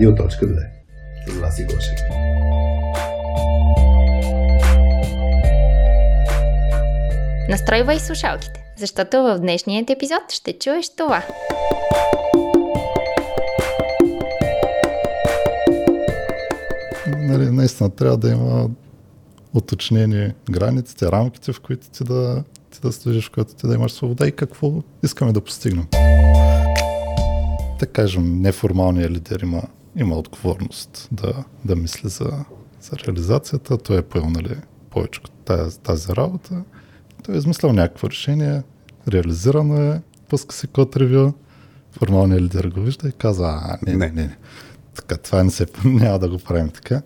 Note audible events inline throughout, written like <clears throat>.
Радио.2 с Васи Гошев. Настройвай слушалките, защото в днешният епизод ще чуеш това. Нали, наистина трябва да има уточнени границите, рамките, в които ти да, ти да служиш, в които ти да имаш свобода и какво искаме да постигнем. Да кажем, неформалният лидер има, има отговорност да, да мисли за, за реализацията. Той е поел нали, повече от тази, тази работа. Той е измислял някакво решение, реализирано е, пуска си код ревю, формалният лидер го вижда и казва, а, не, не, не, не. Така, това не се, <laughs> няма да го правим така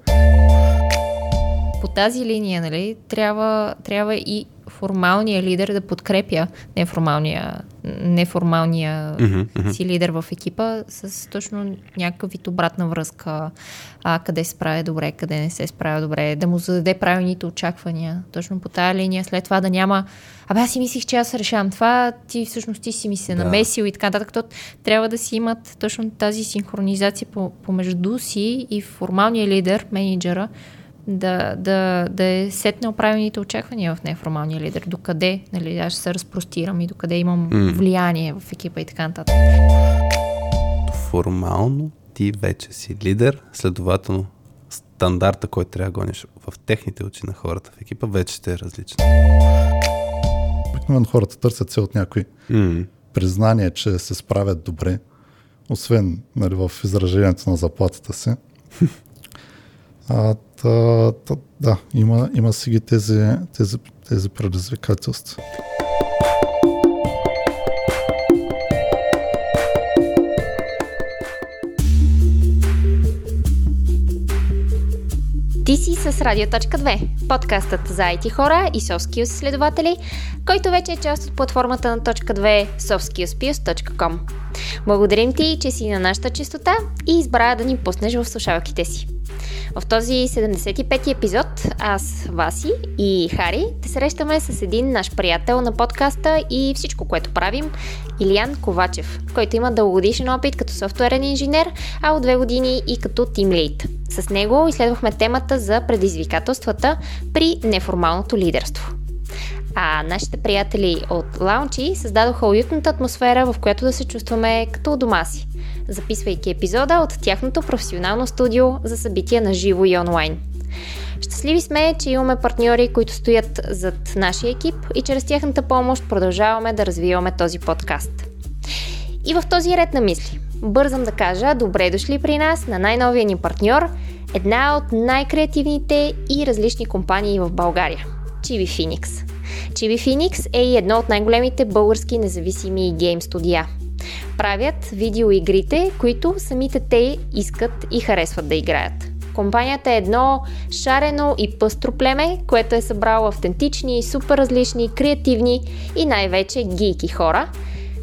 по тази линия, нали, трябва, трябва и формалния лидер да подкрепя неформалния, неформалния mm-hmm. си лидер в екипа с точно някакъв вид обратна връзка, а, къде се справя добре, къде не се справя добре, да му зададе правилните очаквания. Точно по тази линия, след това да няма Абе, аз си мислих, че аз решавам това, ти всъщност ти си ми се да. намесил и така нататък. трябва да си имат точно тази синхронизация помежду си и формалния лидер, менеджера, да, да, да е сетнал правилните очаквания в неформалния лидер. Докъде нали, аз ще се разпростирам и докъде имам mm. влияние в екипа и така нататък. Формално ти вече си лидер, следователно стандарта, който трябва да гониш в техните очи на хората в екипа, вече ще е различен. Обикновено хората търсят се от някои mm. признания, че се справят добре, освен нали, в изражението на заплатата си. <laughs> А, та, та, да, има, има си ги тези, тези, тези предизвикателства. Ти си с Радио.2, подкастът за IT хора и Soft Skills следователи, който вече е част от платформата на .2 softskillspius.com. Благодарим ти, че си на нашата частота и избра да ни пуснеш в слушалките си. В този 75-ти епизод аз, Васи и Хари те срещаме с един наш приятел на подкаста и всичко, което правим, Илиан Ковачев, който има дългогодишен опит като софтуерен инженер, а от две години и като тимлейт. С него изследвахме темата за предизвикателствата при неформалното лидерство. А нашите приятели от Лаунчи създадоха уютната атмосфера, в която да се чувстваме като у дома си, записвайки епизода от тяхното професионално студио за събития на живо и онлайн. Щастливи сме, че имаме партньори, които стоят зад нашия екип и чрез тяхната помощ продължаваме да развиваме този подкаст. И в този ред на мисли, бързам да кажа добре дошли при нас на най-новия ни партньор, една от най-креативните и различни компании в България – Chibi Phoenix. Chibi Phoenix е и едно от най-големите български независими гейм студия. Правят видеоигрите, които самите те искат и харесват да играят. Компанията е едно шарено и пъстро племе, което е събрало автентични, супер различни, креативни и най-вече гийки хора,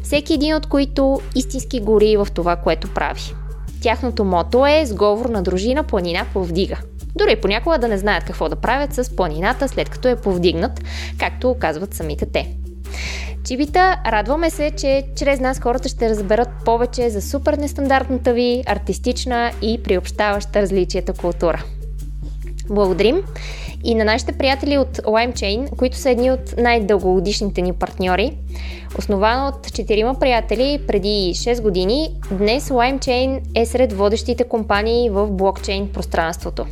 всеки един от които истински гори в това, което прави. Тяхното мото е сговор на дружина планина повдига – дори понякога да не знаят какво да правят с планината след като е повдигнат, както казват самите те. Чибита, радваме се, че чрез нас хората ще разберат повече за супер нестандартната ви, артистична и приобщаваща различията култура. Благодарим и на нашите приятели от LimeChain, които са едни от най-дългогодишните ни партньори. Основано от четирима приятели преди 6 години, днес LimeChain е сред водещите компании в блокчейн пространството.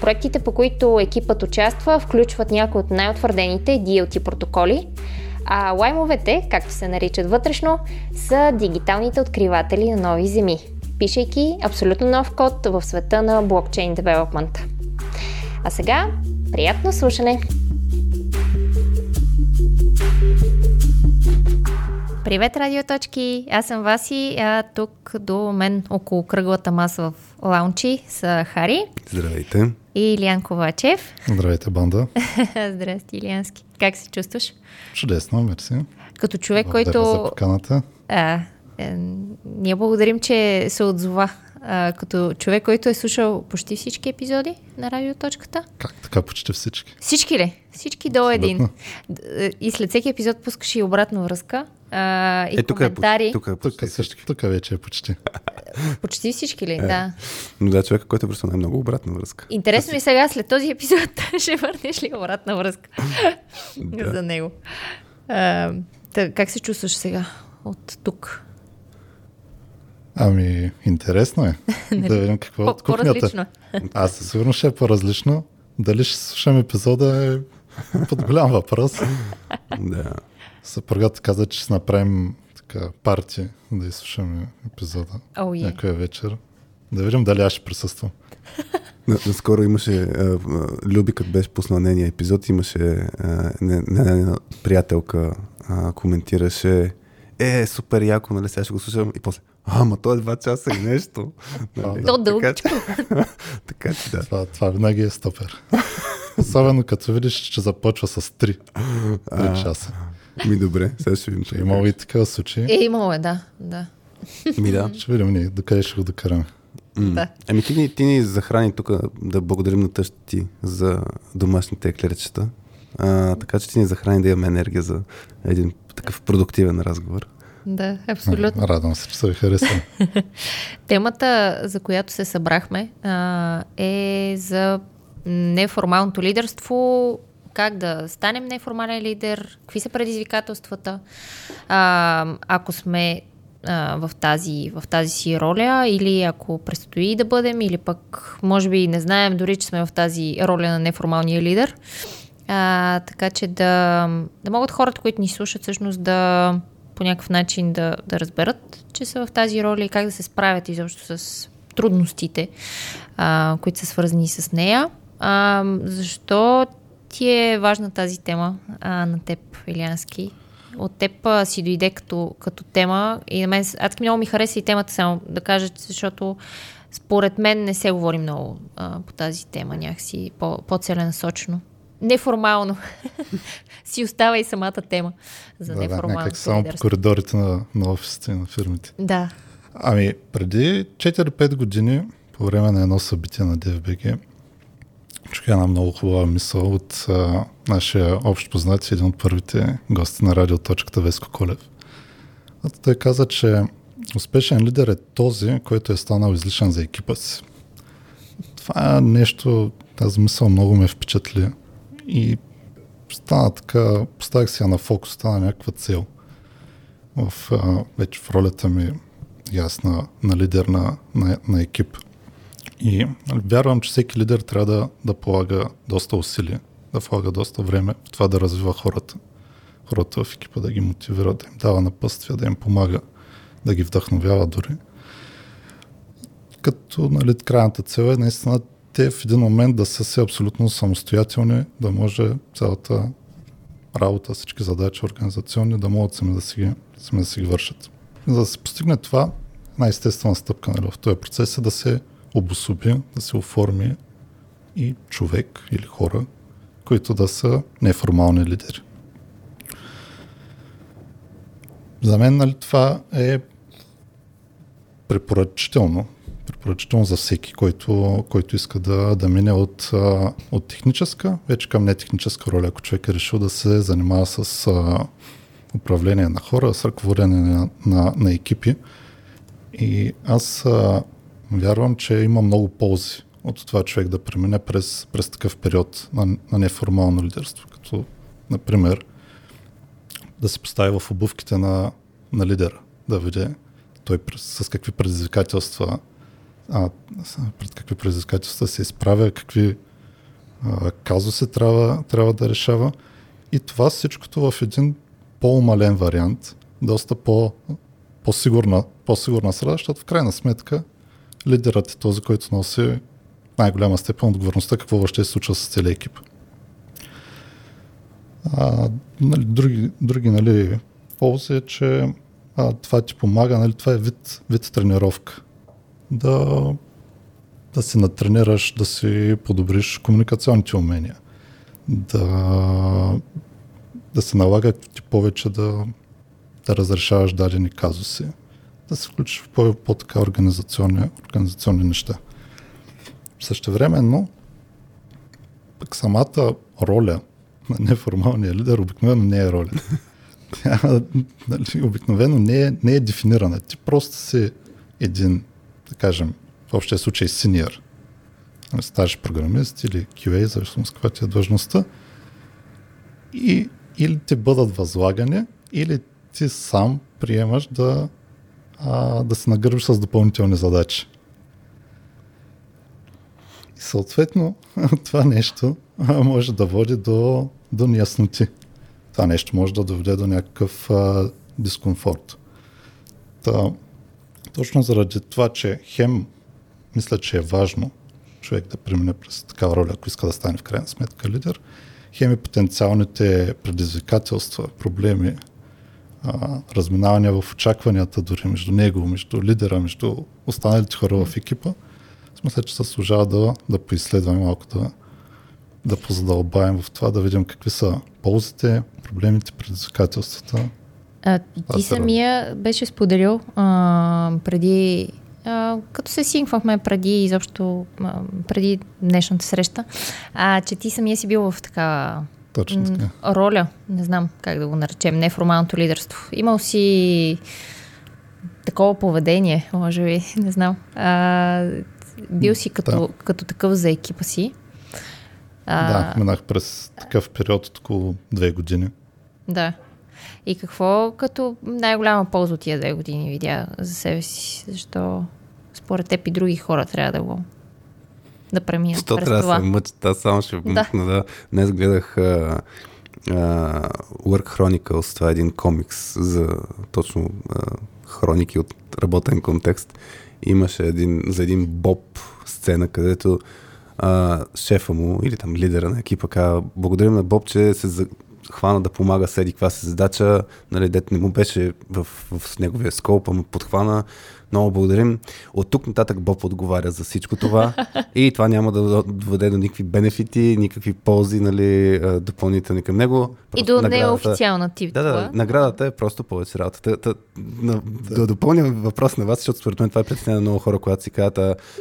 Проектите, по които екипът участва, включват някои от най-утвърдените DLT протоколи, а лаймовете, както се наричат вътрешно, са дигиталните откриватели на нови земи, пишейки абсолютно нов код в света на блокчейн девелопмента. А сега, приятно слушане! Привет, радиоточки! Аз съм Васи, а тук до мен около кръглата маса в лаунчи са Хари. Здравейте! И Илиан Ковачев. Здравейте, банда! <laughs> Здрасти, Илиански. Как се чувстваш? Чудесно, мерси. Като човек, Благодаря който... за поканата. А, е, ние благодарим, че се отзова а, като човек, който е слушал почти всички епизоди на радиоточката. Как така почти всички? Всички ли? Всички до един. И след всеки епизод пускаш и обратно връзка. А, и Е, тук е, коментари. почти- тук е Тук, също, тук вече е почти. <laughs> Почти всички Е. ли? Да. Но да, човека, който е просто най-много обратна връзка. Интересно ми сега, след този епизод, <laughs> ще върнеш ли обратна връзка Да. за него? А, та, как се чувстваш сега от тук? Ами, интересно е. <laughs> да видим какво е от кухнята. по-различно е. Аз със сигурност ще е по-различно. Дали ще слушам епизода е под голям въпрос. Да. Съпругата каза, че ще направим така парти да изслушаме епизода О, е. някоя вечер. Да видим дали аз ще присъствам. На- Наскоро имаше, а, Люби, като беше пуснал нейния епизод, имаше а, не, не, не, приятелка а, коментираше е, супер яко, нали, сега ще го слушам и после, а, ма то е два часа и нещо. <laughs> Нали? То че- <laughs> така че да. Това, това винаги е стопер. Особено като видиш, че започва с 3, 3 часа. Ми добре, сега ще видим. Че имало и такива случаи. Е, имало е, да. да. Ми да. Ще видим ние докъде ще го докараме. М. Да. Ами ти, ни- ти ни захрани тук да благодарим на тъща ти за домашните еклерчета. А, така че ти ни захрани да имаме енергия за един такъв продуктивен разговор. Да, абсолютно. Радвам се, че се ви харесва. <laughs> Темата, за която се събрахме, а, е за неформалното лидерство, как да станем неформален лидер, какви са предизвикателствата. А, ако сме в, тази, в тази си роля или ако предстои да бъдем, или пък може би не знаем дори, че сме в тази роля на неформалния лидер. А, така че да, да могат хората, които ни слушат, всъщност да по някакъв начин да, да разберат, че са в тази роля и как да се справят изобщо с трудностите, а, които са свързани с нея. А, защо ти е важна тази тема а, на теб, Илянски? От теб а, си дойде като, като тема и на мен адски много ми хареса и темата само да кажа, защото според мен не се говори много а, по тази тема, някакси по, по-целенасочено. Неформално. <laughs> си остава и самата тема за да, да, неформалното някак само по коридорите на, на офисите и на фирмите. Да. Ами, преди 4-5 години, по време на едно събитие на DFBG, чух една много хубава мисъл от а, нашия общ познат един от първите гости на радиоточката Веско Колев. А той каза, че успешен лидер е този, който е станал излишен за екипа си. Това е нещо, тази мисъл много ме впечатли и стана така, поставих си я на фокус, стана някаква цел в, а, вече в ролята ми и аз на, на лидер на, на, на екип. И вярвам, че всеки лидер трябва да, да полага доста усилия, да полага доста време в това да развива хората. Хората в екипа да ги мотивира, да им дава напътствия, да им помага, да ги вдъхновява дори. Като нали, крайната цел е наистина те в един момент да са си абсолютно самостоятелни, да може цялата работа, всички задачи организационни, да могат сами да си ги, сами да си ги вършат. За да се постигне това, най-естествена стъпка нали, в този процес е да се обособи, да се оформи и човек или хора, които да са неформални лидери. За мен нали, това е препоръчително. Препоръчително за всеки, който, който иска да, да мине от, от техническа, вече към нетехническа роля, ако човек е решил да се занимава с а, управление на хора, с ръководене на, на, на екипи. И аз а, вярвам, че има много ползи от това човек да премине през, през такъв период на, на неформално лидерство. Като, например, да се постави в обувките на, на лидера, да види той през, с какви предизвикателства а, пред какви предизвикателства се изправя, какви а, казуси трябва, трябва да решава. И това всичкото в един по-умален вариант, доста по, по-сигурна, по-сигурна среда, защото в крайна сметка лидерът е този, който носи най-голяма степен отговорността какво въобще се случва с целия екип. А, нали, други, други нали, ползи е, че а, това ти помага, нали, това е вид, вид тренировка. Да, да си натренираш, да си подобриш комуникационните умения, да, да се налага ти повече да, да разрешаваш дадени казуси, да се включиш в по- по-така организационни, организационни неща. Същевременно, пък самата роля на неформалния лидер обикновено не е роля. <laughs> тя нали, обикновено не е, не е дефинирана. Ти просто си един, да кажем, в общия случай синьор, нали, стаж програмист или QA, зависимост каква ти е длъжността. И или ти бъдат възлагани, или ти сам приемаш да, а, да се нагърбиш с допълнителни задачи. И съответно <laughs> това нещо може да води до, до неясноти. Това нещо може да доведе до някакъв а, дискомфорт. Та, точно заради това, че хем мисля, че е важно човек да премине през такава роля, ако иска да стане в крайна сметка лидер, хем и потенциалните предизвикателства, проблеми, а, разминавания в очакванията дори между него, между лидера, между останалите хора в екипа, мисля, че се служава да, да поизследваме малко, да, да позадълбаем в това, да видим какви са ползите, проблемите, предизвикателствата. А, ти самия беше споделил а, преди, а, като се синквахме преди изобщо, а, преди днешната среща, а, че ти самия си бил в такава Точно така. роля, не знам как да го наречем, неформалното лидерство. Имал си такова поведение, може би, <laughs> не знам. А, бил си като, да. като такъв за екипа си. А, да, минах през такъв период от около две години. Да. И какво като най-голяма полза от тия две години видя за себе си? Защо според теб и други хора трябва да го да преминат Що през трябва това? да се мъчат? Аз само ще вмъкна, да. да. Днес гледах а, а, Work Chronicles, това е един комикс за точно а, хроники от работен контекст. Имаше един, за един боб сцена, където а, шефа му или там лидера на екипа казва, благодарим на Боб, че се за... хвана да помага с еди каква се задача, нали, дете не му беше в, в неговия скоп, ама подхвана. Много благодарим. От тук нататък Боб отговаря за всичко това <laughs> и това няма да доведе до никакви бенефити, никакви ползи, нали, допълнителни към него. И до неофициална тип. Да, да, наградата е просто повече работа. Та, та, на, да. да допълня въпрос на вас, защото според мен това е притеснение на много хора, когато си казват,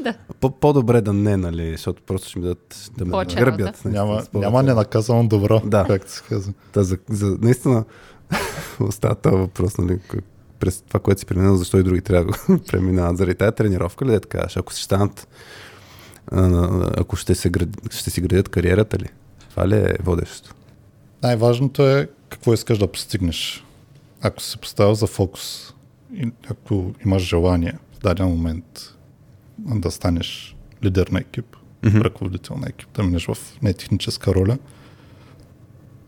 да. по- по-добре да не, нали, защото просто ще ми дадат да ме гърбят. нали, Няма, няма ненаказано добро, Да. както се казва. Та, за, за, наистина <laughs> остава този въпрос, нали, к- през това, което си преминал, защо и други трябва да го <laughs> преминават. Заради тази тренировка ли да така, ако ще станат, ако ще, се ще си градят кариерата ли? Това ли е водещото? Най-важното е какво искаш да постигнеш. Ако си поставил за фокус ако имаш желание в даден момент да станеш лидер на екип, Мгм. ръководител на екип, да минеш в нетехническа роля,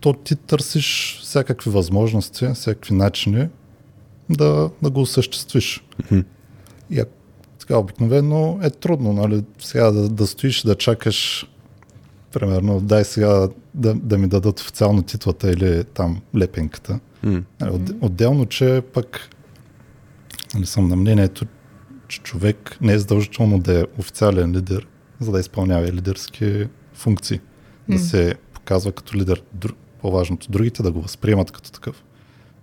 то ти търсиш всякакви възможности, всякакви начини да, да го осъществиш. Мгм. И така обикновено е трудно, нали, сега да, да стоиш и да чакаш примерно, дай сега да, да ми дадат официално титлата или там лепенката. М. Нали, От, отделно, че пък нали, съм на мнението, че човек не е задължително да е официален лидер, за да изпълнява и лидерски функции. Да М. се показва като лидер. По-важното, другите да го възприемат като такъв.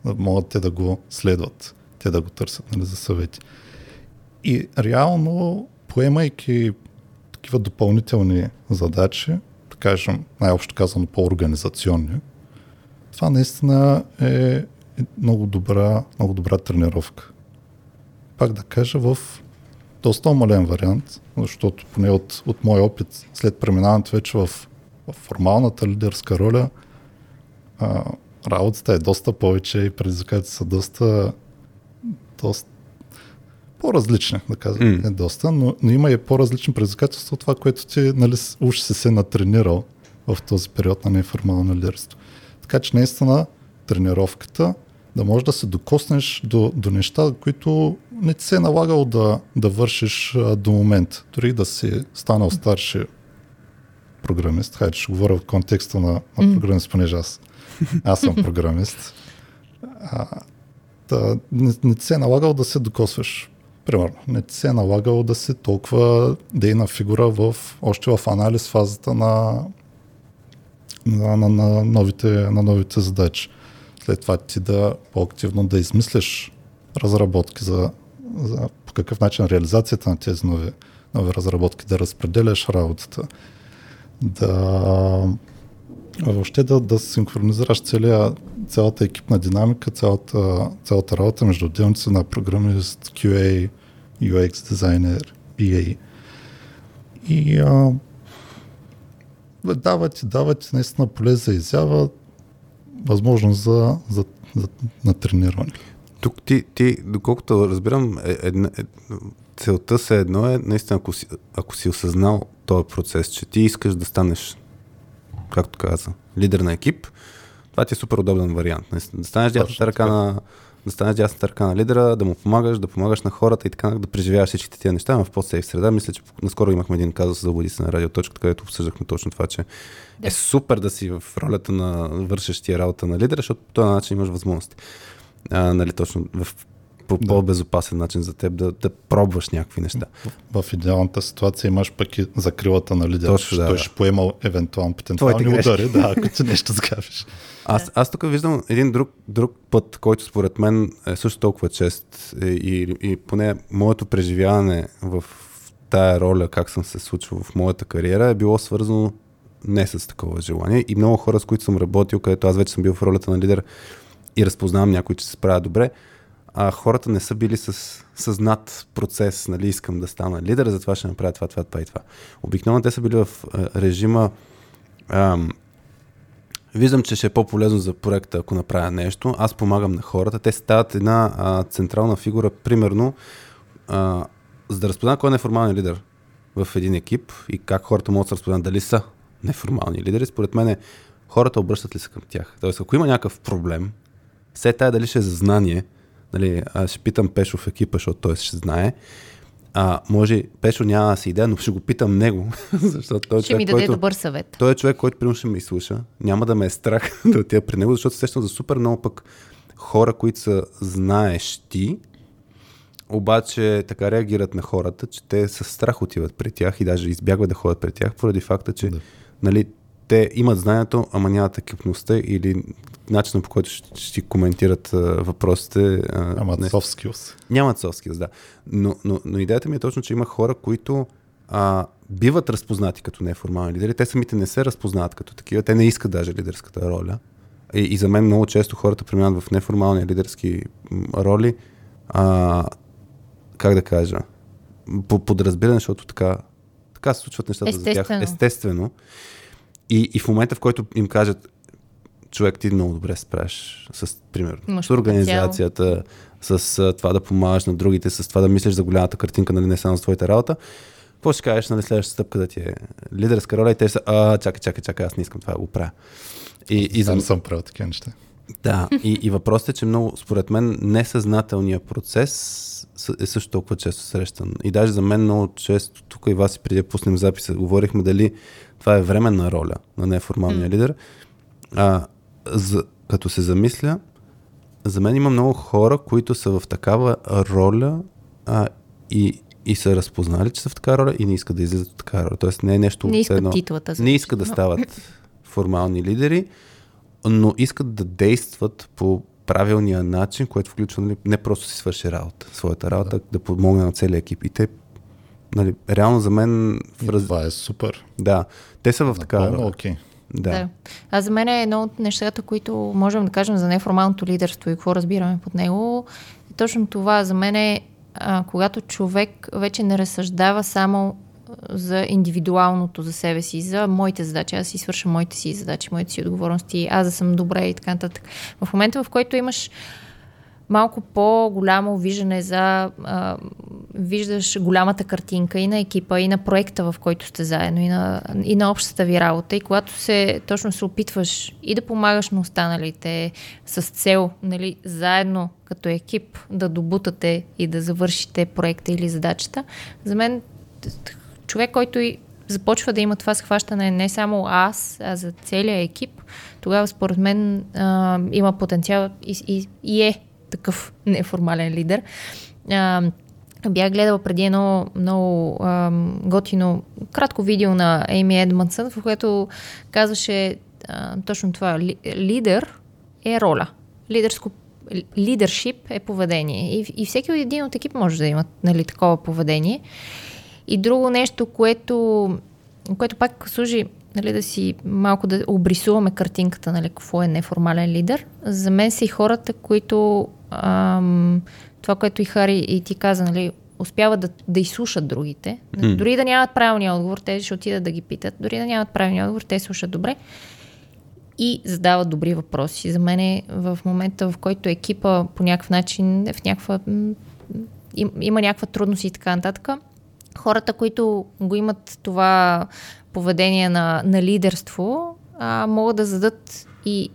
Могат те да го следват, те да го търсят нали, за съвети. И реално, поемайки такива допълнителни задачи, да кажем, най-общо казано по-организационни, това наистина е много добра, много добра тренировка. Пак да кажа в доста умален вариант, защото поне от, от мой опит, след преминаването вече в, в формалната лидерска роля, а, работата е доста повече и предизвикателствата са доста, доста по-различни, да кажа, М. не доста, но, но има и по-различни предизвикателства от това, което ти нали, уж си се натренирал в този период на неформално лидерство. Така че наистина тренировката да можеш да се докоснеш до, до неща, които не ти се е налагало да, да вършиш а, до момента. Дори да си станал старши програмист, хайде ще говоря в контекста на, на програмист, понеже аз, аз съм програмист. А, да, не, не ти се е налагало да се докосваш. Примерно, не ти се е налагало да си толкова дейна фигура в, още в анализ фазата на, на, на, на, новите, на новите задачи. След това ти да по-активно да измисляш разработки за, за по какъв начин реализацията на тези нови, нови разработки, да разпределяш работата, да Въобще да, да синхронизираш целия, цялата екипна динамика, цялата, цялата работа между отделните са на програмист, QA, UX дизайнер, BA. И а, дава ти, дава ти наистина поле за изява, възможност за, за, за на трениране. Тук ти, ти доколкото разбирам, е, една, е, целта се едно е, наистина, ако си, ако си осъзнал този процес, че ти искаш да станеш, както каза, лидер на екип, това ти е супер удобен вариант. Да станеш дясната ръка на да станеш дясната ръка на лидера, да му помагаш, да помагаш на хората и така да преживяваш всичките тия неща, в по-сейф среда. Мисля, че наскоро имахме един казус за води се на радиоточка, където обсъждахме точно това, че да. е супер да си в ролята на вършещия работа на лидера, защото по този начин имаш възможност. А, нали, точно в по да. по-безопасен начин за теб да, да пробваш някакви неща. В, в идеалната ситуация имаш пък и закрилата на лидера. Точно, да, той да. ще поема евентуално потенциални удари, да, ако ти нещо сгавиш. <laughs> Аз, аз тук виждам един друг, друг път, който според мен е също толкова чест и, и поне моето преживяване в тая роля, как съм се случвал в моята кариера, е било свързано не с такова желание. И много хора, с които съм работил, където аз вече съм бил в ролята на лидер и разпознавам някой, че се справя добре, а хората не са били с съзнат процес, нали, искам да стана лидер, затова ще направя това, това, това и това. Обикновено те са били в режима ам, виждам, че ще е по-полезно за проекта, ако направя нещо. Аз помагам на хората. Те стават една а, централна фигура, примерно, а, за да разпознавам кой е неформален лидер в един екип и как хората могат да разпознат дали са неформални лидери. Според мен хората обръщат ли се към тях. Тоест, ако има някакъв проблем, все тая дали ще е за знание, нали, аз ще питам Пешо в екипа, защото той ще знае, а, може, Пешо няма да си идея, но ще го питам него, <laughs> защото той е ще човек, ми даде който, добър съвет. Той е човек, който примерно ще ме изслуша, няма да ме е страх <laughs> да отида при него, защото сещам за супер много пък хора, които са знаещи, обаче така реагират на хората, че те с страх отиват при тях и даже избягват да ходят при тях, поради факта, че да. нали, те имат знанието, ама нямат екипността или начинът по който ще, ще коментират а, въпросите. Нямат soft skills. Нямат soft skills, да. Но, но, но идеята ми е точно, че има хора, които а, биват разпознати като неформални лидери. Те самите не се разпознават като такива. Те не искат даже лидерската роля. И, и за мен много често хората преминават в неформални лидерски роли. А, как да кажа? По подразбиране, защото така, така се случват нещата Естествено. за тях. Естествено. И, и в момента, в който им кажат, човек ти много добре справиш с, примерно, с организацията, с а, това да помагаш на другите, с това да мислиш за голямата картинка, нали, не само за твоята работа. Какво ще кажеш, нали, следващата стъпка да ти е лидерска роля и те са, а, чакай, чакай, чакай, аз не искам това да го правя. И, и за... съм правил такива неща. Да, и, и въпросът е, че много, според мен, несъзнателният процес е също толкова често срещан. И даже за мен много често, тук и вас и преди да пуснем записа, говорихме дали това е временна роля на неформалния mm. лидер. А, за, като се замисля, за мен има много хора, които са в такава роля а, и, и са разпознали, че са в такава роля и не искат да излизат от такава роля. Тоест не е нещо... Не искат едно, титлата. Не искат да стават формални лидери, но искат да действат по правилния начин, което включва нали, не просто си свърши работа, своята работа, да, да помогне на целия екип. И те, нали, реално за мен... В раз... Това е супер. Да, те са в такава роля. Okay. Да. да. А за мен е едно от нещата, които можем да кажем за неформалното лидерство и какво разбираме под него. Е точно това. За мен е, а, когато човек вече не разсъждава само за индивидуалното за себе си, за моите задачи. Аз си свършам моите си задачи, моите си отговорности, аз да съм добре и така нататък. В момента, в който имаш малко по-голямо виждане за... А, виждаш голямата картинка и на екипа, и на проекта, в който сте заедно, и на, и на общата ви работа. И когато се точно се опитваш и да помагаш на останалите с цел, нали, заедно като екип да добутате и да завършите проекта или задачата, за мен човек, който и започва да има това схващане не само аз, а за целия екип, тогава според мен а, има потенциал и, и, и е такъв неформален лидер. А, бях гледала преди едно много а, готино кратко видео на Ейми Едмансън, в което казваше а, точно това. Ли, лидер е роля. Лидерско лидершип е поведение. И, и всеки един от екип може да има нали, такова поведение. И друго нещо, което, което пак служи нали, да си малко да обрисуваме картинката, нали, какво е неформален лидер. За мен са и хората, които ам, това, което и Хари и ти каза, нали, успяват да, да изслушат другите. М. Дори да нямат правилния отговор, те ще отидат да ги питат. Дори да нямат правилния отговор, те слушат добре и задават добри въпроси. За мен е в момента, в който екипа по някакъв начин е в някаква... им, има някаква трудност и така нататък, хората, които го имат това поведение на, на лидерство, а, могат да зададат и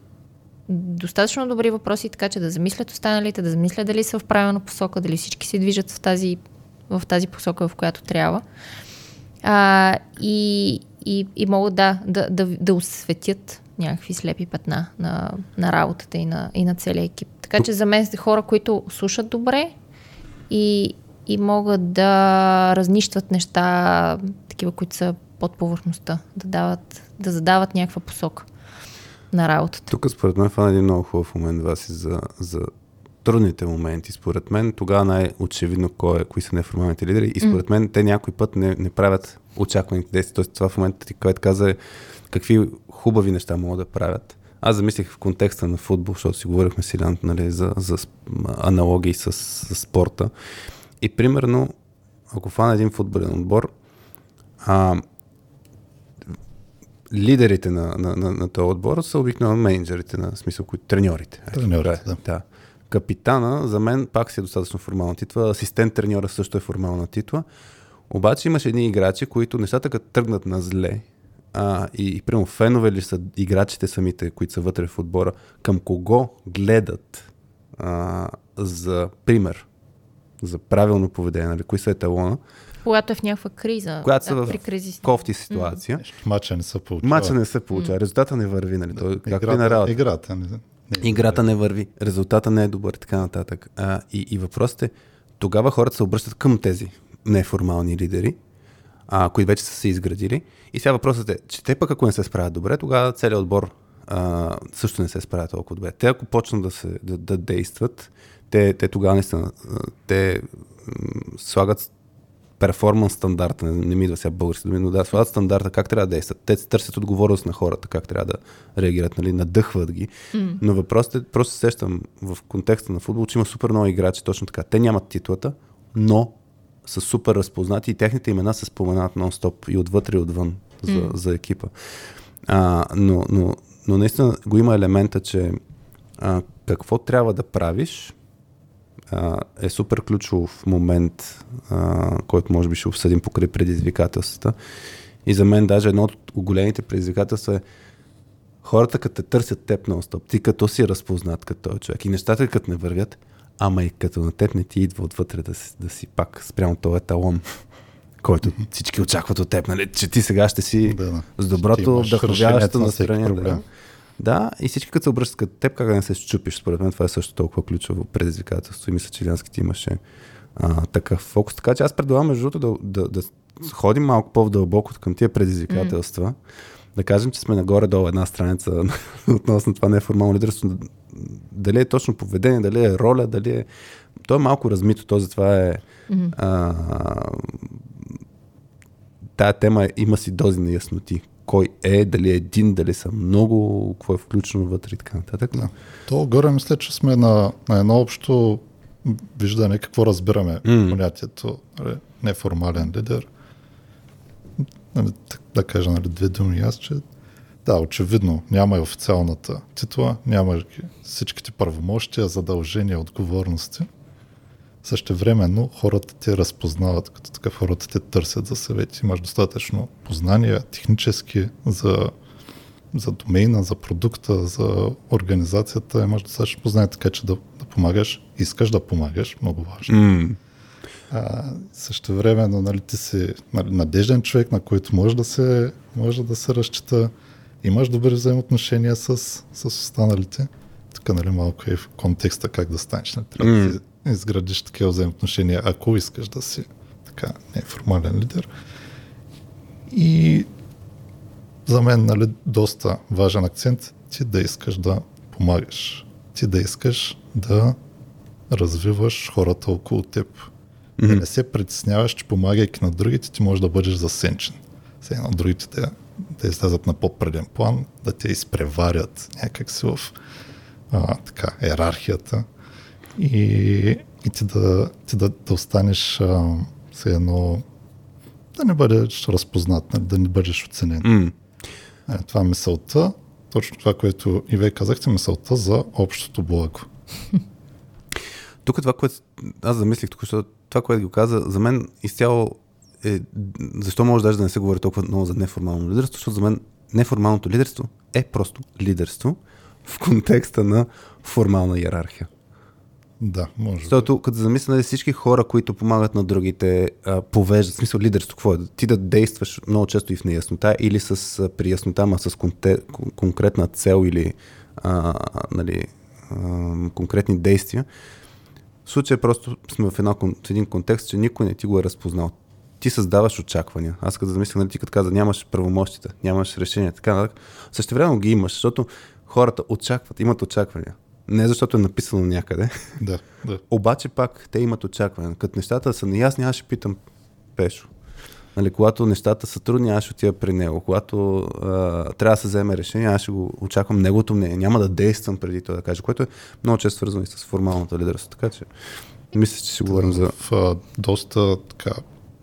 достатъчно добри въпроси, така че да замислят останалите, да замислят дали са в правилна посока, дали всички се движат в тази, в тази посока, в която трябва. А, и, и, и могат да, да, да, да осветят някакви слепи петна на, на работата и на, и на целия екип. Така че за мен са хора, които слушат добре и, и могат да разнищват неща, такива, които са под повърхността, да, дават, да задават някаква посока на работата. Тук според мен това е един много хубав момент, Васи, за, за трудните моменти. Според мен тогава най-очевидно кой е, кои са неформалните лидери и според мен те някой път не, не правят очакваните действия. Тоест това в момента ти, което каза е какви хубави неща могат да правят. Аз замислих в контекста на футбол, защото си говорихме си нали, за, за с- аналогии с, с спорта. И примерно, ако фана един футболен отбор, а, лидерите на, на, на, на този отбор са обикновено менеджерите, на смисъл, които треньорите. Треньорите, да. да. Капитана, за мен пак си е достатъчно формална титла. Асистент треньора също е формална титла. Обаче имаше едни играчи, които нещата като тръгнат на зле, а, и, и примерно фенове ли са играчите самите, които са вътре в отбора, към кого гледат а, за пример, за правилно поведение, нали, кои са еталона, Когато е в някаква криза. Когато са да, в при кризи. кофти ситуация. Мача не се получава. Мача не се получава, резултата не върви, нали? Както и играта, на работа. играта, не, не, Играта не върви, резултата не е добър така нататък. А, и, и въпросът е, тогава хората се обръщат към тези неформални лидери, а, които вече са се изградили. И сега въпросът е, че те пък ако не се справят добре, тогава целият отбор а, също не се справя толкова добре. Те ако почнат да, се, да, да действат, те, те тогава наистина, а, те слагат перформанс стандарта, не, не ми идва сега български думи, но да, слагат стандарта как трябва да действат. Те търсят отговорност на хората, как трябва да реагират, нали, надъхват ги. Mm. Но въпросът е, просто се сещам в контекста на футбол, че има супер много играчи, точно така. Те нямат титлата, но са супер разпознати и техните имена се споменават нон-стоп и отвътре и отвън за, mm. за екипа. А, но, но, но наистина го има елемента, че а, какво трябва да правиш, е супер ключов момент, а, който може би ще обсъдим покрай предизвикателствата. И за мен даже едно от големите предизвикателства е хората като те търсят теб на стоп, ти като си разпознат като този човек и нещата като не вървят, ама и като на теб не ти идва отвътре да си, да си пак спрямо този еталон, <laughs> който всички очакват от теб, нали? че ти сега ще си Да, да. с доброто, вдъхновяващо настроение. Да. Да, и всички като се обръщат към теб, как да не се щупиш. Според мен това е също толкова ключово предизвикателство и мисля, че Илянски имаше а, такъв фокус. Така че аз предлагам между другото да, да, да ходим малко по-дълбоко към тия предизвикателства. Mm. Да кажем, че сме нагоре-долу една страница <laughs> относно това неформално лидерство. Дали е точно поведение, дали е роля, дали е... То е малко размито, то затова е... Mm-hmm. А, тая тема има си дози на ясноти. Кой е, дали е един, дали са много, какво е включено вътре и така нататък. Да. То горе мисля, че сме на, на едно общо виждане какво разбираме М. понятието нали, неформален лидер. Нали, да кажа нали, две думи аз, че да, очевидно няма и официалната титла, няма всичките правомощия, задължения, отговорности. Същевременно хората те разпознават, като такъв хората те търсят за съвети. Имаш достатъчно познания, технически, за, за домейна, за продукта, за организацията. Имаш достатъчно познания, така че да, да помагаш. Искаш да помагаш, много важно. М. А, също времено, нали, ти си нали, надежден човек, на който може да се, може да се разчита. Имаш добри взаимоотношения с, с останалите. Тук нали, малко е в контекста как да станеш. Нали, трябва М. да изградиш такива взаимоотношения, ако искаш да си така неформален лидер. И за мен нали, доста важен акцент ти да искаш да помагаш. Ти да искаш да развиваш хората около теб. Да не се притесняваш, че помагайки на другите, ти можеш да бъдеш засенчен. Все едно другите да, да излезат на по-преден план, да те изпреварят някак си в а, така, иерархията и, и ти да, ти да, да останеш а, все едно да не бъдеш разпознат, нали, да не бъдеш оценен. М. Е, това е мисълта, точно това, което и вие казахте, мисълта за общото благо. <laughs> Тук е това, което аз замислих тук, защото това, което го каза, за мен изцяло е, защо може даже да не се говори толкова много за неформално лидерство, защото за мен неформалното лидерство е просто лидерство в контекста на формална иерархия. Да, може. Защото като замисля, нали, всички хора, които помагат на другите, а, повеждат, в смисъл лидерство, какво е? Ти да действаш много често и в неяснота или с а, при яснота, ама с конте, кон- конкретна цел или а, нали, а, конкретни действия. В случая просто сме в, една, в един контекст, че никой не ти го е разпознал. Ти създаваш очаквания. Аз като замисля, нали, ти като каза, нямаш правомощите, нямаш решение, така нататък. Също време ги имаш, защото хората очакват, имат очаквания. Не защото е написано някъде, Да, да. обаче пак те имат очакване. Като нещата са неясни, аз ще питам Пешо. Нали, когато нещата са трудни, аз ще отида при него. Когато а, трябва да се вземе решение, аз ще го очаквам неговото мнение. Няма да действам преди той да каже, което е много често свързано и с формалното лидерство. Така че, мисля, че ще говорим за... В а, доста така,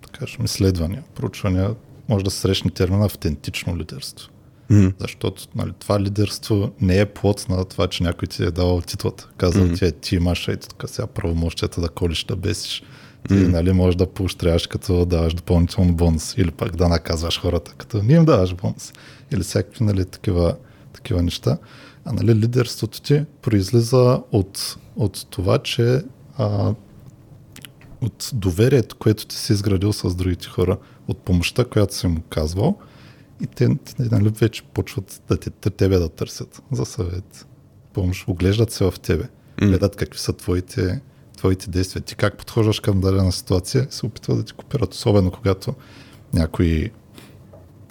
да кажем, изследвания, проучвания, може да срещне термина автентично лидерство. М. Защото нали, това лидерство не е плод на това, че някой ти е дал титлата. Казал Мгм. ти е, ти имаш ето така сега правомощията да колиш, да бесиш. Ти нали, можеш да поощряваш, като даваш допълнително бонус или пак да наказваш хората, като не им даваш бонус. Или всякакви нали, такива, такива неща. А нали, лидерството ти произлиза от, от това, че а, от доверието, което ти си изградил с другите хора, от помощта, която си му казвал, и те нали, вече почват да те, те, тебе да търсят за съвет, помощ, оглеждат се в тебе, М. гледат какви са твоите, твоите действия, ти как подхождаш към дадена ситуация, се опитват да ти копират, особено когато някой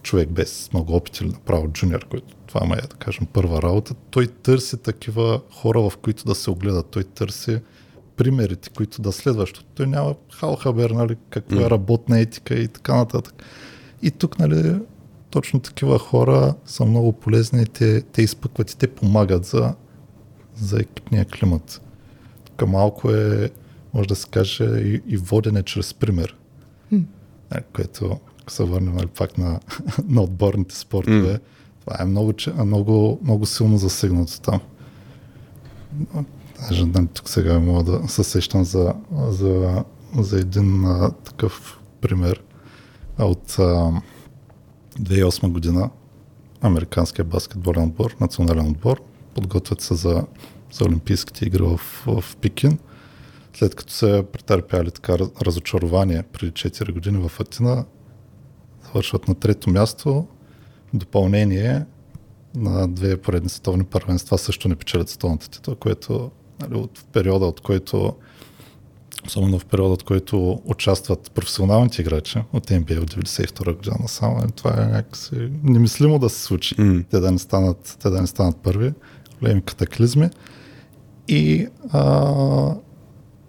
човек без много опит или направо джуниор, който това ма е, да кажем, първа работа, той търси такива хора, в които да се огледат. Той търси примерите, които да следва, защото той няма халхабер, нали, какво е работна етика и така нататък. И тук, нали, точно такива хора са много полезни и те, те изпъкват и те помагат за, за екипния климат. Тук малко е, може да се каже, и, и водене чрез пример. Е, което, ако се върнем нали, пак на, <laughs> на отборните спортове, М. това е много, много, много силно засегнато там. Даже нали, тук сега мога да се сещам за, за, за един а, такъв пример а, от а, 2008 година. Американския баскетболен отбор, национален отбор, подготвят се за, за Олимпийските игри в, в Пекин. След като са претърпяли така раз- разочарование преди 4 години в Атина, завършват на трето място. Допълнение на две поредни световни първенства също не печелят световната титла, което нали, от периода, от който особено в периода, от който участват професионалните играчи от NBA от 92 година насам, нали, това е някакси немислимо да се случи. М. Те да не станат, те да не станат първи, големи катаклизми. И а,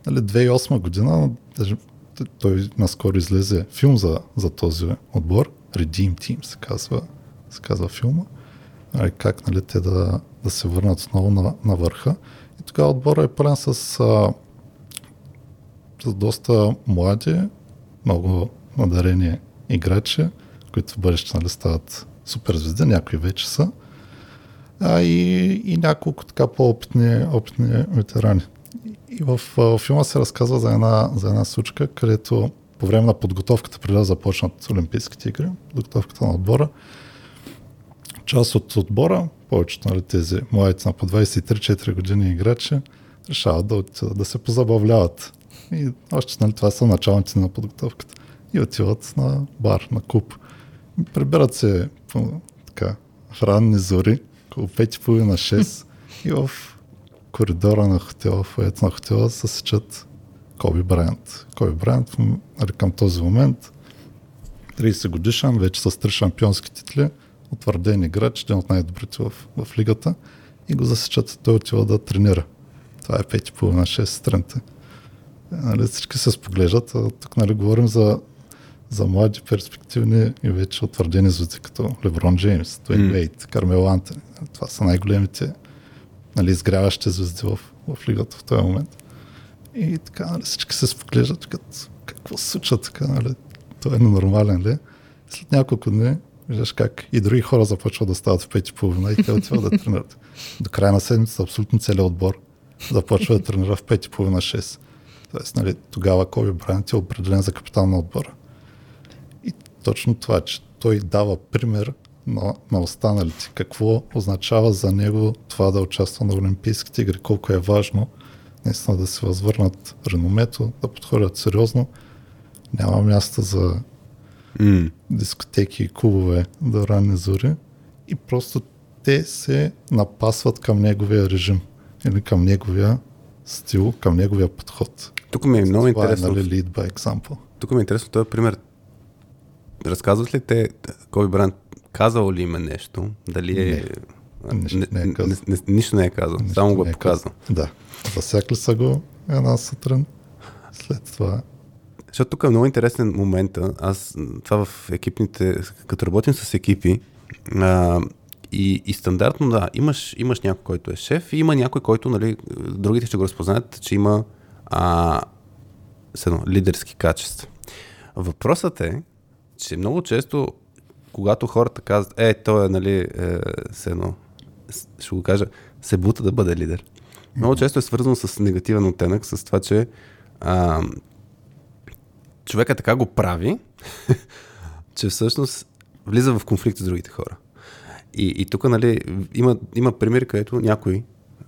нали, 2008 година, даже той наскоро излезе филм за, за този отбор, Redeem Team се казва, се казва филма, нали, как нали, те да, да се върнат отново на, на върха. И тогава отбора е пълен с, а, с доста млади, много надарени играчи, които в бъдеще нали, стават суперзвезди, някои вече са, а и, и няколко така по-опитни опитни ветерани. И в а, филма се разказва за една, за една случка, където по време на подготовката, преди да започнат Олимпийските игри, подготовката на отбора, част от отбора, повечето нали, тези младите на по 23-4 години играчи, решават да, да се позабавляват. И още нали, това са началните на подготовката. И отиват на бар, на клуб. Прибират се по, така, в ранни зори, около 5.30-6 и в коридора на хотела, в фоето на хотела се сечат Коби Брайант. Коби Брайант към този момент 30 годишен, вече с три шампионски титли, утвърден играч, един от най-добрите в, в лигата и го засечат. Той отива да тренира. Това е 5.30-6 сутринта. Нали, всички се споглеждат. А тук нали, говорим за, за млади, перспективни и вече утвърдени звезди, като Леброн Джеймс, Туейн Вейт, Кармел Антони. Това са най-големите нали, изгряващи звезди в, в лигата в този момент. И така, нали, всички се споглеждат, като какво се случва така, нали? Това е ненормален ли? След няколко дни виждаш как и други хора започват да стават в пет и половина и те отиват да тренират. До края на седмицата абсолютно целият отбор започва да тренира в пет и половина 6. Тоест, нали, тогава Коби Брайант е определен за капитан на отбора. И точно това, че той дава пример на, на останалите. Какво означава за него това да участва на Олимпийските игри, колко е важно наистина да се възвърнат реномето, да подходят сериозно. Няма място за Mm. дискотеки и клубове до ранни зори и просто те се напасват към неговия режим или към неговия стил, към неговия подход. Тук ми е много Това интересно. е нали, lead by example. Тук ми е интересно този пример. Разказват ли те, Коби Бранд казал ли има нещо? Дали е... Не. Нищо не е казал. не, не, нищо не е казал, Нищо само го е е показал. Да. Засякли са го една сутрин. След това Защото тук е много интересен момент. Аз това в екипните, като работим с екипи, а, и, и стандартно, да, имаш, имаш някой, който е шеф и има някой, който, нали, другите ще го разпознаят, че има а, седно, лидерски качества. Въпросът е, че много често, когато хората казват, е, той е, нали, е, с- ще го кажа, се бута да бъде лидер. Много често е свързано с негативен оттенък, с това, че а, човека така го прави, <laughs> че всъщност влиза в конфликт с другите хора. И, и тук, нали, има, има примери, където някой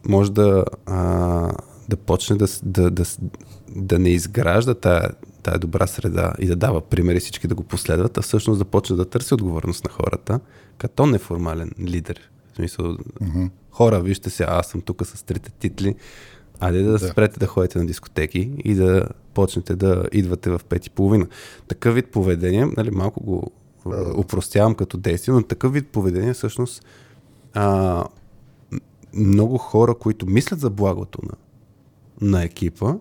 може да, а, да почне да, да, да, да не изгражда тая, тая добра среда и да дава примери всички да го последват, а всъщност да почне да търси отговорност на хората, като неформален лидер. В смисъл, мгм, хора, вижте се, аз съм тук с трите титли, айде да, Да. спрете да ходите на дискотеки и да почнете да идвате в пет и половина. Такъв вид поведение, нали, малко го упростявам като действие, но такъв вид поведение всъщност а, много хора, които мислят за благото на, на екипа,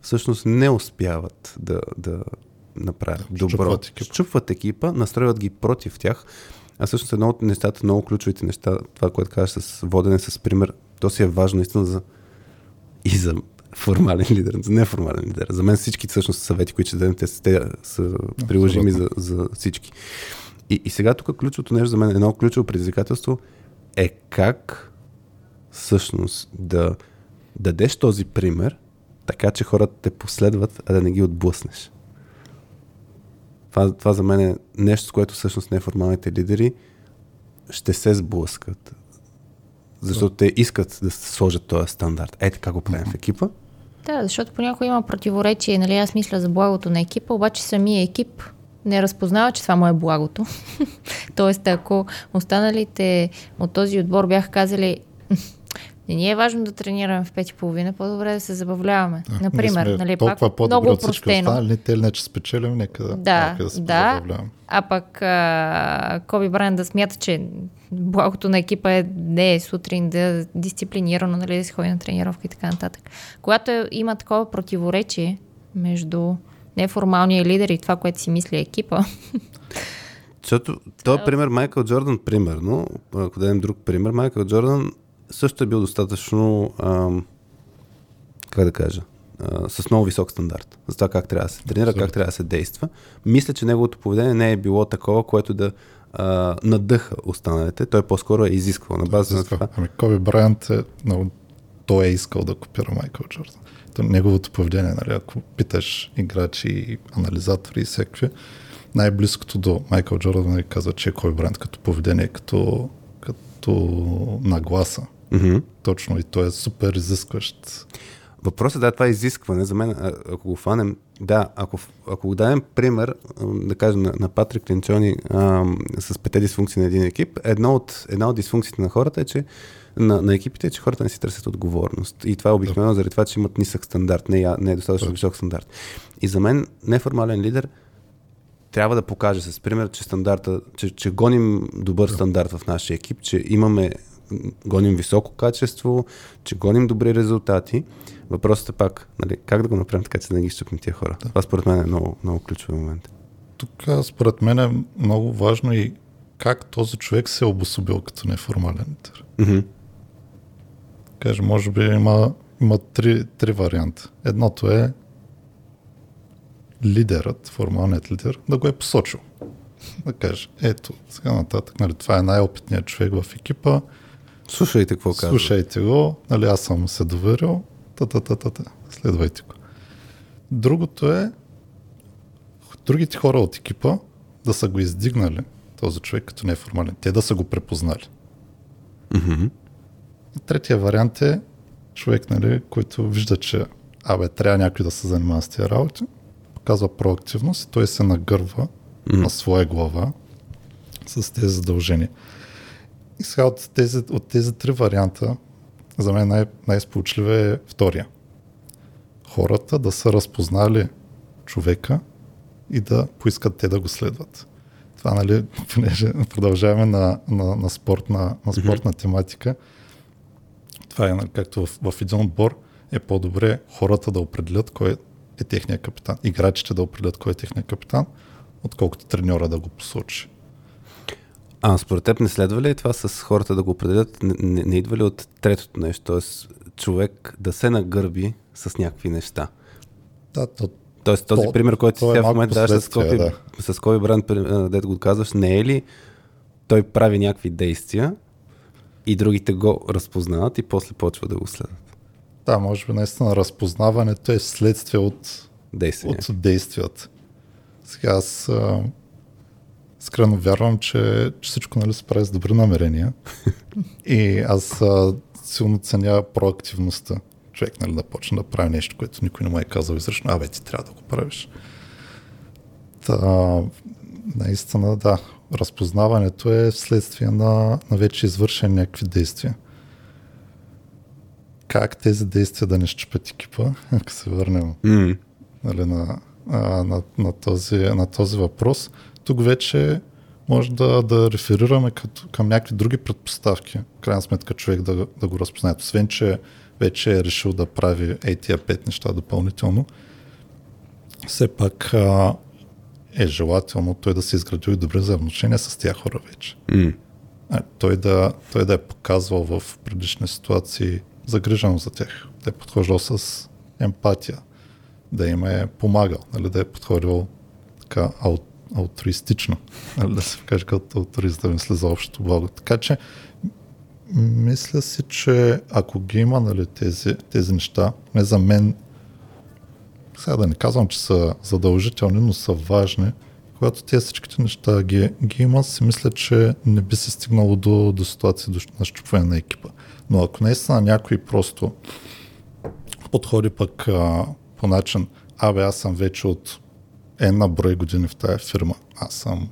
всъщност не успяват да, да направят добро. Счупват екипа. Счупват екипа, настройват ги против тях. А всъщност едно от нещата, много ключовите неща, това, което казваш с водене с пример, то си е важно наистина за и за формален лидер, за неформален лидер. За мен всички всъщност съвети, които ще дадем, те, са- те са приложими за, за всички. И, и сега тук ключовото нещо за мен, едно ключово предизвикателство е как всъщност да дадеш този пример, така че хората те последват, а да не ги отблъснеш. Това, това за мен е нещо, с което всъщност неформалните лидери ще се сблъскат. Защото те искат да сложат този стандарт. Е, така го правим в екипа. Да, защото понякога има противоречие. Нали? Аз мисля за благото на екипа, обаче самия екип не разпознава, че това му е благото. <laughs> Тоест, ако останалите от този отбор бяха казали не ни е важно да тренираме в пет и половина, по-добре да се забавляваме. да, Например, сме нали, толкова пак много от всички упростено. останали, те не че спечелим, нека да, Да, нека да се да. А пък а, Коби Брайан да смята, че благото на екипа е не е сутрин да дисциплинирано, нали, да се ходи на тренировка и така нататък. Когато е, има такова противоречие между неформалния лидер и това, което си мисли екипа, Защото <laughs> този пример, Майкъл Джордан, примерно, ако дадем друг пример, Майкъл Джордан също е бил достатъчно, ам, как да кажа, а, с много висок стандарт за това как трябва да се тренира, как трябва да се действа. Мисля, че неговото поведение не е било такова, което да а, надъха останалите. Той по-скоро е изисквал на база на това. Ами Коби Брайант е много... Той е искал да копира Майкъл Джордан. То неговото поведение, нали, ако питаш играчи анализатори и всякакви, най-близкото до Майкъл Джордан нали, казва, че е Коби Брайант като поведение, като, като нагласа. Мгм. Точно и той е супер изискващ. Въпросът е да, това е изискване. За мен, а- ако го фанем, да, ако, ако го дадем пример, да кажем на, на Патрик Линчони ам, с пете дисфункции на един екип, едно от, една от дисфункциите на хората е, че на, на екипите е, че хората не си търсят отговорност. И това е обикновено заради това, че имат нисък стандарт, не, не е достатъчно висок стандарт. И за мен неформален лидер трябва да покаже с пример, че стандарта, че, че гоним добър стандарт в нашия екип, че имаме, гоним високо качество, че гоним добри резултати. Въпросът е пак, нали, как да го направим така, че да не ги щупнем тия хора. Това според мен е много, много ключов момент. тук според мен е много важно и как този човек се е обособил като неформален лидер. Мгм. Каже, може би има, има три, три варианта. Едното е лидерът, формалният лидер, да го е посочил. <laughs> Да каже, ето, сега нататък, нали, това е най-опитният човек в екипа, Слушайте какво казва. слушайте го, нали, аз съм се доверил, та-та-та-та-та, следвайте го. Другото е другите хора от екипа да са го издигнали, този човек като неформален, те да са го препознали. Мгм. И третия вариант е човек, нали, който вижда, че абе, трябва някой да се занимава с тези работи, показва проактивност и той се нагърва М. на своя глава с тези задължения. И сега от тези, от тези три варианта, за мен най- най-сполучлив е втория. Хората да са разпознали човека и да поискат те да го следват. Това, нали, <laughs> понеже продължаваме на, на, на, спортна, на спортна тематика, това е нали, както в, в един отбор е по-добре хората да определят кой е техният капитан, играчите да определят кой е техният капитан, отколкото треньора да го посочи. А според теб не следва ли това с хората да го определят? Не, не, не идва ли от третото нещо? Т.е. човек да се нагърби с някакви неща. Да, то, Тоест този То- пример, който то си е в момента даваш с Коби, с Коби Бранд, дето го казваш, не е ли той прави някакви действия и другите го разпознават и после почва да го следват. да, може би наистина разпознаването е следствие от, Действия. от действията. Сега аз а, искрено вярвам, че, че всичко нали, се прави с добри намерения. и аз а, силно ценя проактивността. Човек нали, да почне да прави нещо, което никой не му е казал изрично. Абе, ти трябва да го правиш. Та, наистина, да. Разпознаването е вследствие на, на вече извършени някакви действия. Как тези действия да не щупят екипа, <laughs> ако се върнем М. нали, на, а, на, на, този, на този въпрос. Тук вече може да, да реферираме като, към някакви други предпоставки. В крайна сметка човек да, да го разпознае. Освен, че вече е решил да прави ей тия пет неща допълнително, все пак а, е желателно той да се изградил и добре взаимоотношения с тия хора вече. М. А, той, да, той да е показвал в предишни ситуации загриженост за тях, да е подхождал с емпатия, да им е помагал, нали, да е подходил така ау, алтруистично, нали, да се каже като алтруист да мисли за общото благо. Така че мисля си, че ако ги има нали, тези, тези неща, не за мен, сега да не казвам, че са задължителни, но са важни, когато тези всичките неща ги, ги има, си мисля, че не би се стигнало до, до ситуация до, на щупване на екипа. Но ако наистина някой просто подходи пък а, по начин, абе аз съм вече от една брой години в тая фирма, аз съм,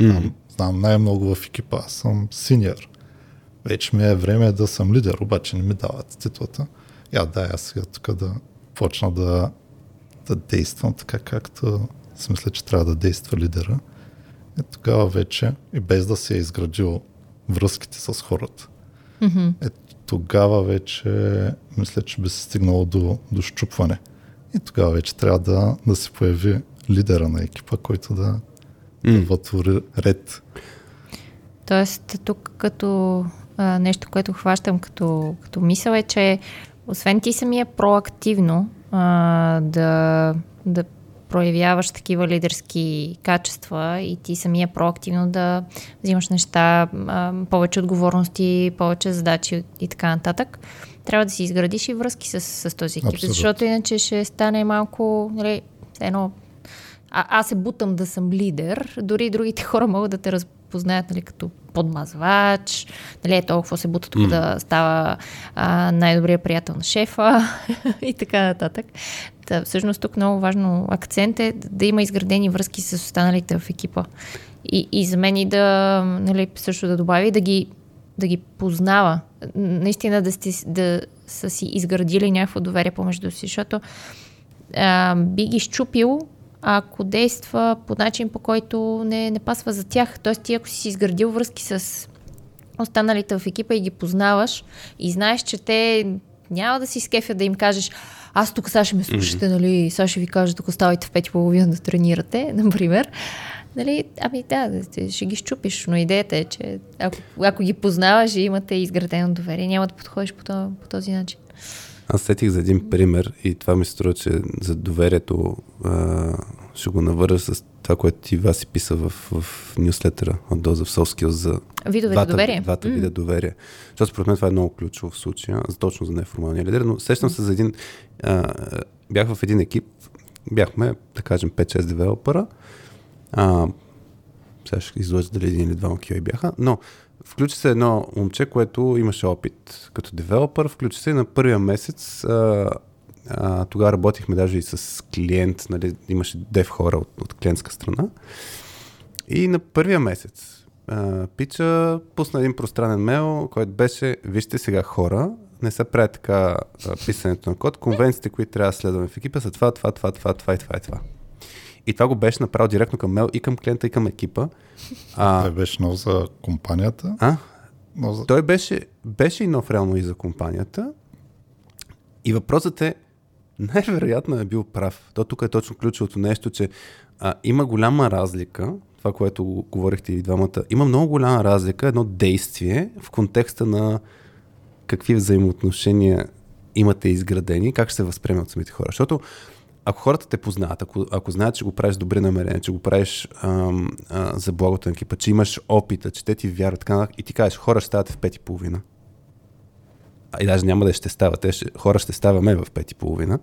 знам, знам най-много в екипа, аз съм синьор. Вече ми е време да съм лидер, обаче не ми дават титлата. Я да, аз сега тук да почна да, да действам така, както си мисля, че трябва да действа лидера. И тогава вече, и без да се е изградил връзките с хората, Мгм. е, тогава вече мисля, че би се стигнало до, до щупване. И тогава вече трябва да, да се появи лидера на екипа, който да, да М. вътвори ред. Тоест, тук като а, нещо, което хващам като, като мисъл е, че освен ти самия проактивно а, да, да проявяваш такива лидерски качества и ти самия проактивно да взимаш неща, а, повече отговорности, повече задачи и така нататък, трябва да си изградиш и връзки с, с този екип, Абсолютно. защото иначе ще стане малко, нали, едно а, аз се бутам да съм лидер, дори другите <laughs> хора могат да те разпознаят нали, като подмазвач, нали, е толкова се бута тук да става а, най-добрият приятел на шефа <laughs> и така нататък. Та, всъщност тук много важно акцент е да има изградени връзки с останалите в екипа. И, и за мен и да, нали, също да добави, да ги, да ги познава. Наистина да, сте, да са си изградили някакво доверие помежду си, защото а, би ги щупил, ако действа по начин, по който не, не пасва за тях. Тоест ти ако си изградил връзки с останалите в екипа и ги познаваш и знаеш, че те няма да си скефят да им кажеш аз тук сега ще ме слушате, нали, сега ще ви кажа, тук ставайте в пет и половина да тренирате, <laughs> например. Нали, ами да, ще ги щупиш, но идеята е, че ако, ако ги познаваш и имате изградено доверие, няма да подходиш по, то, по този начин. Аз сетих за един пример и това ми струва, че за доверието а, ще го навържа с това, което ти Васи писа в, в нюслетера от Доза в Skills за Видове двата, доверие. двата вида доверие. Защото според мен това е много ключово в случая, точно за неформалния лидер. Но сещам се за един... А, бях в един екип, бяхме, да кажем, 5-6 девелопера. А, сега ще излъжа дали един или двама QA бяха, но включи се едно момче, което имаше опит като девелопър, включи се на първия месец а, а, тогава работихме даже и с клиент, нали, имаше дев хора от, от клиентска страна. И на първия месец а, Пича пусна един пространен мейл, който беше, вижте сега хора, не се прави така а, писането на код, конвенциите, които трябва да следваме в екипа са това, това, това, това, това и това и това. И това го беше направил директно към мейл и към клиента, и към екипа. А, Той беше нов за компанията. А? Нов за... Той беше, беше и нов реално и за компанията. И въпросът е, най-вероятно е бил прав. То тук е точно ключовото нещо, че а, има голяма разлика, това, което говорихте и двамата, има много голяма разлика, едно действие в контекста на какви взаимоотношения имате изградени, как ще се възприеме от самите хора. Защото ако хората те познават, ако, ако знаят, че го правиш добри намерения, че го правиш ам, а, за благото на екипа, че имаш опита, че те ти вярват, така, и ти кажеш, хора ще стават в пет и половина, и даже няма да ще става, те ще, хора ще ставаме в пет и половина,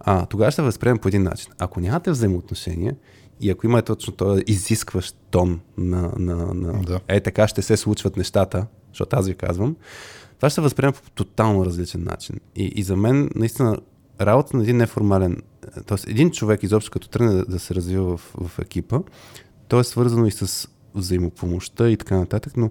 а, тогава ще възприемем по един начин. Ако нямате взаимоотношения и ако имате точно този изискващ тон на, на, на Да. е така ще се случват нещата, защото аз ви казвам, това ще се възприема по тотално различен начин. И, и за мен, наистина, работа на един неформален, т.е. един човек изобщо като тръгне да, да се развива в, в екипа, то е свързано и с взаимопомощта и така нататък, но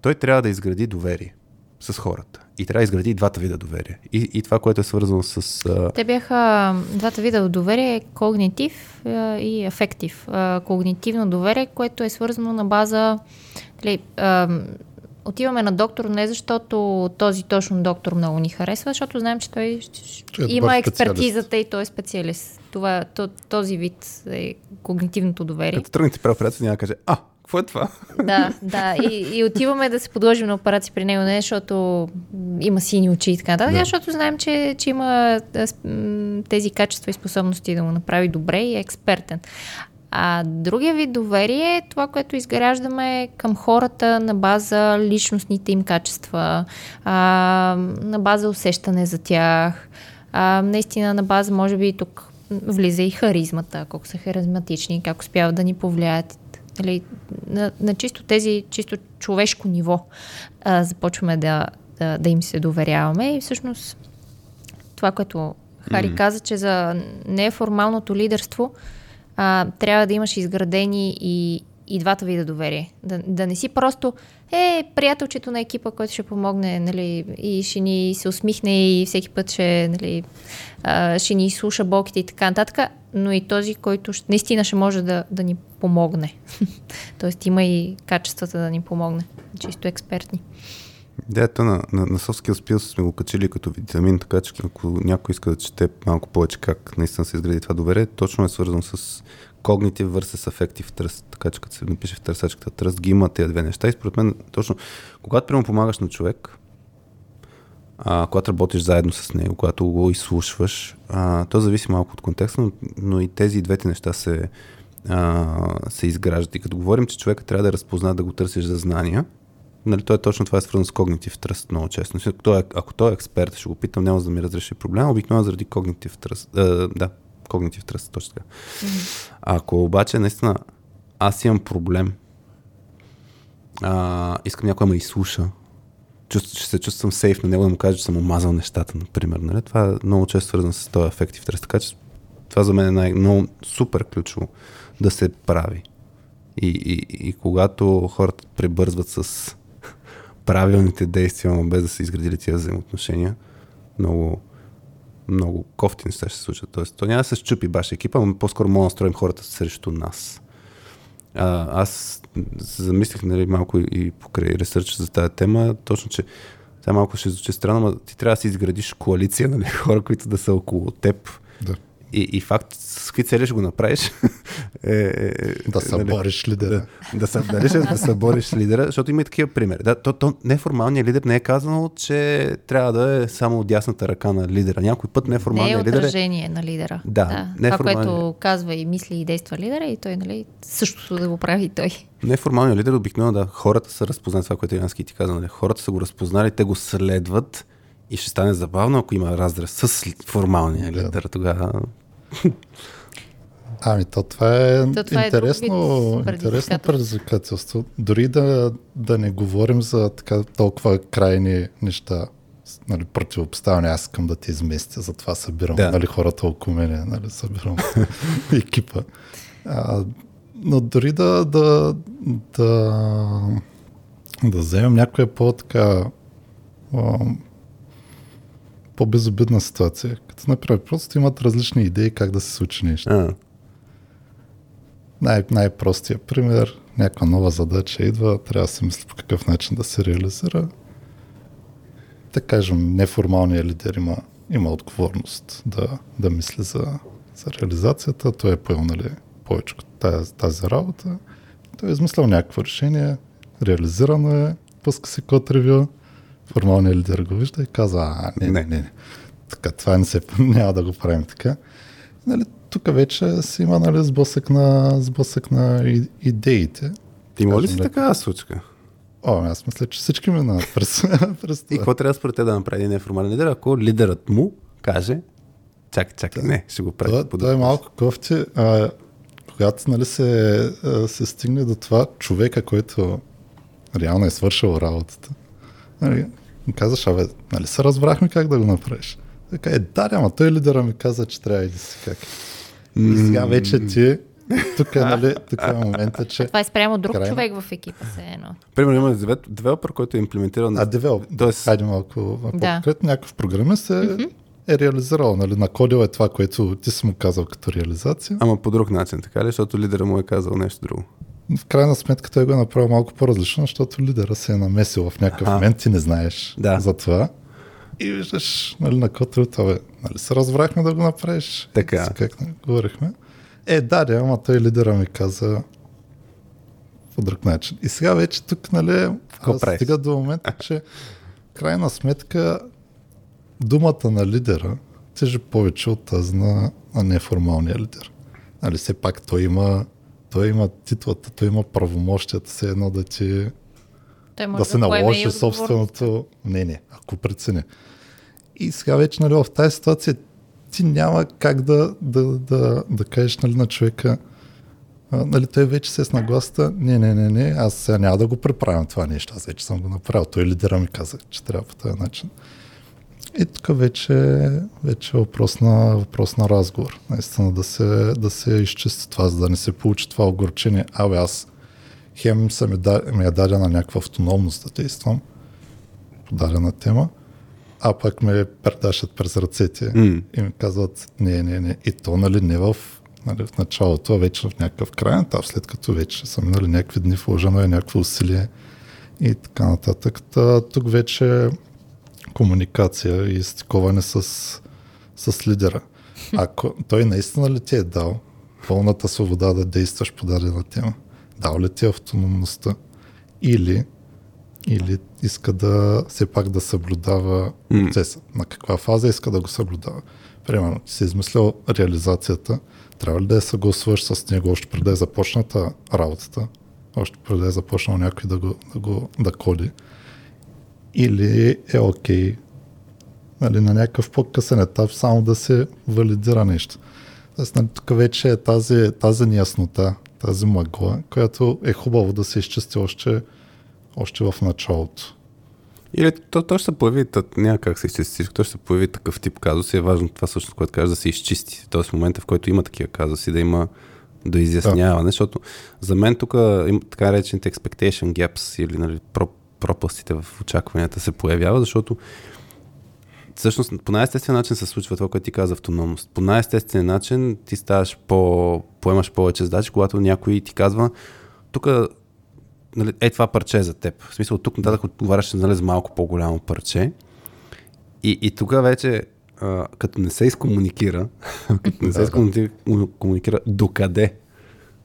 той трябва да изгради доверие с хората. И трябва да изгради и двата вида доверие. И, и това, което е свързано с... А... Те бяха двата вида доверие, когнитив а, и ефектив. А, когнитивно доверие, което е свързано на база... Дали, а, отиваме на доктор не защото този точно доктор много ни харесва, защото знаем, че той е има експертизата и той е специалист. Това, то, този вид е когнитивното доверие. Като тръгнете при операция, няма да каже, а, какво е това? Да, да. И, и отиваме да се подложим на операция при него, не защото има сини очи и така нататък, Да. защото знаем, че, че има тези качества и способности да го направи добре и е експертен. А другия вид доверие е това, което изграждаме към хората на база личностните им качества, а, на база усещане за тях, а, наистина на база, може би тук влиза и харизмата, колко са харизматични, как успяват да ни повлияят. Нали, на, на чисто тези, чисто човешко ниво а, започваме да, да, да им се доверяваме и всъщност това, което Хари mm. каза, че за неформалното лидерство а, трябва да имаш изградени и, и двата вида доверие. Да, да не си просто е приятелчето на екипа, който ще помогне нали, и ще ни се усмихне и всеки път ще, нали, а, ще ни слуша болките и така нататък, но и този, който ще, наистина ще може да, да ни помогне. <laughs> Тоест има и качествата да ни помогне. Чисто експертни. Идеята на, на, на Soft Skills сме го качили като витамин, така че ако някой иска да чете малко повече как наистина се изгради това доверие, точно е свързано с Cognitive versus Affective Trust. Така че като се напише в търсачката Trust, ги има тези две неща. И според мен, точно, когато прямо помагаш на човек, а, когато работиш заедно с него, когато го изслушваш, а, то зависи малко от контекста, но, но и тези двете неща се, а, се изграждат. И като говорим, че човека трябва да разпознае да го търсиш за знания, нали, той е точно това е свързано с когнитив тръст, много често. Ако той, е, ако той е експерт, ще го питам, няма за да ми разреши проблема, обикновено заради когнитив тръст. А, да, когнитив тръст, точно така. Ако обаче наистина аз имам проблем, а, искам някой да ме изслуша, чувств, ще се чувствам сейф на него да му кажа, че съм омазал нещата, например. Нали? Това е много често свързано с този ефектив тръст. Така че това за мен е най- много супер ключово да се прави. И, и, и когато хората прибързват с правилните действия, но без да са изградили тия взаимоотношения, много, много кофти неща ще се случат. Тоест, то няма да се щупи баш екипа, но по-скоро мога да настроим хората срещу нас. А, аз замислих нали, малко и покрай ресърч за тази тема, точно, че Сега малко ще звучи странно, но ти трябва да си изградиш коалиция, нали, <laughs> хора, които да са около теб. Да. И, и факт, с какви цели ще го направиш? <laughs> е, е, е, Да събориш лидера. Да, да, дали ще да събориш лидера, защото има и такива примери. Да, то, то неформалният лидер не е казано, че трябва да е само дясната ръка на лидера. Някой път Не е неформалният лидер е... отражение на лидера. Да, е Това, което казва и мисли и действа лидера, и той, нали, същото да го прави и той. Неформалният лидер обикновено да, хората са разпознали това, което Янски ти каза, нали? хората са го разпознали, те го следват и ще стане забавно, ако има разрез с формалния Да. Тогава <laughs> Ами то това е То това е интересно, вид интересно предизвикателство. Дори да, да не говорим за така толкова крайни неща, нали, противопоставяне, аз искам да те изместя, затова събирам Да. нали, хората около мене, нали, събирам <laughs> екипа. А, но дори да, да, да, да вземем някоя по-така по-безобидна ситуация, като например просто имат различни идеи как да се случи нещо. а, Най- най-простия пример, някаква нова задача идва, трябва да се мисли по какъв начин да се реализира. Да кажем, неформалният лидер има, има отговорност да, да мисли за, за реализацията. Той е поел нали, повече от тази, тази работа. Той е измислял някакво решение, реализирано е, пуска си код ревю, формалният лидер го вижда и казва, а, не, не, не, не. Така, това не се, <laughs> няма да го правим така. Нали, тук вече си има нали, сблъсък на, сблъсък на и, идеите. ти има ли си леко. такава случка? О, аз мисля, че всички минават през, <laughs> през И това. какво трябва според те да направи един неформален лидер, ако лидерът му каже, чакай, чакай, не, ще го прави. Това, това е малко кофти. А, когато нали, се, се стигне до това, човека, който реално е свършил работата, нали, ми казваш, абе, нали се разбрахме как да го направиш? Така е, да, ама той лидера ми каза, че трябва и си как. И сега вече ти, тук е, нали, тук е момента, че Това е спрямо друг Крайно. човек в екипа се едно. Примерно има девел- девелопер, който е имплементирал А, девел, Тоест- хайде малко Да. по-конкретно, някакъв програмист е, е реализирал, нали, накодил е това, което ти си му казал като реализация. Ама по друг начин, така ли? Защото лидера му е казал нещо друго. В крайна сметка той го е направил малко по-различно, защото лидера се е намесил в някакъв Аха. момент, ти не знаеш Да. за това. И виждаш, нали, на котрото, бе, нали се разбрахме да го направиш. Така. С Как нали, говорихме. Е, да, да, ама той лидера ми каза по друг начин. И сега вече тук, нали, стига до момента, че крайна сметка думата на лидера тежи повече от тази на, на неформалния лидер. Нали, все пак той има, той има титлата, той има правомощията, все едно да ти Той може да се поеме и наложи собственото мнение, ако прецени. И сега вече нали, в тази ситуация ти няма как да, да, да, да кажеш нали, на човека, а, нали, той вече се е с нагласата, не, не, не, не, аз сега няма да го преправям това нещо, аз вече съм го направил. Той лидера ми каза, че трябва по този начин. И тук вече, вече е въпрос на, въпрос на разговор. Наистина да се, да се изчисти това, за да не се получи това огорчение. Абе, аз хем са ми, да, ми е дадена някаква автономност да действам по дадена тема, а пък ме предашат през ръцете М. и ми казват не, не, не. И то нали не в, нали, в началото, а вече в някакъв крайен етап, след като вече са минали някакви дни, вложено е някакво усилие и така нататък. Та, тук вече комуникация и стиковане с, с лидера. Ако той наистина ли ти е дал пълната свобода да действаш по дадена тема, дал ли ти автономността или, или иска да все пак да съблюдава процеса. На каква фаза иска да го съблюдава. Примерно, ти си измислял реализацията, трябва ли да я съгласуваш с него още преди да е започната работата, още преди да е започнал някой да го, да го да коди, или е окей нали, на някакъв по-късен етап само да се валидира нещо. Тоест, нали, тук вече е тази, тази неяснота, тази мъгла, която е хубаво да се изчисти още, още в началото. Или то, то ще се появи, няма как се изчисти всичко, то ще се появи такъв тип казус и е важно това всъщност, което кажеш, да се изчисти. Тоест в момента, в който има такива казуси, да има до изясняване, защото за мен тук има така речените expectation gaps или нали, пропастите в очакванията се появява, защото всъщност по най-естествен начин се случва това, което ти каза автономност. По най-естествен начин ти ставаш по, поемаш повече задачи, когато някой ти казва, тук нали, е това парче е за теб. В смисъл, тук нататък отговаряш нали, за малко по-голямо парче. И, и тук вече, а, като не се изкомуникира, <laughs> като не се изкомуникира комуникира докъде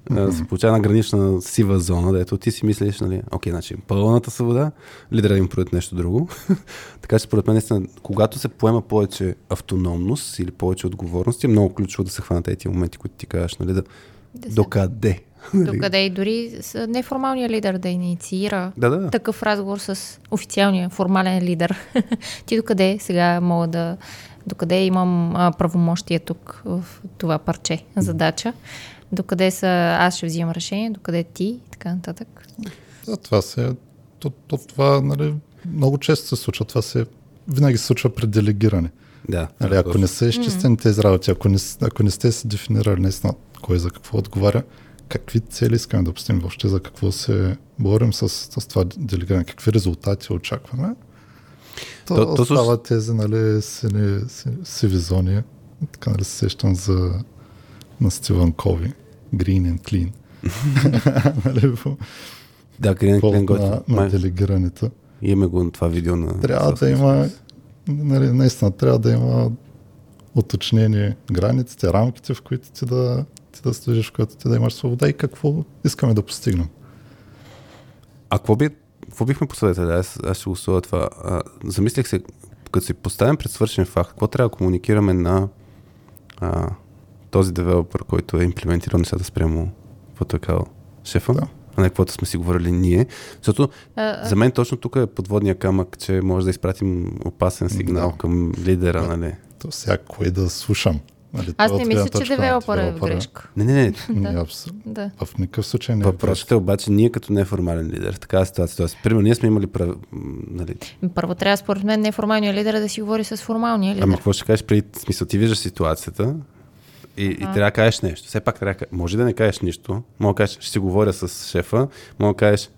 а, се получава една гранична сива зона, дето ти си мислиш, нали, окей, значи пълната свобода, лидера им проят нещо друго. <laughs> така че според мен, наистина, когато се поема повече автономност или повече отговорност, е много ключово да се хванат тези моменти, които ти кажеш, нали, да, Да докъде. <laughs> Докъде и дори с неформалният лидер да инициира Да, да. такъв разговор с официалния формален лидер. <laughs> Ти докъде сега мога да... Докъде имам а, правомощие тук в това парче задача? Докъде са аз ще взимам решение, докъде ти и така нататък. За това се... То, то, това, нали, много често се случва. Това се винаги се случва при делегиране. Да. Нали, ако не са изчистени тези работи, ако не, ако не сте се дефинирали наистина кой за какво отговаря, какви цели искаме да постигнем въобще, за какво се борим с, с това делегиране, какви резултати очакваме, то, То- то, остава тези нали, сини, си- сиви зони. Така нали се сещам за на Стивън Кови, Green and Clean. <laughs> нали, Да, Green повод Clean на, готин. на делегирането. Имаме го на това видео на... Трябва да има, нали, наистина, трябва да има уточнени границите, рамките, в които ти да, ти да служиш, в които ти да имаш свобода и какво искаме да постигнем. А какво, би, какво бихме посъветвали? Аз, аз ще го това. А, замислих се, като си поставим пред свършен факт, какво трябва да комуникираме на а, този девелопър, който е имплементирал нещата спрямо каквото е казал шефа, Да. а не каквото сме си говорили ние. Защото А, за мен точно тук е подводния камък, че може да изпратим опасен сигнал Да. към лидера, нали? То всяко е да слушам. Нали, аз не мисля, че девелопър е в грешка. Не, не, не. Не, Да. Да. В никакъв случай не е Въпросът е обаче ние като неформален лидер, в такава ситуация. Тоест, примерно, ние сме имали прав... нали, Първо трябва, според мен, неформалният лидер да си говори с формалния лидер. Ама какво ще кажеш преди, смисъл, ти виждаш ситуацията и, и трябва да кажеш нещо. Все пак трябва може да не кажеш нищо, мога да кажеш, ще си говоря с шефа, мога да кажеш,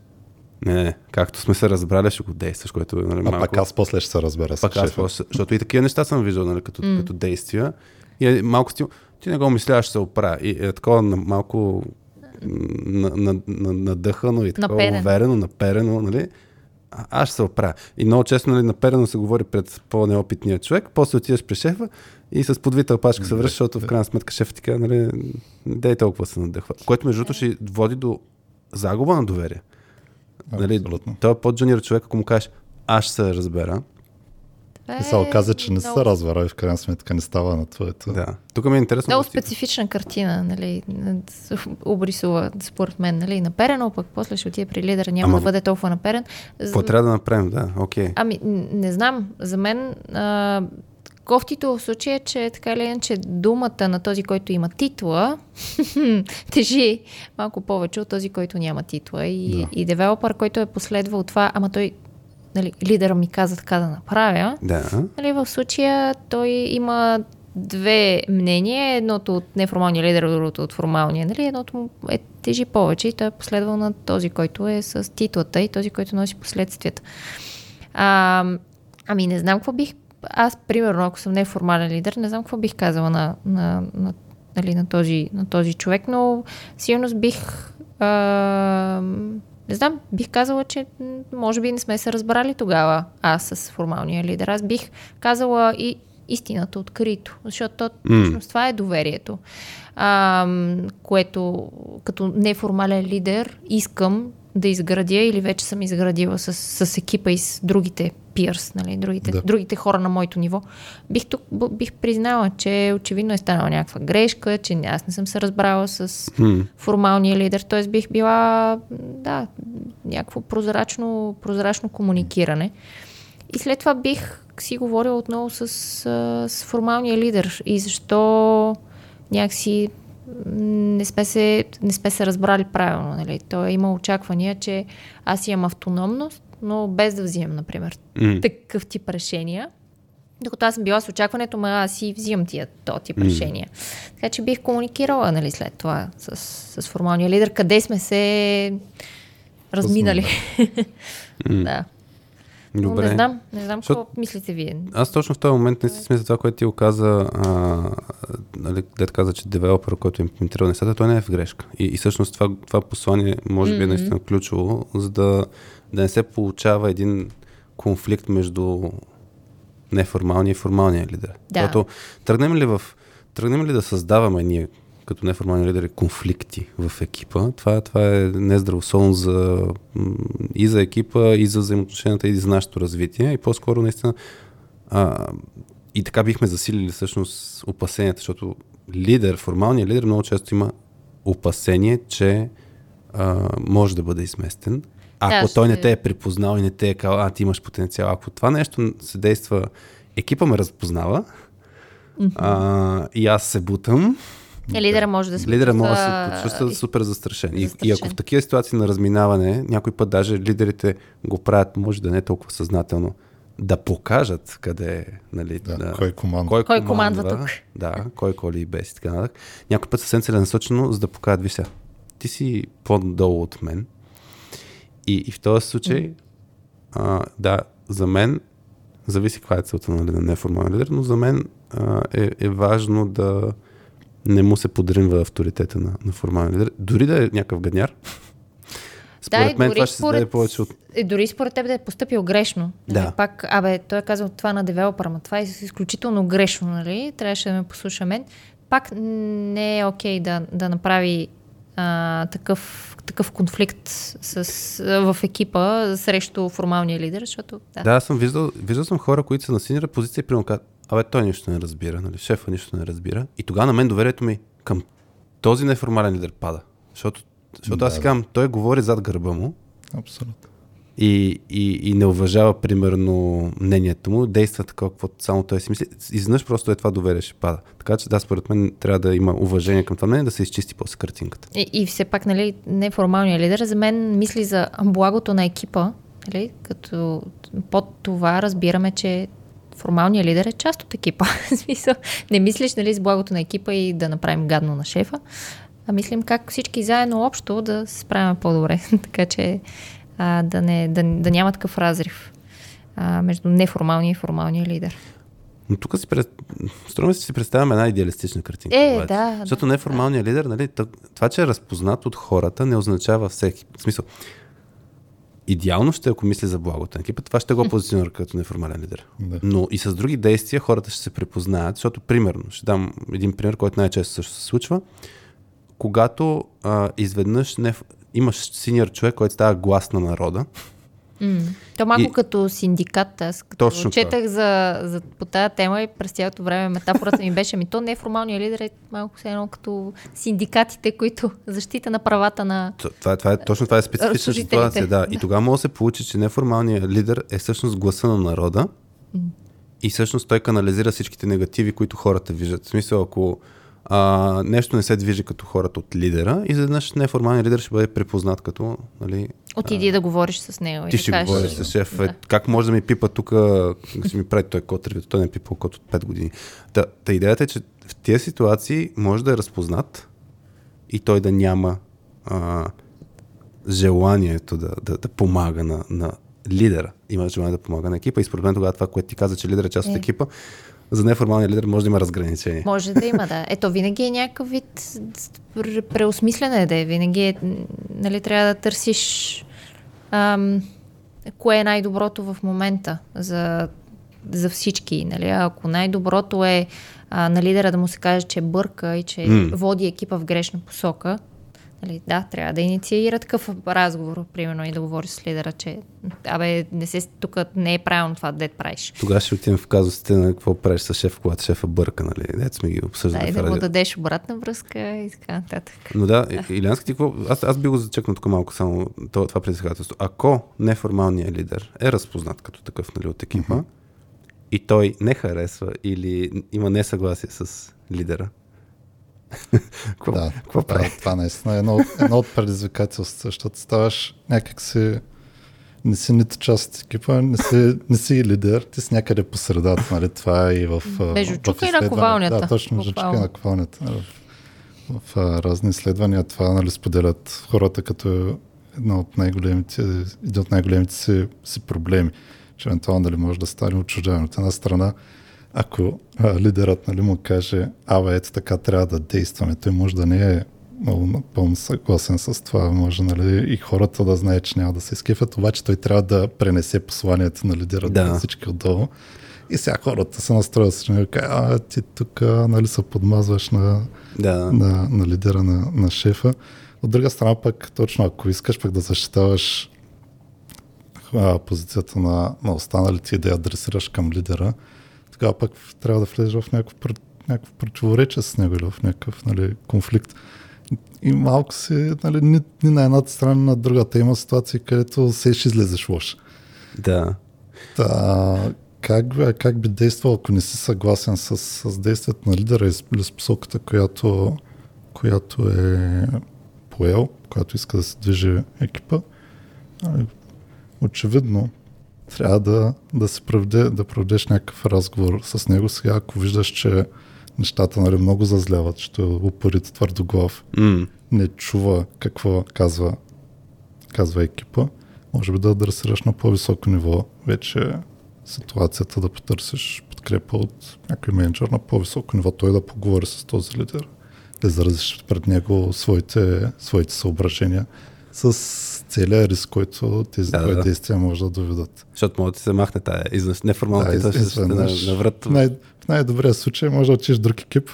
не, не, както сме се разбрали, ще го действаш, което е нали, А малко... пак аз после ще се разбера с пак аз шефа. после, защото и такива неща съм виждал, нали, като, mm. като действия. И е малко стил, ти не го мисляваш, се оправя. И е такова на, малко на, на, на, надъхано и такова Наперен. уверено, наперено, нали? А, аз ще се оправя. И много често, нали, наперено се говори пред по-неопитния човек, после отиваш при шефа и с подвита опашка се връщаш, защото в крайна сметка шефът ти казва, нали, дай толкова се надъхва. Което между другото ще води до загуба на доверие. Нали, Абсолютно. той е по-джуниор човек, ако му кажеш, аз ще се разбера, Това И се оказа, че не много- се разбира и в крайна сметка не става на твоето. Да. Тук ми е интересно. Много да специфична картина, нали, се обрисува, според мен, нали, наперено, пък после ще отиде при лидера, няма Ама- да бъде толкова наперен. Какво трябва да направим? Да, окей. Ами, н- не знам, за мен а, кофтито в случая е, че така или иначе думата на този, който има титла, <laughs> тежи малко повече от този, който няма титла. И, Да. и девелопър, който е последвал това, ама той, нали, лидера ми каза така да направя, Да. Нали, в случая той има две мнения. Едното от неформалния лидер, другото от формалния. Нали? Едното му е тежи повече и той е последвал на този, който е с титлата и този, който носи последствията. А, ами не знам какво бих... Аз, примерно, ако съм неформален лидер, не знам какво бих казала на, на, на, нали, на, този, на този човек, но сигурно бих... А, не знам, бих казала, че може би не сме се разбрали тогава аз с формалния лидер. Аз бих казала и истината открито, защото то, всъщност това е доверието, а, което като неформален лидер искам да изградя или вече съм изградила с, с екипа и с другите пирс, нали, другите, Да. другите хора на моето ниво. Бих, тук, бих признала, че очевидно е станала някаква грешка, че аз не съм се разбрала с Хм. формалния лидер, т.е. бих била, да, някакво прозрачно, прозрачно комуникиране. И след това бих си говорила отново с, с формалния лидер и защо някакси не сме се, не сме се разбрали правилно. Нали? Той има очаквания, че аз имам автономност, но без да взимам, например, М. такъв тип решения. Докато аз съм била с очакването, ма аз си взимам тия то тип решения. Така че бих комуникирала нали, след това с, с формалния лидер, къде сме се разминали. <laughs> да. Но Добре. не знам, не знам Защото- какво мислите вие. Аз точно в този момент не си смисля това, което ти го каза, а, нали, дед каза, че девелопер, който е имплементирал нещата, той не е в грешка. И, и всъщност това, това послание може би е наистина ключово, за да, да не се получава един конфликт между неформалния и формалния лидер. Да. Защото тръгнем ли, в, тръгнем ли да създаваме ние като неформални лидери конфликти в екипа, това, това е нездравословно за, и за екипа, и за взаимоотношенията, и за нашето развитие. И по-скоро наистина а, и така бихме засилили всъщност опасенията, защото лидер, формалният лидер много често има опасение, че а, може да бъде изместен. Ако Да, той не ще- те е припознал и не те е казал, а ти имаш потенциал. Ако това нещо се действа, екипа ме разпознава а, и аз се бутам, Е, лидера може да се Лидера може да почувства се почувства супер застрашен. И, и застрашен. ако в такива ситуации на разминаване, някой път даже лидерите го правят, може да не е толкова съзнателно, да покажат къде е, нали, Да, кой командва. Кой, Кой командва тук. Да, кой коли и без и така нататък. Някой път съвсем целенасочено, за да покажат, виж сега, ти си по-долу от мен. И, и в този случай, а, да, за мен, зависи каква е целта нали, на неформален лидер, но за мен а, е, е важно да не му се подримва авторитета на, на формален лидер. Дори да е някакъв гадняр. Според и мен това ще се даде според- повече от... Е, дори според теб да е поступил грешно. Да. Нали, Пак, абе, той е казал това на девелопера, ма това е изключително грешно, нали? Трябваше да ме послуша мен. Пак не е окей да, да направи а, такъв, такъв конфликт с, а, в екипа срещу формалния лидер, защото да. Да, аз съм виждал, виждал съм хора, които са на синьора позиция и примерно казват, абе той нищо не разбира, нали? шефа нищо не разбира. И тогава на мен доверието ми към този неформален лидер пада. Защото, защото Да, аз си казвам, той говори зад гърба му Абсолютно. И, и, и не уважава примерно мнението му, действа така, каквото само той си мисли. Изведнъж просто е това доверие ще пада. Така че да, според мен трябва да има уважение към това мнение, да се изчисти после картинката. И, и все пак, нали, неформалният лидер за мен мисли за благото на екипа, нали, като под това разбираме, че формалният лидер е част от екипа. <laughs> Смисъл, не мислиш, нали, с благото на екипа и да направим гадно на шефа, а мислим как всички заедно общо да се справяме по-добре. <laughs> така че а, да, не, да, да няма такъв разрив а, между неформалния и формалния лидер. Но тук си, пред... струва ми се, че си представяме една идеалистична картинка. Е, обаче. да, Защото да, неформалният лидер, нали, това, че е разпознат от хората, не означава всеки. В смисъл, идеално ще ако мисли за благото на екипа, това ще го позиционира като неформален лидер. Да. Но и с други действия хората ще се препознаят, защото, примерно, ще дам един пример, който най-често също се случва. Когато а, изведнъж не, имаш синьор човек, който става глас на народа, М. То малко И- като синдикат, аз като Точно четах за, за, по тази тема и през цялото време метафората ми беше ми то неформалният лидер е малко все едно като синдикатите, които защита на правата на... Това, е- това е, точно това е специфична ситуация, да. И тогава може да се получи, че неформалният лидер е всъщност гласа на народа и всъщност той канализира всичките негативи, които хората виждат. В смисъл, ако а, нещо не се движи като хората от лидера, изведнъж неформалният лидер ще бъде препознат като, нали, Отиди да говориш с него. и ти да ще кажеш, говориш с шеф. Да. Е, как може да ми пипа тук, да си ми прави той код той не е пипал код от 5 години. Та, та идеята е, че в тези ситуации може да е разпознат и той да няма а, желанието да, да, да помага на, на лидера. Има желание да помага на екипа и според мен тогава това, което ти каза, че лидер е част от Е. екипа, за неформалния лидер може да има разграничение. Може да има, да. Ето, винаги е някакъв вид пр- преосмислене да е. Винаги е, нали, трябва да търсиш ам, кое е най-доброто в момента за, за всички. Нали? Ако най-доброто е а, на лидера да му се каже, че бърка и че М. води екипа в грешна посока, нали, да, трябва да инициира такъв разговор, примерно, и да говори с лидера, че абе, не се, тук не е правилно това, дед правиш. Тогава ще отидем в казусите на какво правиш с шеф, когато шефа бърка, нали? Дето сме ги обсъждали Да, и да му дадеш обратна връзка и така нататък. Но да, Илянски, ти какво? Аз, аз би го зачекнал тук малко само това, това предизвикателство. Ако неформалният лидер е разпознат като такъв нали, от екипа и той не харесва или има несъгласие с лидера, <laughs> какво, Да, какво прави? това, това наистина е едно, едно от предизвикателствата, защото ставаш някак си не си нито част от екипа, не си, не си и лидер, ти си някъде по средата, нали? Това е и в... Между в чука и изследвания. наковалнята. Да, точно, между чука и Буквално. наковалнята. В, в а, разни изследвания това нали, споделят хората като едно от най-големите, един от най-големите си, си проблеми. че евентуално нали, може да стане отчуждаване. От една страна, ако а, лидерът нали, му каже, абе, ето така трябва да действаме, той може да не е много напълно съгласен с това. Може нали, и хората да знаят, че няма да се изкефят, обаче той трябва да пренесе посланието на лидера Да. на всички отдолу. И сега хората се настроят с него, а ти тук нали, се подмазваш на, Да. на, на лидера на, на шефа. От друга страна пък, точно ако искаш пък да защитаваш а, позицията на, на останалите и да я адресираш към лидера, тогава пък трябва да влезеш в някакво, някакво противоречие с него или в някакъв нали, конфликт. И малко си, нали, ни, ни на едната страна, ни на другата. Има ситуации, където се ще излезеш лош. Да. Та, как, би, как би действал, ако не си съгласен с, с действието на лидера или с посоката, която, която е поел, която иска да се движи екипа? Ами, Очевидно, трябва да, да се проведе, да проведеш някакъв разговор с него. Сега, ако виждаш, че нещата нали, много зазляват, че е упорит твърдоглав, М. не чува какво казва, казва екипа, може би да адресираш на по-високо ниво вече ситуацията, да потърсиш подкрепа от някой менеджер на по-високо ниво, той да поговори с този лидер, да изразиш пред него своите, своите съображения с целият риск, който тези Да, да. действия може да доведат. Защото може да се махне тая изнес, неформалната Да, из- на, изведнъж. на врат. В, най- в най-добрия случай може да отидеш друг екип,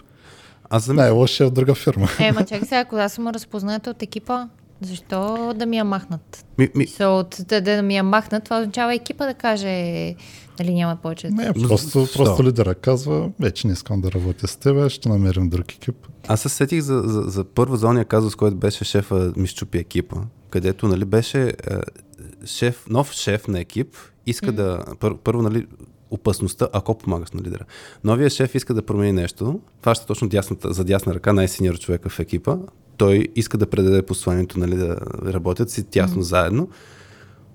Аз за най-лошия в друга фирма. Е, ма чакай сега, ако аз съм разпозната от екипа, защо да ми я махнат? ми, ми, So, от да, да ми я махнат, това означава екипа да каже дали няма повече. Не, просто, Защо? просто лидера казва, вече не искам да работя с теб, ще намерим друг екип. Аз се сетих за, за, за първо за ония казус, който беше шефа ми щупи екипа, където нали, беше е, шеф, нов шеф на екип, иска да, пър, първо, нали, опасността, ако помагаш на лидера. Новия шеф иска да промени нещо, това ще точно дясната, за дясна ръка, най-синьор човека в екипа. Той иска да предаде посланието, нали, да работят си тясно заедно.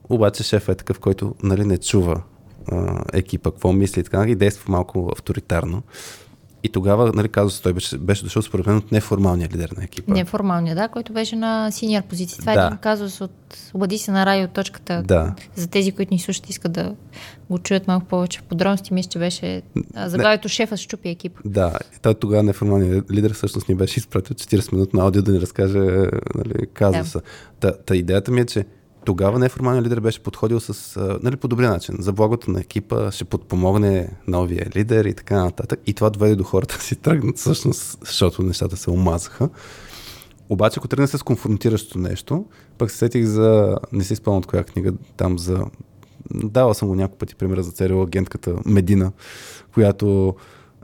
Обаче шефът е такъв, който нали, не чува а, екипа, какво мисли и така, и действа малко авторитарно. И тогава, нали, казва той беше, беше дошъл според мен от неформалния лидер на екипа. Неформалния, да, който беше на синьор позиция. Това Да. е един казус от Обади се на радио точката. Да. За тези, които ни слушат, искат да го чуят малко повече в подробности. Мисля, че беше заглавието шефа щупи екип. Да, и той тогава неформалният лидер всъщност ни беше изпратил 40 минути на аудио да ни разкаже нали, казуса. Та, та идеята ми е, че тогава неформалният лидер беше подходил с нали, по добрия начин. За благото на екипа ще подпомогне новия лидер и така нататък. И това доведе до хората да си тръгнат всъщност, защото нещата се омазаха. Обаче, ако тръгне с конфронтиращо нещо, пък се сетих за, не си спомням от коя книга, там за, давал съм го няколко пъти, примера за царил агентката Медина, която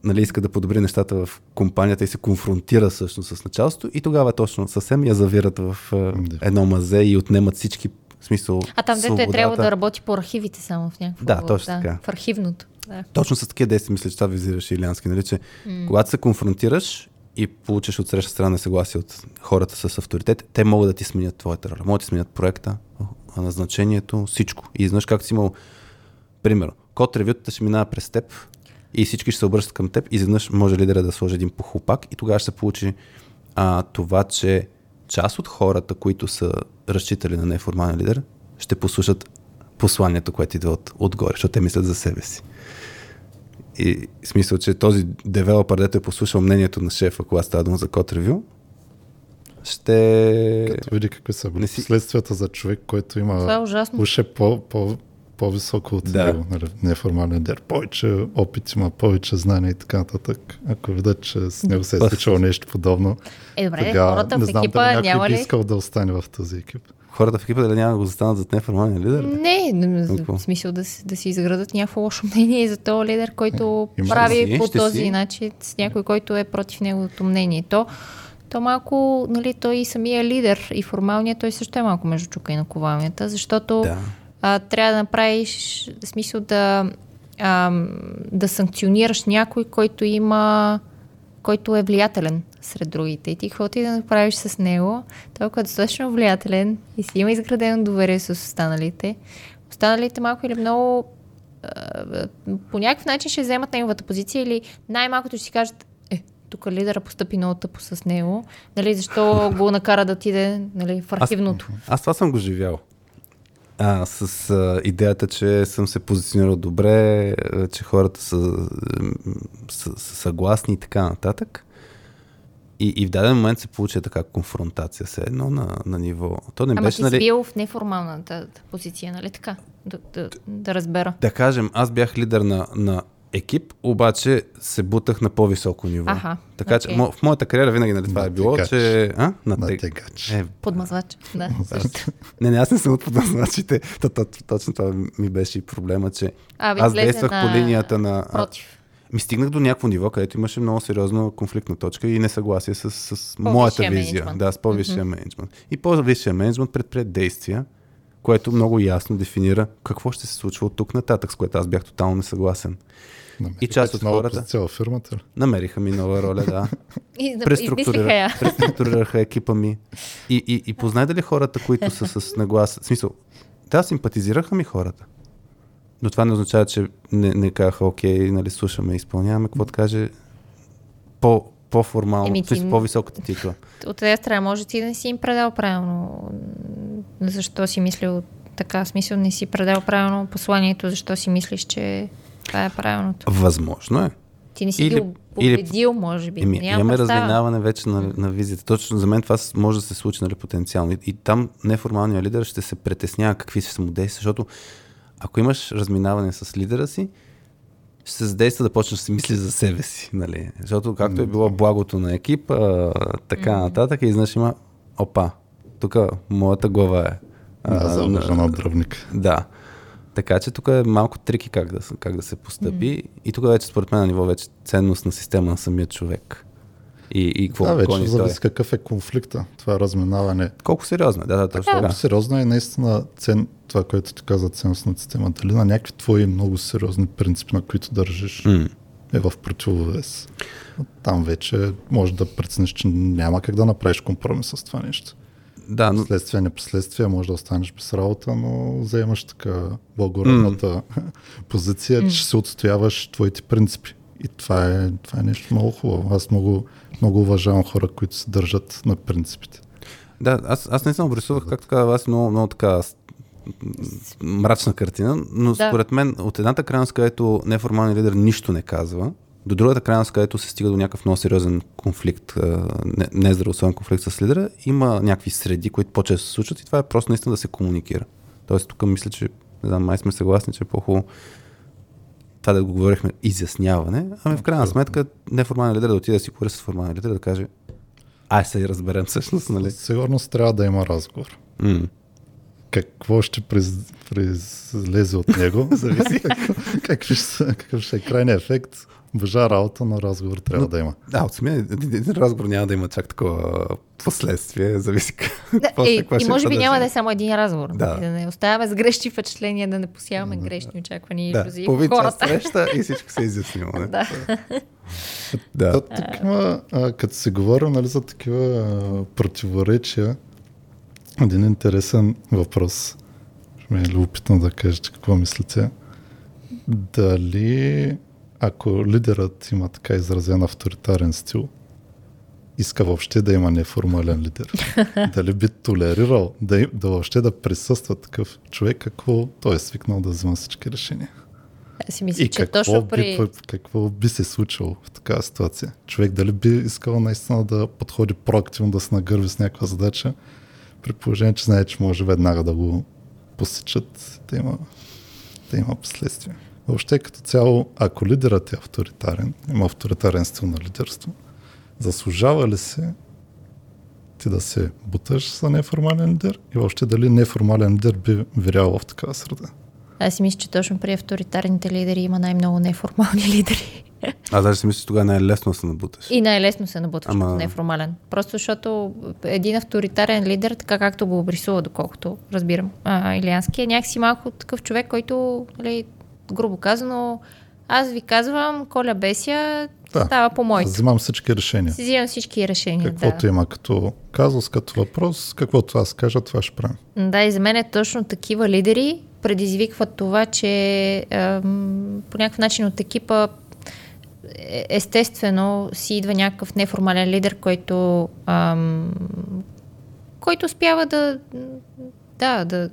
нали, иска да подобри нещата в компанията и се конфронтира всъщност с началството и тогава точно съвсем я завират в Да. едно мазе и отнемат всички, в смисъл, А там, дето е свободата. трябвало да работи по архивите само в някакво. Да, точно така. В архивното. Да. Точно с такива действия, мисля, че това визираше Илянски, нали, че когато се конфронтираш и получиш от среща страна съгласие от хората с авторитет, те могат да ти сменят твоята роля. Могат да ти сменят проекта, назначението, всичко. И знаеш как си имал, примерно, код ревютата ще минава през теб и всички ще се обръщат към теб и изведнъж може лидера да сложи един похлопак и тогава ще се получи а, това, че част от хората, които са разчитали на неформален лидер, ще послушат посланието, което идва от, отгоре, защото те мислят за себе си. И в смисъл, че този девелопър, дето е послушал мнението на шефа, когато става дума за код ревю, ще... Като види какви са Не си- последствията за човек, който има Това е ужасно. уж е по, по, по-високо от Да. него, нали, неформален лидер. Повече опит има, повече знания и така нататък. Ако видят, че с него се е случило нещо подобно, Е, добре, тогава хората не в знам екипа дали някой няма би ли... искал да остане в този екип. Хората в екипа дали няма да го застанат зад неформалния лидер? ли? Не, не, в смисъл да, да си изградат някакво лошо мнение за този лидер, който Има- прави си, по този си. начин с някой, който е против неговото мнение. То, то малко, нали, той и самия лидер и формалният, той също е малко между чука и наковалнята, защото Да. А, трябва да направиш смисъл да, а, да санкционираш някой, който има който е влиятелен сред другите. И ти каквото и да направиш с него, той ако е достатъчно влиятелен и си има изградено доверие с останалите, останалите малко или много по някакъв начин ще вземат неговата позиция или най-малкото ще си кажат, е, тук лидера постъпи много тъпо с него, нали, защо го накара да отиде нали, в архивното. Аз това съм го живял. А, с а, идеята, че съм се позиционирал добре, а, че хората са, са, са съгласни и така нататък. И, и в даден момент се получи така конфронтация, все едно на, на ниво. То не Ама беше, ти нали, си бил в неформалната позиция, нали така? Да, да, да разбера. да кажем, аз бях лидер на, на екип, обаче се бутах на по-високо ниво. Аха, така че мо- в моята кариера винаги нали, това е било, че... А? На Натегач. Е, Подмазвач. Да, <laughs> също. не, не, аз не съм от то, точно това ми беше и проблема, че А, аз действах на... по линията на... Против. Ми стигнах до някакво ниво, където имаше много сериозна конфликтна точка и несъгласие с, с моята визия. мениджмънт. Да, с по-висшия менеджмент. И по-висшия менеджмент предприе действия, което много ясно дефинира какво ще се случва от тук нататък, с което аз бях тотално несъгласен. Намерихте И част от хората- във фирмата ли? Намериха ми нова роля, да. И, измислиха Преструктурира, я. <laughs> преструктурираха екипа ми. И, и, и познай дали хората, които са с наглас... В смисъл, да, симпатизираха ми хората. Но това не означава, че не, не казаха, окей, нали, слушаме и изпълняваме, какво да каже по, по-формално, Еми, ти- по-високата титла. От една страна, може ти да не си им предал правилно. Защо си мислил така? В смисъл не си предал правилно посланието, защо си мислиш, че това е правилното. Възможно е. Ти не си Или- бил или- победил, може би. Еми, имаме представа. разминаване вече на, на визията. Точно за мен това може да се случи нали, потенциално. И, и там неформалният лидер ще се притеснява какви ще са му действия, защото ако имаш разминаване с лидера си, ще се задейства да почнеш да си мисли за себе си. Нали? Защото както е било благото на екипа, така нататък, и изнъж има, опа, тук моята глава е. Да, а, на- на дръвник. да. Така че тук е малко трики как да, се- как да се постъпи. И тук вече според мен на ниво вече ценност на система на самия човек. И, и какво Да, вече зависи какъв е конфликта. Това е разминаване. Колко сериозно е, да, да, точно Колко така. сериозно е наистина цен, това, което ти каза ценностна система. Дали на някакви твои много сериозни принципи, на които държиш, М. е в противовес. Там вече може да прецениш, че няма как да направиш компромис с това нещо. Да, но Следствие, не последствие, може да останеш без работа, но вземаш така благородната <laughs> позиция, че ще се отстояваш твоите принципи. И това е, това е нещо много хубаво. Аз много, много уважавам хора, които се държат на принципите. да, аз, аз не съм обрисувах, както казах, аз много, много така мрачна картина, но Да. според мен от едната крайност, където неформалният лидер нищо не казва, до другата крайност, където се стига до някакъв много сериозен конфликт, а, не- нездравословен конфликт с лидера, има някакви среди, които по-често се случват и това е просто наистина да се комуникира. Тоест тук мисля, че не знам, май сме съгласни, че е по-хубаво това да го говорихме изясняване, ами в крайна сметка неформалният лидер да отиде да си говори с формалния лидер, да каже ай се разберем всъщност, нали? Сигурност трябва да има разговор. М. Какво ще приз, призлезе от него, <laughs> зависи <laughs> какви ще, какъв ще е крайният ефект. Божа работа, но разговор трябва да има. Да, от самия един един разговор няма да има чак такова последствие, зависи Да, <laughs> и, какво и ще може би няма да е само един разговор. Да. И да не оставяме с грешни впечатления, да не посяваме грешни очаквания и Да, иллюзии в половин час хората. среща и всичко се е изяснило. Не? Да. да. То, тук има, а, като се говори нали, за такива а, противоречия, един интересен въпрос. Ще ми е любопитно да кажете какво мислите. Дали ако лидерът има така изразен авторитарен стил, иска въобще да има неформален лидер. <laughs> Дали би толерирал да, да въобще да присъства такъв човек, какво той е свикнал да взема всички решения? Аз си мисля, И че какво, точно би, при... какво би се случило в такава ситуация? Човек дали би искал наистина да подходи проактивно, да се нагърви с някаква задача, при положение, че знае, че може веднага да го посечат, да има, да има последствия. Въобще като цяло, ако лидерът е авторитарен, има авторитарен стил на лидерство, заслужава ли се ти да се буташ за неформален лидер и въобще дали неформален лидер би вирял в такава среда? Аз си мисля, че точно при авторитарните лидери има най-много неформални лидери. <laughs> Аз даже си мисля, че тогава най-лесно да се набуташ. И най-лесно се набутваш Ама- като неформален. Просто защото един авторитарен лидер, така както го обрисува, доколкото разбирам, а, Илиански, е някакси малко такъв човек, който, нали, грубо казано, аз ви казвам, Коля Беся, Да. става по моето. Взимам всички решения. Си взимам всички решения. Каквото да. има като казус, като въпрос, каквото аз кажа, това ще правим. Да, и за мен е точно такива лидери предизвикват това, че ем, по някакъв начин от екипа е- естествено си идва някакъв неформален лидер, който, ам, който успява да, да, да,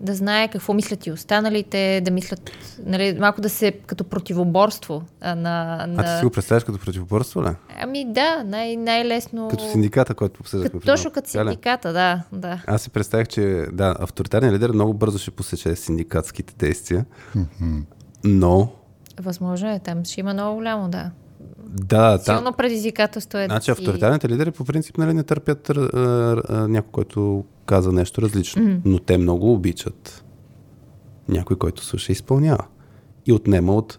да знае какво мислят и останалите, да мислят, нали, малко да се като противоборство а, на... на... А ти си го представяш като противоборство, ли? Ами да, най- най-лесно... Като синдиката, който обсъждахме. Като, точно като синдиката, да, да. Аз си представях, че да, авторитарният лидер много бързо ще посече синдикатските действия, но Възможно е, там ще има много голямо, да. Да, Силно предизвикателство е Значи авторитарните лидери по принцип нали, не търпят а, а, някой, който каза нещо различно, mm-hmm. но те много обичат някой, който слуша и изпълнява. И отнема от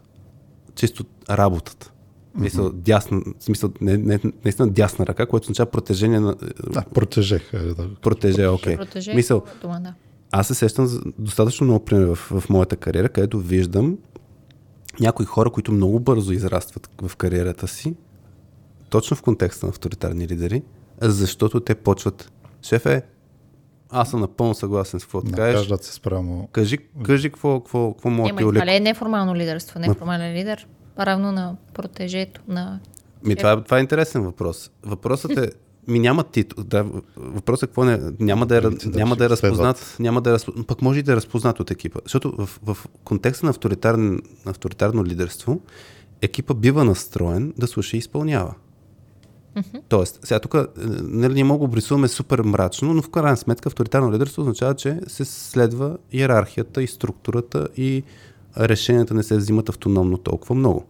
чисто работата. Mm-hmm. Мисъл, дясна, смисъл, не, не, наистина дясна ръка, което означава протежение на... Да, протежех. е, Да. Протеже, окей. Протеже, Мисъл, дума, да. аз се сещам за достатъчно много примери в, в моята кариера, където виждам някои хора, които много бързо израстват в кариерата си, точно в контекста на авторитарни лидери, защото те почват, шефе, аз съм напълно съгласен с какво ти кажеш. Се спрямо... Кажи, кажи какво, какво, какво мога да ти това ли е неформално лидерство? Неформален лидер, равно на протежето, на... Ми, това, е- това е интересен въпрос. Въпросът е, ми няма титул. Да, въпросът е какво не, няма да е, да няма да е разпознат, няма да е разпознат, пък може и да е разпознат от екипа. Защото в, в контекста на авторитарен, авторитарно лидерство, екипа бива настроен да слуша и изпълнява. Тоест, сега тук е, нали, ние мога да обрисуваме супер мрачно, но в крайна сметка авторитарно лидерство означава, че се следва иерархията и структурата и решенията не се взимат автономно толкова много.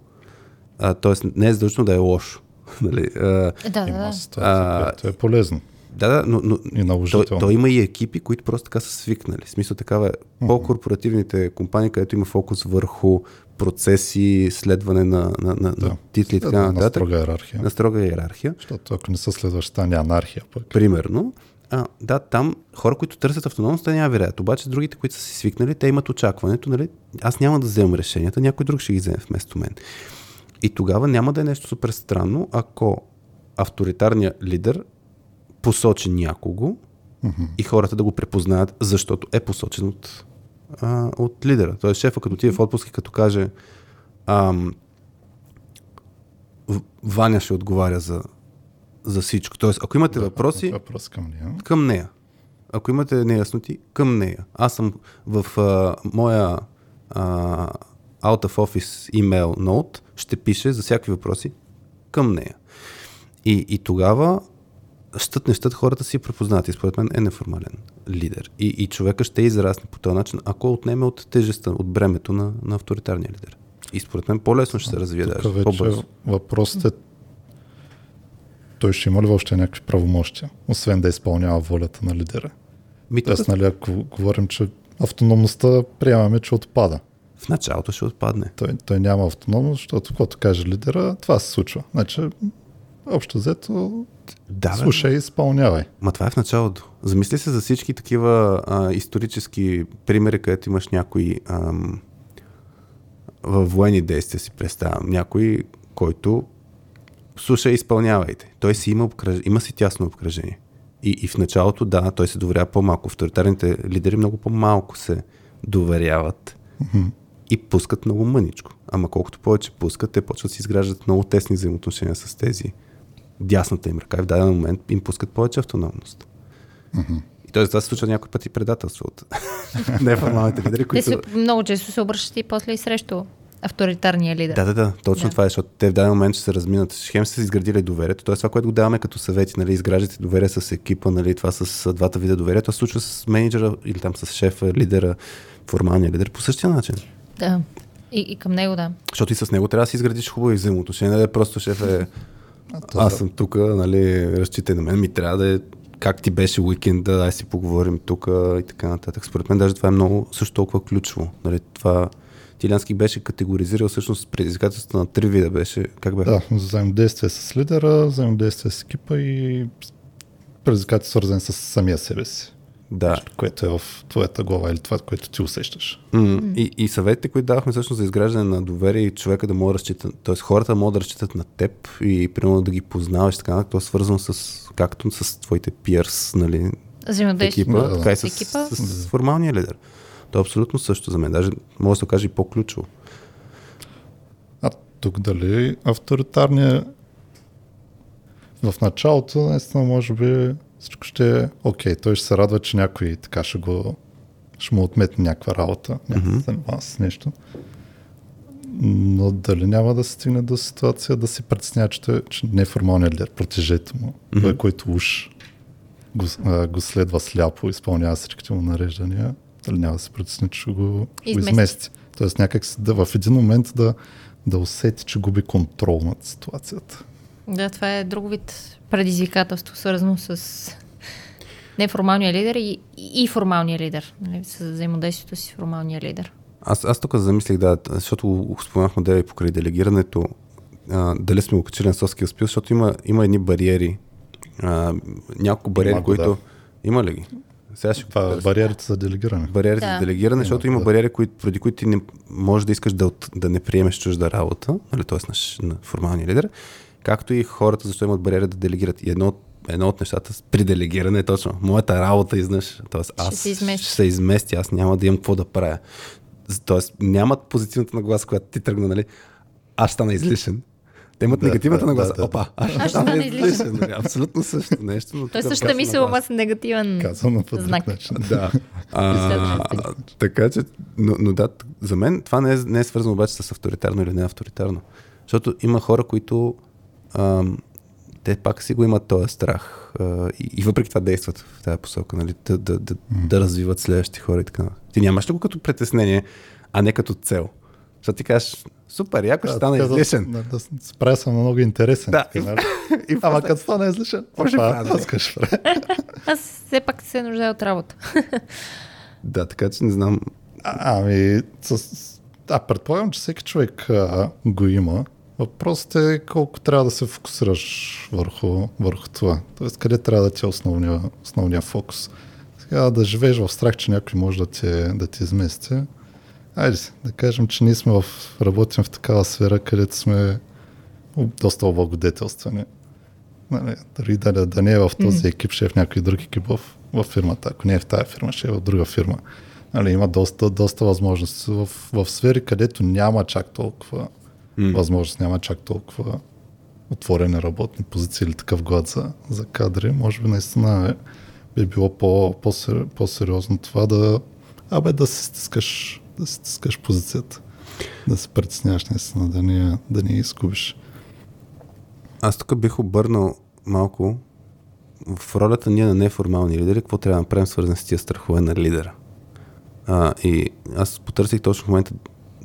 А, тоест, не е задължително да е лошо. <laughs> нали? а, Да, да, Има да. ситуация, А, която е полезно. да, да, но, но И той, наложително. той има и екипи, които просто така са свикнали. В смисъл такава е по-корпоративните компании, където има фокус върху процеси, следване на, на, на, на титли и така Следва на нататък. строга иерархия. На строга иерархия. Защото ако не са следващ, стане анархия пък. Примерно, а, да, там хора, които търсят автономност, те няма вирят. Обаче другите, които са си свикнали, те имат очакването, нали, аз няма да вземам решенията, някой друг ще ги вземе вместо мен. И тогава няма да е нещо супер странно, ако авторитарният лидер посочи някого и хората да го препознаят, защото е посочен от, а, от лидера. Тоест шефа, като отиде в отпуск и като каже ам, Ваня ще отговаря за, за всичко. Тоест, ако имате въпроси, Въпрос към нея. към нея. Ако имате неясноти, към нея. Аз съм в а, моя а, out of office email note, ще пише за всякакви въпроси към нея. И, и тогава щът не щът хората си препознат и според мен е неформален лидер. И, и човека ще израсне по този начин, ако отнеме от тежестта, от бремето на, на авторитарния лидер. И според мен по-лесно ще се развие даже, вече по-бързо. въпросът е той ще има ли въобще някакви правомощия, освен да изпълнява волята на лидера. Ми, Тоест, нали, ако говорим, че автономността приемаме, че отпада. В началото ще отпадне. Той, той няма автономност, защото каквото каже лидера, това се случва. Значи, общо взето, Да, слушай и изпълнявай. Ма това е в началото. Замисли се за всички такива а, исторически примери, където имаш някой ам, във военни действия си представям. Някой, който слуша и изпълнявайте. Той си има, обкръж... има си тясно обкръжение. И, и в началото, да, той се доверява по-малко. Авторитарните лидери много по-малко се доверяват и пускат много мъничко. Ама колкото повече пускат, те почват да си изграждат много тесни взаимоотношения с тези дясната им ръка и в даден момент им пускат повече автономност. И т.е. това се случва някой пъти предателство от <laughs> неформалните лидери, Те които... се, много често се обръщат и после и срещу авторитарния лидер. Да, да, да, точно Да. това е, защото те в даден момент ще се разминат. Хем са изградили доверието. Т.е. това, което го даваме като съвети, нали, изграждате доверие с екипа, нали, това с двата вида доверие, това се случва с менеджера или там с шефа, лидера, формалния лидер по същия начин. Да. И, и към него, да. Защото и с него трябва да си изградиш хубави взаимоотношения, да е просто шеф е аз съм тук, нали, разчитай на мен, ми трябва да е как ти беше уикенда, дай си поговорим тук и така нататък. Според мен даже това е много също толкова ключово. Нали, това Тилянски беше категоризирал всъщност предизвикателството на три вида беше, как бе? Да, взаимодействие с лидера, взаимодействие с екипа и предизвикателство свързан с самия себе си. Да. Което е в твоята глава или това, което ти усещаш. М- и, и съветите, които давахме всъщност за изграждане на доверие и човека да може да разчита, т.е. хората могат да разчитат на теб и примерно да ги познаваш, така, нататък, то е свързано с, както с твоите пиърс, нали, екипа, Да, да. така и с, екипа. с, с, с формалния лидер. То е абсолютно също за мен. Даже може да се окаже и по-ключово. А тук дали авторитарния в началото, наистина, може би всичко ще е окей. Той ще се радва, че някой така ще го ще му отметне някаква работа, някаква mm-hmm. занимава с нещо. Но дали няма да се стигне до ситуация да си притеснява, че, той, че неформалният лидер, протежето му, mm-hmm. той, който уж го, а, го следва сляпо, изпълнява всичките му нареждания, дали няма да се притесни, че ще го, ще го Измести. измести. Тоест някак си да, в един момент да, да усети, че губи контрол над ситуацията. Да, това е друг вид предизвикателство, свързано с неформалния лидер и, и формалния лидер. Нали, с взаимодействието си с формалния лидер. Аз, аз тук замислих, да, защото го споменах модела и покрай делегирането, а, дали сме го качили на Skills Pills, защото има, има едни бариери, а, няколко бариери, го, които... да. Има ли ги? Сега ще Това е бариерите за делегиране. бариерите Да. за делегиране, Има, защото има да. бариери, които, преди които ти не можеш да искаш да, да не приемеш чужда работа, нали, т.е. На, на формалния лидер, както и хората, защо имат бариери да делегират. И едно, от- едно от нещата при делегиране е точно моята работа изнъж. Тоест, аз се измести. ще се измести, аз няма да имам какво да правя. Тоест, нямат позитивната нагласа, която ти тръгна, нали? Аз стана излишен. Те имат Да, негативната да, нагласа. да, да. Опа, аз Аз ще ще стана излишен. нали? Абсолютно също нещо. Но Той същата мисъл, ама с негативен Казано по знак. начин. да. А, така че, но, но да, за мен това не е, не е свързано обаче с авторитарно или не авторитарно. Защото има хора, които те пак си го имат този страх. А, и, и въпреки това действат в тази посока, нали, да, да, да, да развиват следващите хора и така. Ти нямаш ли го като притеснение, а не като цел? Защото ти кажеш, супер, яко ще да- излишен. Да, да, се правя съм много интересен. Да, така, и- нали? <laughs> и Ама като стана излишен, опа, правя? <laughs> аз все пак се нуждая от работа. <laughs> Да, така че не знам. А, Ами, с... да, предполагам, че всеки човек а, го има. Въпросът е колко трябва да се фокусираш върху, върху това. Тоест, къде трябва да ти е основния, основния фокус. Сега да живееш в страх, че някой може да ти, да ти измести. Айде, да кажем, че ние сме в, работим в такава сфера, където сме доста облагодетелствани. Нали, дори да, да не е в този екип, ще е в някой друг екип в, в фирмата. Ако не е в тази фирма, ще е в друга фирма. Нали, има доста, доста възможности в, в сфери, където няма чак толкова М. възможност, няма чак толкова отворени работни позиции или такъв глад за, за кадри. Може би наистина е, би било по, по-сер, по-сериозно това да, абе, да се стискаш, да се стискаш позицията. Да се притесняваш наистина, да не, да не изгубиш. Аз тук бих обърнал малко в ролята ние на неформални лидери, какво трябва да направим свързан с тия страхове на лидера. А, и аз потърсих точно в момента,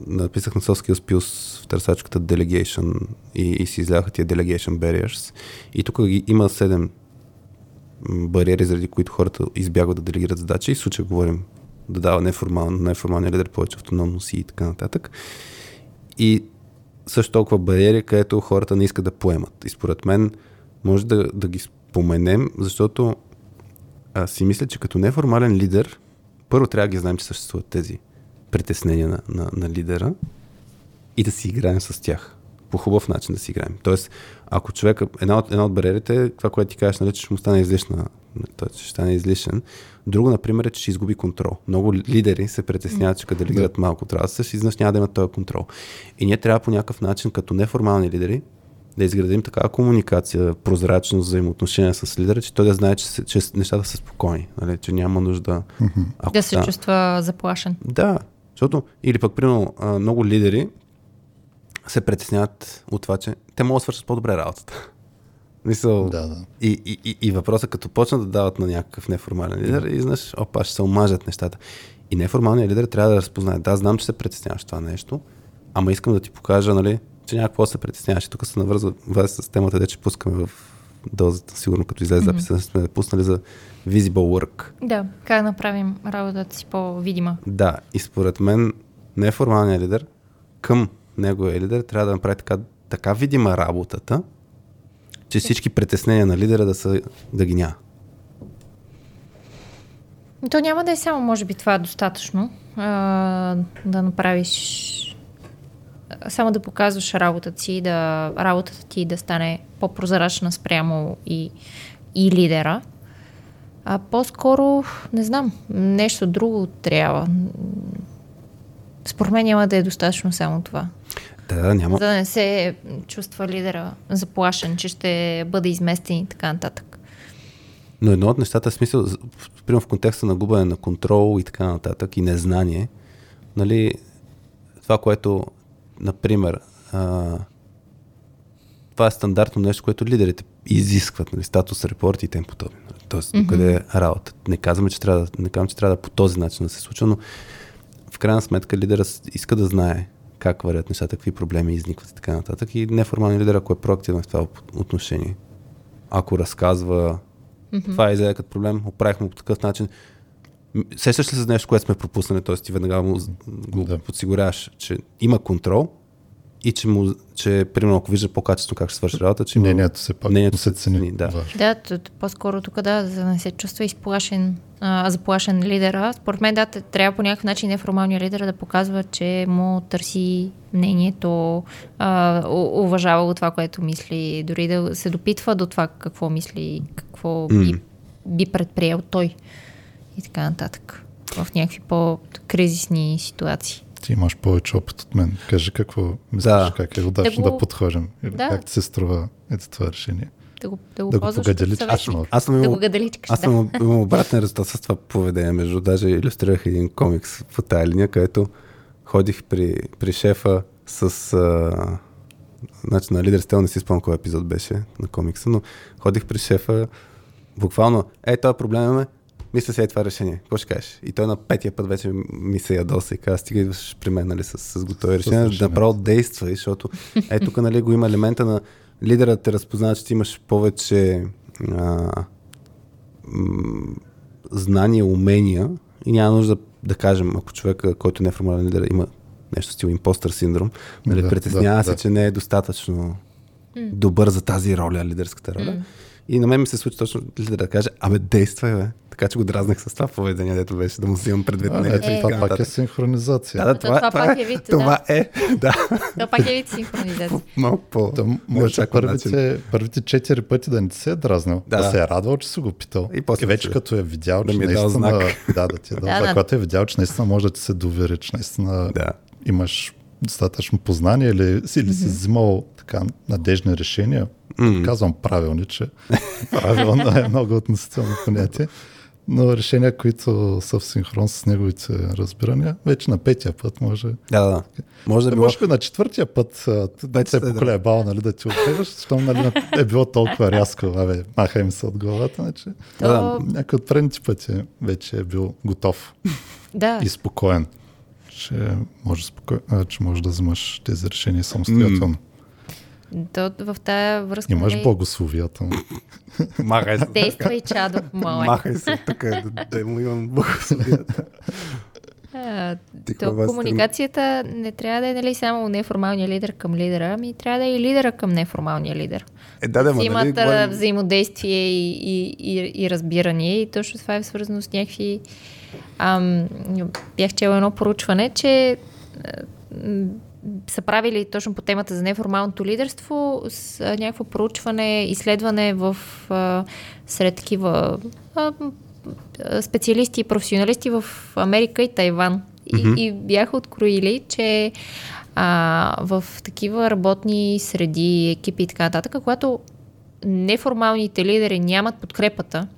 написах на Soft Skills Pills в търсачката Delegation и, и си изляха тия Delegation Barriers. И тук има седем бариери, заради които хората избягват да делегират задачи. И в случая говорим да дава неформално, неформалния лидер повече автономност и така нататък. И също толкова бариери, където хората не искат да поемат. И според мен може да, да ги споменем, защото аз си мисля, че като неформален лидер, първо трябва да ги знаем, че съществуват тези притеснения на, на, на лидера и да си играем с тях. По хубав начин да си играем. Тоест, ако човек, една от, една от бариерите е това, което ти кажеш, нали, че ще му стане излишна, той ще стане излишен. Друго, например, е, че ще изгуби контрол. Много лидери се притесняват, че като делегират малко трябва да се изнъж няма да имат този контрол. И ние трябва по някакъв начин, като неформални лидери, да изградим такава комуникация, прозрачност, взаимоотношения с лидера, че той да знае, че, че нещата са спокойни, нали? че няма нужда. Ако да се стане- чувства заплашен. да, защото, или пък, примерно, много лидери се притесняват от това, че те могат да свършат по-добре работата. <laughs> Мисъл, Да, да. И, и, и, и въпросът, като почнат да дават на някакъв неформален лидер, и знаеш, опа, ще се омажат нещата. И неформалният лидер трябва да разпознае. Да, знам, че се притесняваш това нещо, ама искам да ти покажа, нали, че някакво се притесняваш. И тук се навързва вас с темата, де че пускаме в дозата, сигурно като излезе записа, сме пуснали за visible work. Да, как направим работата си по-видима. Да, и според мен неформалният лидер към неговия лидер трябва да направи така, така видима работата, че всички притеснения на лидера да, са, да ги няма. То няма да е само, може би, това достатъчно. А, да направиш. Само да показваш работата си, да работата ти да стане по-прозрачна спрямо и, и лидера. А по-скоро, не знам, нещо друго трябва. Според мен няма да е достатъчно само това. Да, няма. За да не се чувства лидера заплашен, че ще бъде изместен и така нататък. Но едно от нещата, в смисъл, примерно в контекста на губене на контрол и така нататък, и незнание, нали, това, което, например, а, това е стандартно нещо, което лидерите изискват, нали, статус репорти и тем подобни. Тоест, mm-hmm. къде е работа. Не казваме, че трябва, не казвам, че трябва да по този начин да се случва, но в крайна сметка лидера иска да знае как вървят нещата, какви проблеми изникват и така нататък. И неформалният лидер, ако е проактивен в това отношение, ако разказва mm-hmm. това е изяде като проблем, оправихме по такъв начин, Сещаш ли се за нещо, което сме пропуснали, т.е. ти веднага му, го да. подсигуряваш, че има контрол и че, му, че примерно, ако вижда по-качествено как ще свърши работа, че Мнението се пак мнението се се цени. цени, да. Да, по-скоро тук да, за да не се чувства изплашен, а, заплашен лидера. Според мен да, трябва по някакъв начин неформалният лидер да показва, че му търси мнението, а, уважава го това, което мисли, дори да се допитва до това какво мисли, какво би, М. би предприел той и така нататък в някакви по-кризисни ситуации. Ти имаш повече опит от мен. Кажи какво мислиш, Да. как е удачно Да да, го- подходим. Или Да. как ти се струва ето това решение. Да го, да го, Да го ползваш като погадели съветник. точно. Аз съм Да имал, го гаделичкаш, аз да. съм имал обратен резултат с това поведение. Между даже иллюстрирах един комикс по тая линия, където ходих при, при шефа с... А, значи на лидер Стел не си спомням кой епизод беше на комикса, но ходих при шефа буквално, е, този проблем имаме, мисля е това решение. Какво ще кажеш? И той на петия път вече ми се ядоса и каза, стига идваш при мен нали, с, с готови решения, да направо действай, защото е тук нали, го има елемента на лидерът те разпознава, че ти имаш повече а, м, знания, умения и няма нужда да кажем, ако човека, който не е формален лидер, има нещо стил импостър синдром, нали, Да, притеснява да, се, да. че не е достатъчно добър за тази роля, лидерската роля. И на мен ми се случи точно да каже, абе действай, бе. Така че го дразнах с това поведение, дето беше да му взимам предвид. А, него ето и това пак е синхронизация. Да, да, Това това, това, пак е, е вид, да. това е, да, <laughs> Това пак е вид синхронизация. <laughs> малко по Та, може първите, първите четири пъти да не ти се е дразнил, да, Да. да се е радвал, че си го питал. И после и вече да- като е видял, да че е дал наистина... знак. Да, да ти е дал <laughs> Да, да. Когато е видял, че наистина може да ти се довери, че наистина Да. имаш достатъчно познание или, си- или си взимал така надежни решения. М. Казвам правилни, че правилно е много относително понятие. Но решения, които са в синхрон с неговите разбирания, вече на петия път може Да, да, да. Може да да, било... може би на четвъртия път а, т- Вече се е да. поколебал нали, да ти отпеваш, защото нали, е било толкова рязко, абе, маха им се от главата, значи То, някой от предните пъти вече е бил готов да, и спокоен, че може, споко... а, че може да взимаш тези решения самостоятелно. То в тая връзка Имаш нали, благословията. <laughs> Махай се. действай, чадо, малък. Махай се тук, да, да му имам благословията. А, то комуникацията не трябва да е нали, само неформалния лидер към лидера, ами трябва да е и лидера към неформалния лидер. Е, да, да, нали, имат а, говорим- взаимодействие и, и, и, и разбиране и точно това е свързано с някакви... Ам, бях чела едно поручване, че са правили точно по темата за неформалното лидерство с а, някакво проучване, изследване в а, сред такива а, специалисти и професионалисти в Америка и Тайван. И, и бяха откроили, че а, в такива работни среди, екипи и така нататък, когато неформалните лидери нямат подкрепата,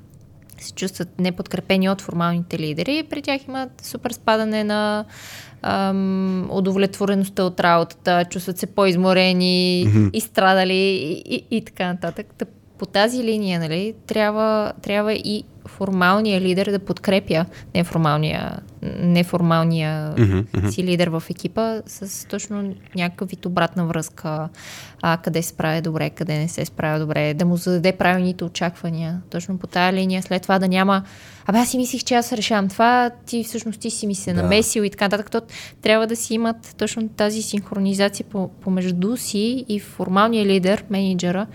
се чувстват неподкрепени от формалните лидери, при тях имат супер спадане на ам, удовлетвореността от работата, чувстват се по-изморени, mm-hmm. изстрадали и, и, и така нататък. Та, по тази линия нали, трябва, трябва и формалния лидер да подкрепя неформалния, неформалния мгм. си лидер в екипа с точно някакъв вид обратна връзка, а, къде се справя добре, къде не се справя добре, да му зададе правилните очаквания. Точно по тая линия, след това да няма Абе, аз си мислих, че аз решавам това, ти всъщност ти си ми се Да. намесил и така нататък. То трябва да си имат точно тази синхронизация по, помежду си и формалния лидер, менеджера,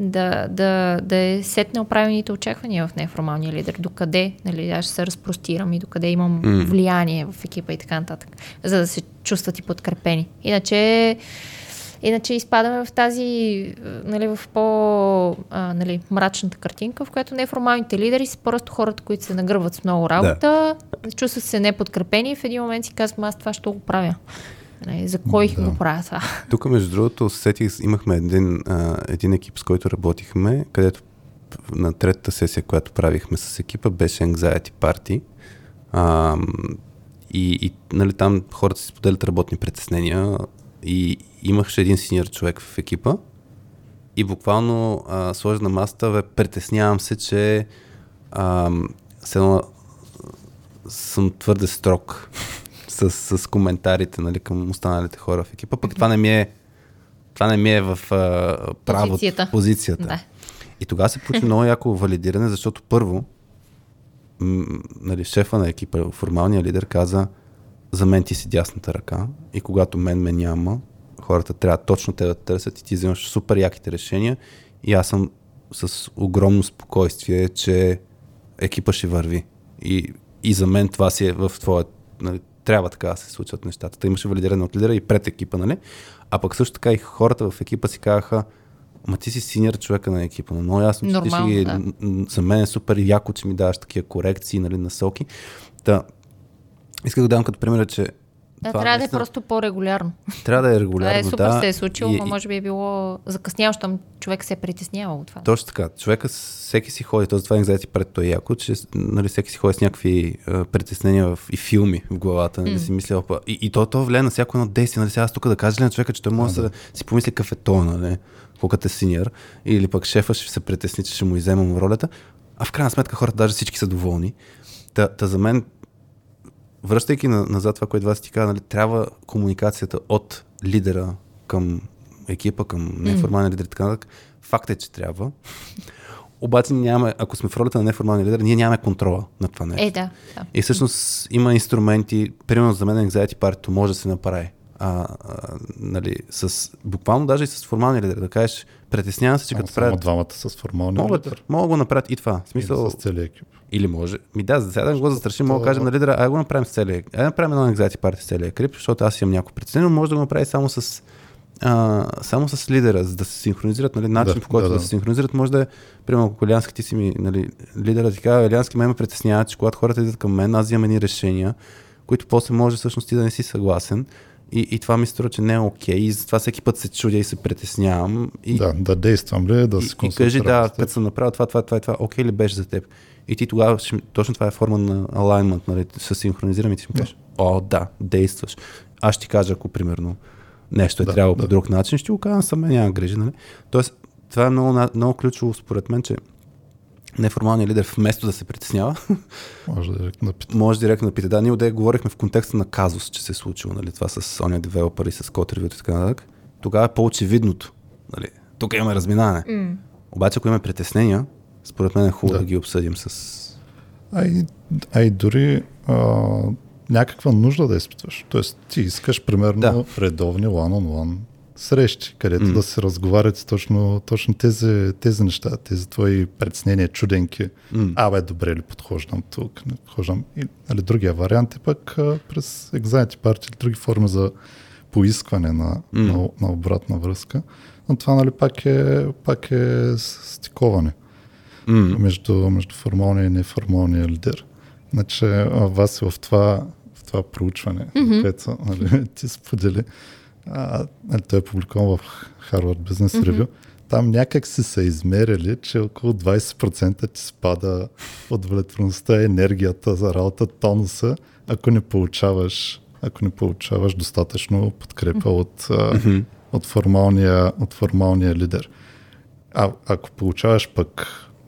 да, да, да е сетнал правилните очаквания в неформалния лидер. Докъде, нали, аз ще се разпростирам и докъде имам влияние в екипа и така нататък, за да се чувстват и подкрепени. Иначе, иначе изпадаме в тази, нали, в по, а, нали, мрачната картинка, в която неформалните лидери са просто хората, които се нагърват с много работа, чувстват се неподкрепени и в един момент си казвам, аз това ще го правя. Нали, за кой Да. го правя това? Тук, между другото, сетих, имахме един, а, един екип, с който работихме, където на третата сесия, която правихме с екипа, беше Anxiety Party. А, и, и нали, там хората си споделят работни притеснения и имаше един синьор човек в екипа и буквално а, сложи на масата, бе, притеснявам се, че а, все едно, съм твърде строг с, с коментарите нали, към останалите хора в екипа. Пък това не ми е, това не ми е в а, правото, Позицията. позицията. Да. И тогава се получи много яко валидиране, защото първо, м- нали, шефа на екипа, формалният лидер каза, за мен ти си дясната ръка и когато мен ме няма, хората трябва точно те да търсят и ти вземаш супер яките решения и аз съм с огромно спокойствие, че екипа ще върви. И, и за мен това си е в твоя... Нали, трябва така да се случват нещата. Та имаше валидиране от лидера и пред екипа, нали? А пък също така и хората в екипа си казаха, Ма ти си синьор човека на екипа, но много ясно, че ти ще Нормално, ги, да. за мен е супер яко, че ми даваш такива корекции, нали, насоки. Та, исках да дам като пример, че Да, това трябва да е просто по-регулярно. трябва да е Това регулярно. е супер да, се е случило, и- но може би е било закъсняло, щом човек се е притеснявал от това. Точно така. Човека, всеки си ходи, т.е. това anxiety пред той е яко, че нали, всеки си ходи с някакви а, притеснения в, и филми в главата, нали, си мисля, опа. И, и то, то влияе на всяко едно действие, нали, сега аз тук да кажа ли на човека, че той може да си помисли какъв е то, нали, колкото е синьор, или пък шефа ще се притесни, че ще му иземам ролята, а в крайна сметка хората даже всички са доволни. Та, та за мен, връщайки на, назад това, което вас ти каза, нали, трябва комуникацията от лидера към екипа, към неформалния лидер и така нататък. Факт е, че трябва. Обаче нямаме, ако сме в ролята на неформалния лидер, ние нямаме контрола на това нещо. Е, да. да. И всъщност има инструменти, примерно за мен Anxiety Party може да се направи. А, а, нали, с, буквално даже и с формалния лидер, да кажеш, притеснявам се, че Само, като само правят... двамата с формалния Могат, лидер. могат да го направят и това. В смисъл, Или с целия екип. или може. Ми да, за сега да го застрашим, мога да кажем на лидера, ай го направим с целия. Ай направим едно anxiety party с целия екип, защото аз имам някакво притеснение, но може да го направи само с а, само с лидера, за да се синхронизират, нали, начин Да, по който да, да, да. се синхронизират, може да е, примерно, ако Елянски ти си ми, нали, лидера ти казва, Елянски ме ме притеснява, че когато хората идват към мен, аз взимам едни решения, които после може всъщност ти да не си съгласен. И, и това ми струва, че не е окей. И затова всеки път се чудя и се притеснявам. И, Да, да действам ли, да се и кажи, да, като съм направил това, това, това, това, окей ли беше за теб? И ти тогава, ще, точно това е форма на alignment, нали, се синхронизираме и ти ще ми кажеш, о, да, действаш. Аз ще ти кажа, ако примерно нещо е Да, трябвало да. по друг начин, ще го казвам саме, няма грижи, нали? Тоест, това е много, много ключово според мен, че неформалният лидер вместо да се притеснява, Може да напитам. може директно да пита. Да, ние отде говорихме в контекста на казус, че се е случило, нали, това с ония девелопър и с код ревюто и така нататък. Тогава е по-очевидното. Нали. Тук имаме разминаване. М. Обаче, ако имаме притеснения, според мен е хубаво да, Да. ги обсъдим с... А и, а и дори а, някаква нужда да изпитваш. Тоест, ти искаш примерно да. редовни one-on-one срещи, където М. да се разговарят точно, точно тези, тези неща, тези твои предснения, чуденки. М. Абе, добре ли подхождам тук, не подхождам. И, нали, другия вариант е пък а, през Anxiety Party или други форми за поискване на, М. на, на обратна връзка. Но това нали, пак, е, пак е стиковане М. между, между формалния и неформалния лидер. Значи, вас в това, в това проучване, mm-hmm. което нали, <laughs> ти сподели, а, той е публикуван в Harvard Business Review, mm-hmm. там някак си са измерили, че около 20% ти спада удовлетвореността, енергията за работа, тонуса, ако не получаваш, ако не получаваш достатъчно подкрепа от, а, от, формалния, от формалния лидер. А, ако получаваш пък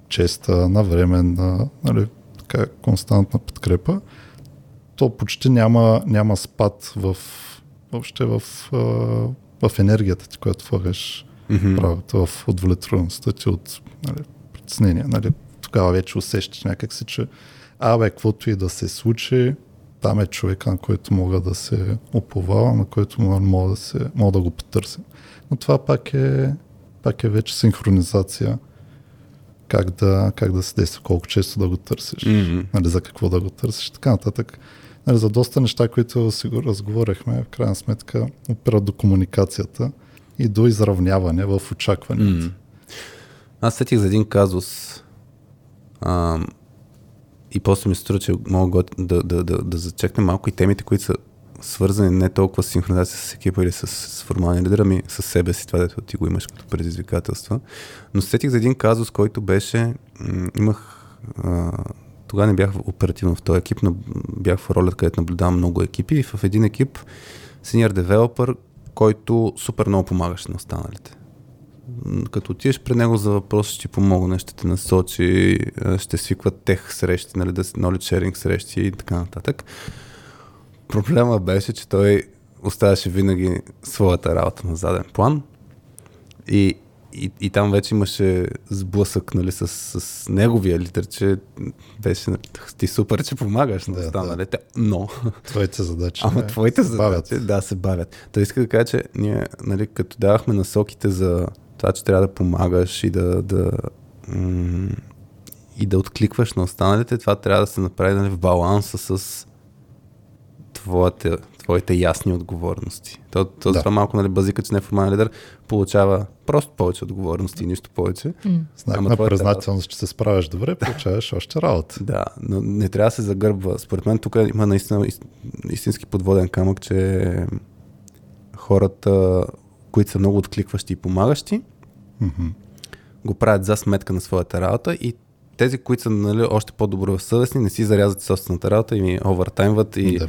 честа, навременна, нали, така, константна подкрепа, то почти няма, няма спад в, въобще в, в енергията ти, която влагаш в работа, в удовлетвореността ти от нали, притеснения. Нали, тогава вече усещаш някакси, че абе, каквото и да се случи, там е човека, на който мога да се оповавам, на който мога, да, се, мога да го потърся. Но това пак е, пак е вече синхронизация как да, как да се действа, колко често да го търсиш, Мгм. нали, за какво да го търсиш, така нататък. За доста неща, които си го разговорихме, в крайна сметка опират до комуникацията и до изравняване в очакванията. М. Аз сетих за един казус а, и после ми струва, че мога да, да, да, да зачекнем малко и темите, които са свързани не толкова с синхронизация с екипа или с, с формалния лидер, ами с себе си, това дето ти го имаш като предизвикателства. Но се сетих за един казус, който беше, имах, тогава не бях оперативно в този екип, но бях в ролята, където наблюдавам много екипи и в един екип senior developer, който супер много помагаше на останалите. Като отидеш при него за въпрос, ще ти помогне, ще те насочи, ще свикват тех срещи, нали, да, с- knowledge sharing срещи и така нататък. Проблема беше, че той оставяше винаги своята работа на заден план и, и, и там вече имаше сблъсък нали, с, с неговия лидер, че беше нали, ти супер, че помагаш на Да, да. останалите, но Твоите задачи. Ама не, твоите се бавят. задачи, да, се бавят. Той иска да кажа, че ние, нали, като давахме насоките за това, че трябва да помагаш и да, да, м- и да откликваш на останалите, това трябва да се направи нали, в баланса с твоите, твоите ясни отговорности. То, то Да. това малко нали, базика, че неформален лидер получава просто повече отговорности и нищо повече. Знак Ама на признателност, че се справяш добре, <laughs> получаваш още работа. Да, но не трябва да се загърбва. Според мен тук има наистина ис- истински подводен камък, че хората, които са много откликващи и помагащи, Мгм. го правят за сметка на своята работа и тези, които са нали, още по-добросъвестни, не си зарязват собствената работа и ми овертаймват и, Да.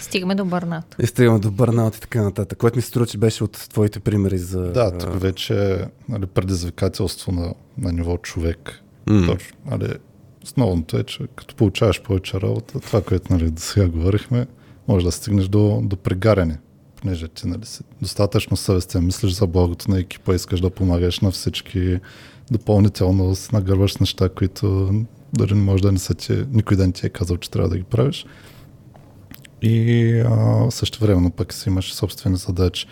Стигаме до бърнат. и стигаме до бърнаут и така нататък. Което ми се струва, че беше от твоите примери за... Да, тук вече е нали, предизвикателство на, на ниво човек. М. Точно. Нали, основното е, че като получаваш повече работа, това, което нали, до сега говорихме, може да стигнеш до, до прегаряне. Понеже ти нали, си достатъчно съвестен, мислиш за благото на екипа, искаш да помагаш на всички, допълнително се нагърваш неща, които дори не може да не са ти, никой ден ти е казал, че трябва да ги правиш. И а, също пък си имаш собствени задачи.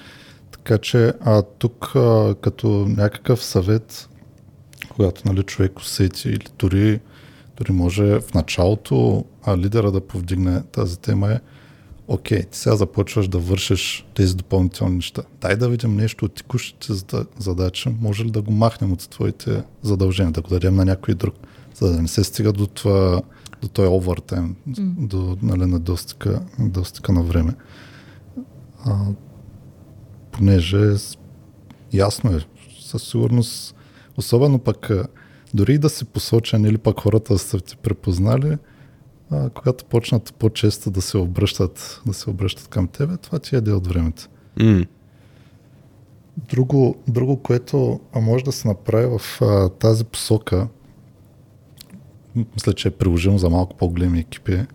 Така че а, тук а, като някакъв съвет, когато нали, човек усети или дори, дори може в началото а, лидера да повдигне тази тема е окей, ти сега започваш да вършиш тези допълнителни неща. Дай да видим нещо от текущите зада- задачи, може ли да го махнем от твоите задължения, да го дадем на някой друг, за да не се стига до това, до този овертайм, до нали, недостига, недостига на време. А, понеже ясно е, със сигурност, особено пък дори и да си посочен или пък хората да са те препознали, а, когато почнат по-често да се обръщат, да се обръщат към тебе, това ти яде от времето. М. Друго, друго което а, може да се направи в а, тази посока, мисля, че е приложимо за малко по-големи екипи,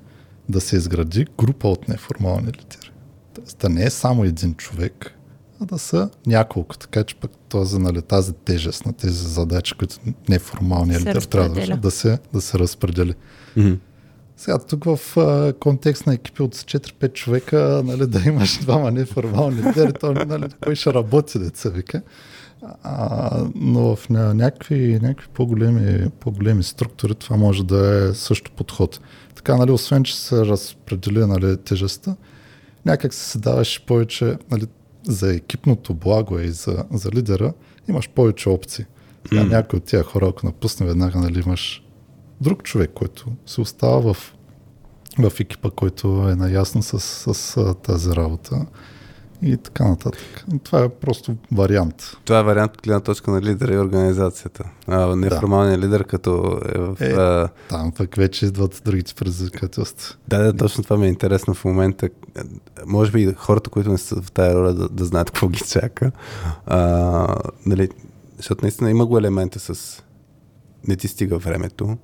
да се изгради група от неформални лидери. Тоест да не е само един човек, а да са няколко, така че пък този, нали, тази тежест на тези задачи, които неформалният лидер трябва да, разпределя. върши, да, се, да се разпредели. М. Сега тук в а, контекст на екипи от 4-5 човека, нали, да имаш двама неформални лидери, то нали, кой ще работи, деца вика. А, но в ня- някакви, някакви по-големи, по-големи структури това може да е също подход. Така, нали, освен, че се разпредели нали, тежестта, някак се даваш повече нали, за екипното благо и за, за лидера, имаш повече опции. Сега някой от тия хора, ако напусне веднага, нали, имаш друг човек, който се остава в, в екипа, който е наясно с, с, с тази работа и така нататък. Това е просто вариант. Това е вариант от гледна точка на лидера и организацията. А, неформалният лидер, като е в... Е. А, Там пък вече идват другите предизвикателства. да, да, точно това ми е интересно в момента. Може би и хората, които не са в тая роля, да, да знаят какво ги чака. А, нали, защото наистина има го елемента с не ти стига времето.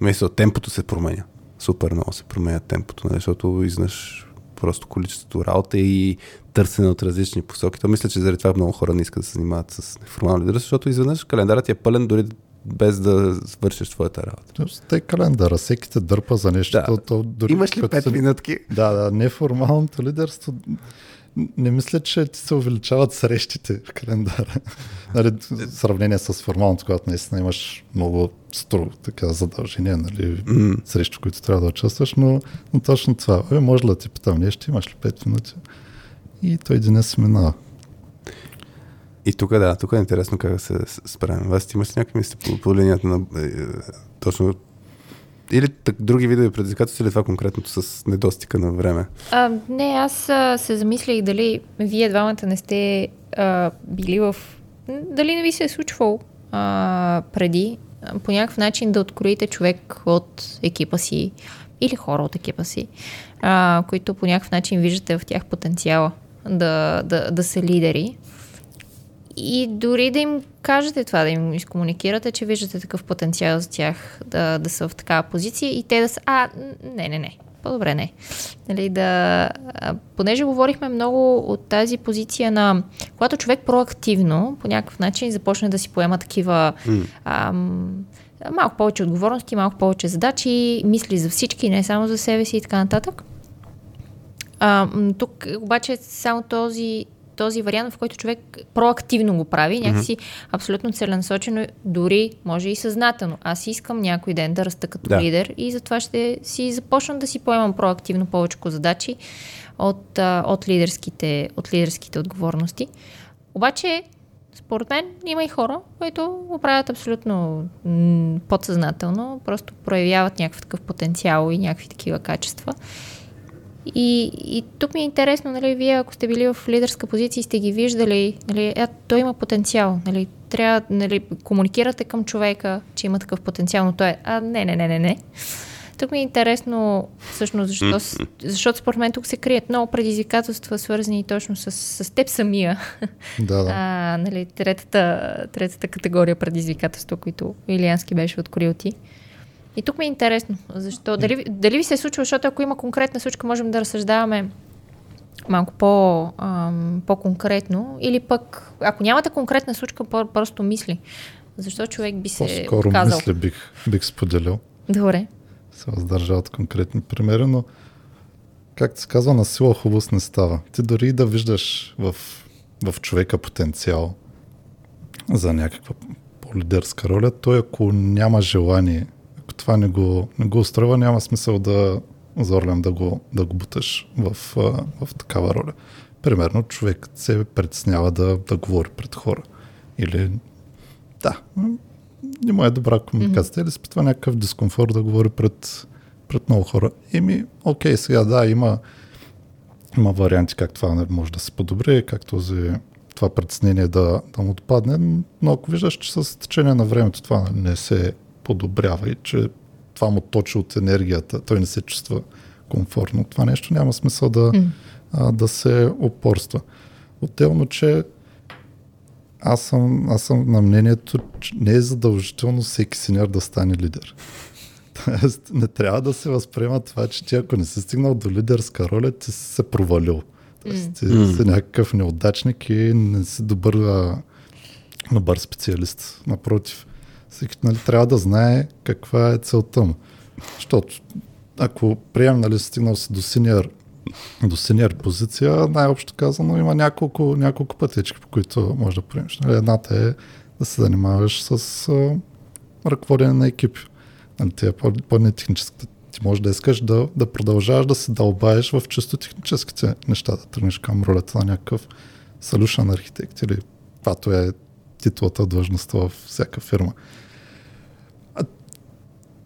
Мисля, темпото се променя. Супер много се променя темпото, нали, защото изнаш просто количеството работа и търсене от различни посоки. То мисля, че заради това много хора не искат да се занимават с неформални лидери, защото изведнъж календарът е пълен дори без да свършиш твоята работа. Тоест, те календара, всеки те дърпа за нещо. Да. То, то, дори Имаш ли като 5 се- минутки? Да, да, неформалното лидерство. Не мисля, че ти се увеличават срещите в календара. нали, в сравнение с формалното, когато наистина имаш много строго така задължения, нали, М. срещу които трябва да участваш, но, но точно това. Е, може ли да ти питам нещо, имаш ли 5 минути? И той деня се минава. И тук да, тук е интересно как да се справим. Вас ти имаш някакви мисли по, по линията на е, точно или так, други видове предизвикателства или това конкретното с недостига на време? А, не, аз а, се замислих дали вие двамата не сте а, били в... Дали не ви се е случвало а, преди а, по някакъв начин да откроите човек от екипа си или хора от екипа си, а, които по някакъв начин виждате в тях потенциала да, да, да са лидери. И дори да им кажете това, да им изкомуникирате, че виждате такъв потенциал за тях да, да са в такава позиция и те да са, а, не, не, не, по-добре не. Нали, да, понеже говорихме много от тази позиция на, когато човек проактивно по някакъв начин започне да си поема такива М. ам, малко повече отговорности, малко повече задачи, мисли за всички, не само за себе си и така нататък. А, тук обаче само този, този вариант, в който човек проактивно го прави, някакси абсолютно целенасочено, дори може и съзнателно. Аз искам някой ден да раста като Да. лидер и затова ще си започна да си поемам проактивно повече задачи от, от, лидерските, от лидерските отговорности. Обаче, според мен, има и хора, които го правят абсолютно подсъзнателно, просто проявяват някакъв такъв потенциал и някакви такива качества. И, и тук ми е интересно, нали, вие ако сте били в лидерска позиция и сте ги виждали, нали, е, той има потенциал, нали, трябва, нали, комуникирате към човека, че има такъв потенциал, но той е, а не, не, не, не, не. Тук ми е интересно, всъщност, защо, защото според мен тук се крият много предизвикателства, свързани точно с, с теб самия. Да, да. <laughs> А, нали, третата, третата категория предизвикателства, които Илиански беше открил ти. И тук ми е интересно, защо, дали, дали ви се е случва, защото ако има конкретна случка, можем да разсъждаваме малко по, ам, по-конкретно, или пък, ако нямате конкретна случка, просто мисли. Защо човек би се По-скоро отказал? мисля бих, бих споделил. Добре. се въздържа от конкретни примери, но както се казва, на сила хубост не става. Ти дори и да виждаш в, в човека потенциал за някаква по-лидерска роля, той ако няма желание, това не го, не го устройва, няма смисъл да зорлям да го, да го буташ в, в такава роля. Примерно човек се притеснява да, да говори пред хора. Или да, не му е добра комуникацията или изпитва някакъв дискомфорт да говори пред, пред много хора. Еми, окей, сега да, има, има варианти как това може да се подобри, как този, това притеснение да, да му отпадне, но ако виждаш, че с течение на времето това не се подобрява и че това му точи от енергията, той не се чувства комфортно, това нещо няма смисъл да, а, да се опорства. Отделно, че аз съм, аз съм на мнението, че не е задължително всеки сеньор да стане лидер. <laughs> Тоест, не трябва да се възприема това, че ти ако не си стигнал до лидерска роля, ти си се провалил. Тоест, ти М. си някакъв неудачник и не си добър, а, добър специалист. Напротив, всеки нали, трябва да знае каква е целта му. Защото ако приемем, нали, стигнал си до синьор до синьор позиция, най-общо казано има няколко, няколко пътечки, по които може да приемеш. Нали, едната е да се занимаваш с а, ръководене на екипи. Нали, тя е по- по-нетехническата. Ти можеш да искаш да, да продължаваш да се дълбаеш в чисто техническите неща, да тръгнеш към ролята на някакъв solution архитект или каквато е титлата, длъжността във всяка фирма.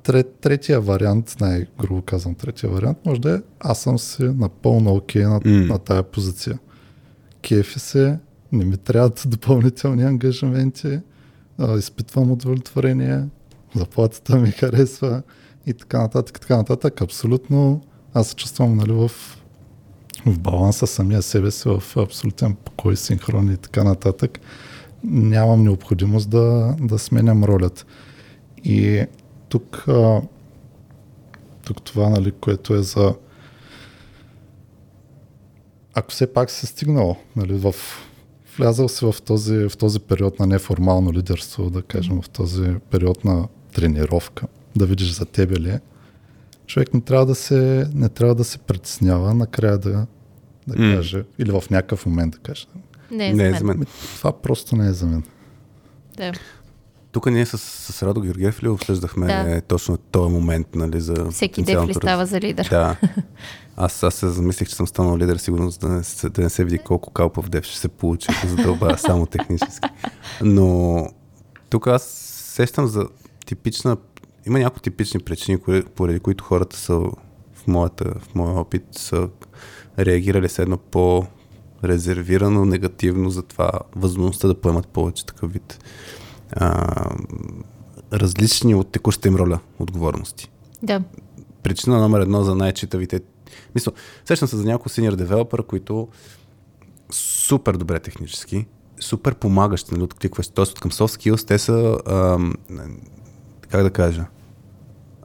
Трет, третия вариант, най-грубо казвам третия вариант, може да е аз съм си напълно окей на, М. на тая позиция. Кефи се, не ми трябват <laughs> допълнителни ангажименти, а, изпитвам удовлетворение, заплатата ми харесва и така нататък, така нататък. Абсолютно аз се чувствам нали, в, в баланса самия себе си, в абсолютен покой, синхрон и така нататък. Нямам необходимост да, да сменям ролята. И тук, а, тук това, нали, което е за ако все пак си стигнал, нали, в, влязал си в този, в този период на неформално лидерство, да кажем, в този период на тренировка, да видиш за тебе ли е, човек не трябва да се, не трябва да се притеснява накрая да, да М. каже, или в някакъв момент да каже. Не, Не е за мен. Ами, Това просто не е за мен. Да. Тук ние с, с Радо Георгиев ли обсъждахме Да. точно този момент, нали, за Всеки дев ли става за лидер? Да. <laughs> Аз, аз се замислих, че съм станал лидер, сигурно, за да не, се, да не се види колко калпав дев ще се получи, ако задълбая <laughs> само технически. Но тук аз сещам за типична има някои типични причини, поради които хората са в, моята, в моя опит са реагирали с едно по резервирано, негативно за това възможността да поемат повече такъв вид а, различни от текущата им роля отговорности. Да. Причина номер едно за най-читавите. Мисля, сещам се за няколко senior девелопера, които супер добре технически, супер помагащи, нали, откликващи. Тоест към soft skills, те са, ам, как да кажа,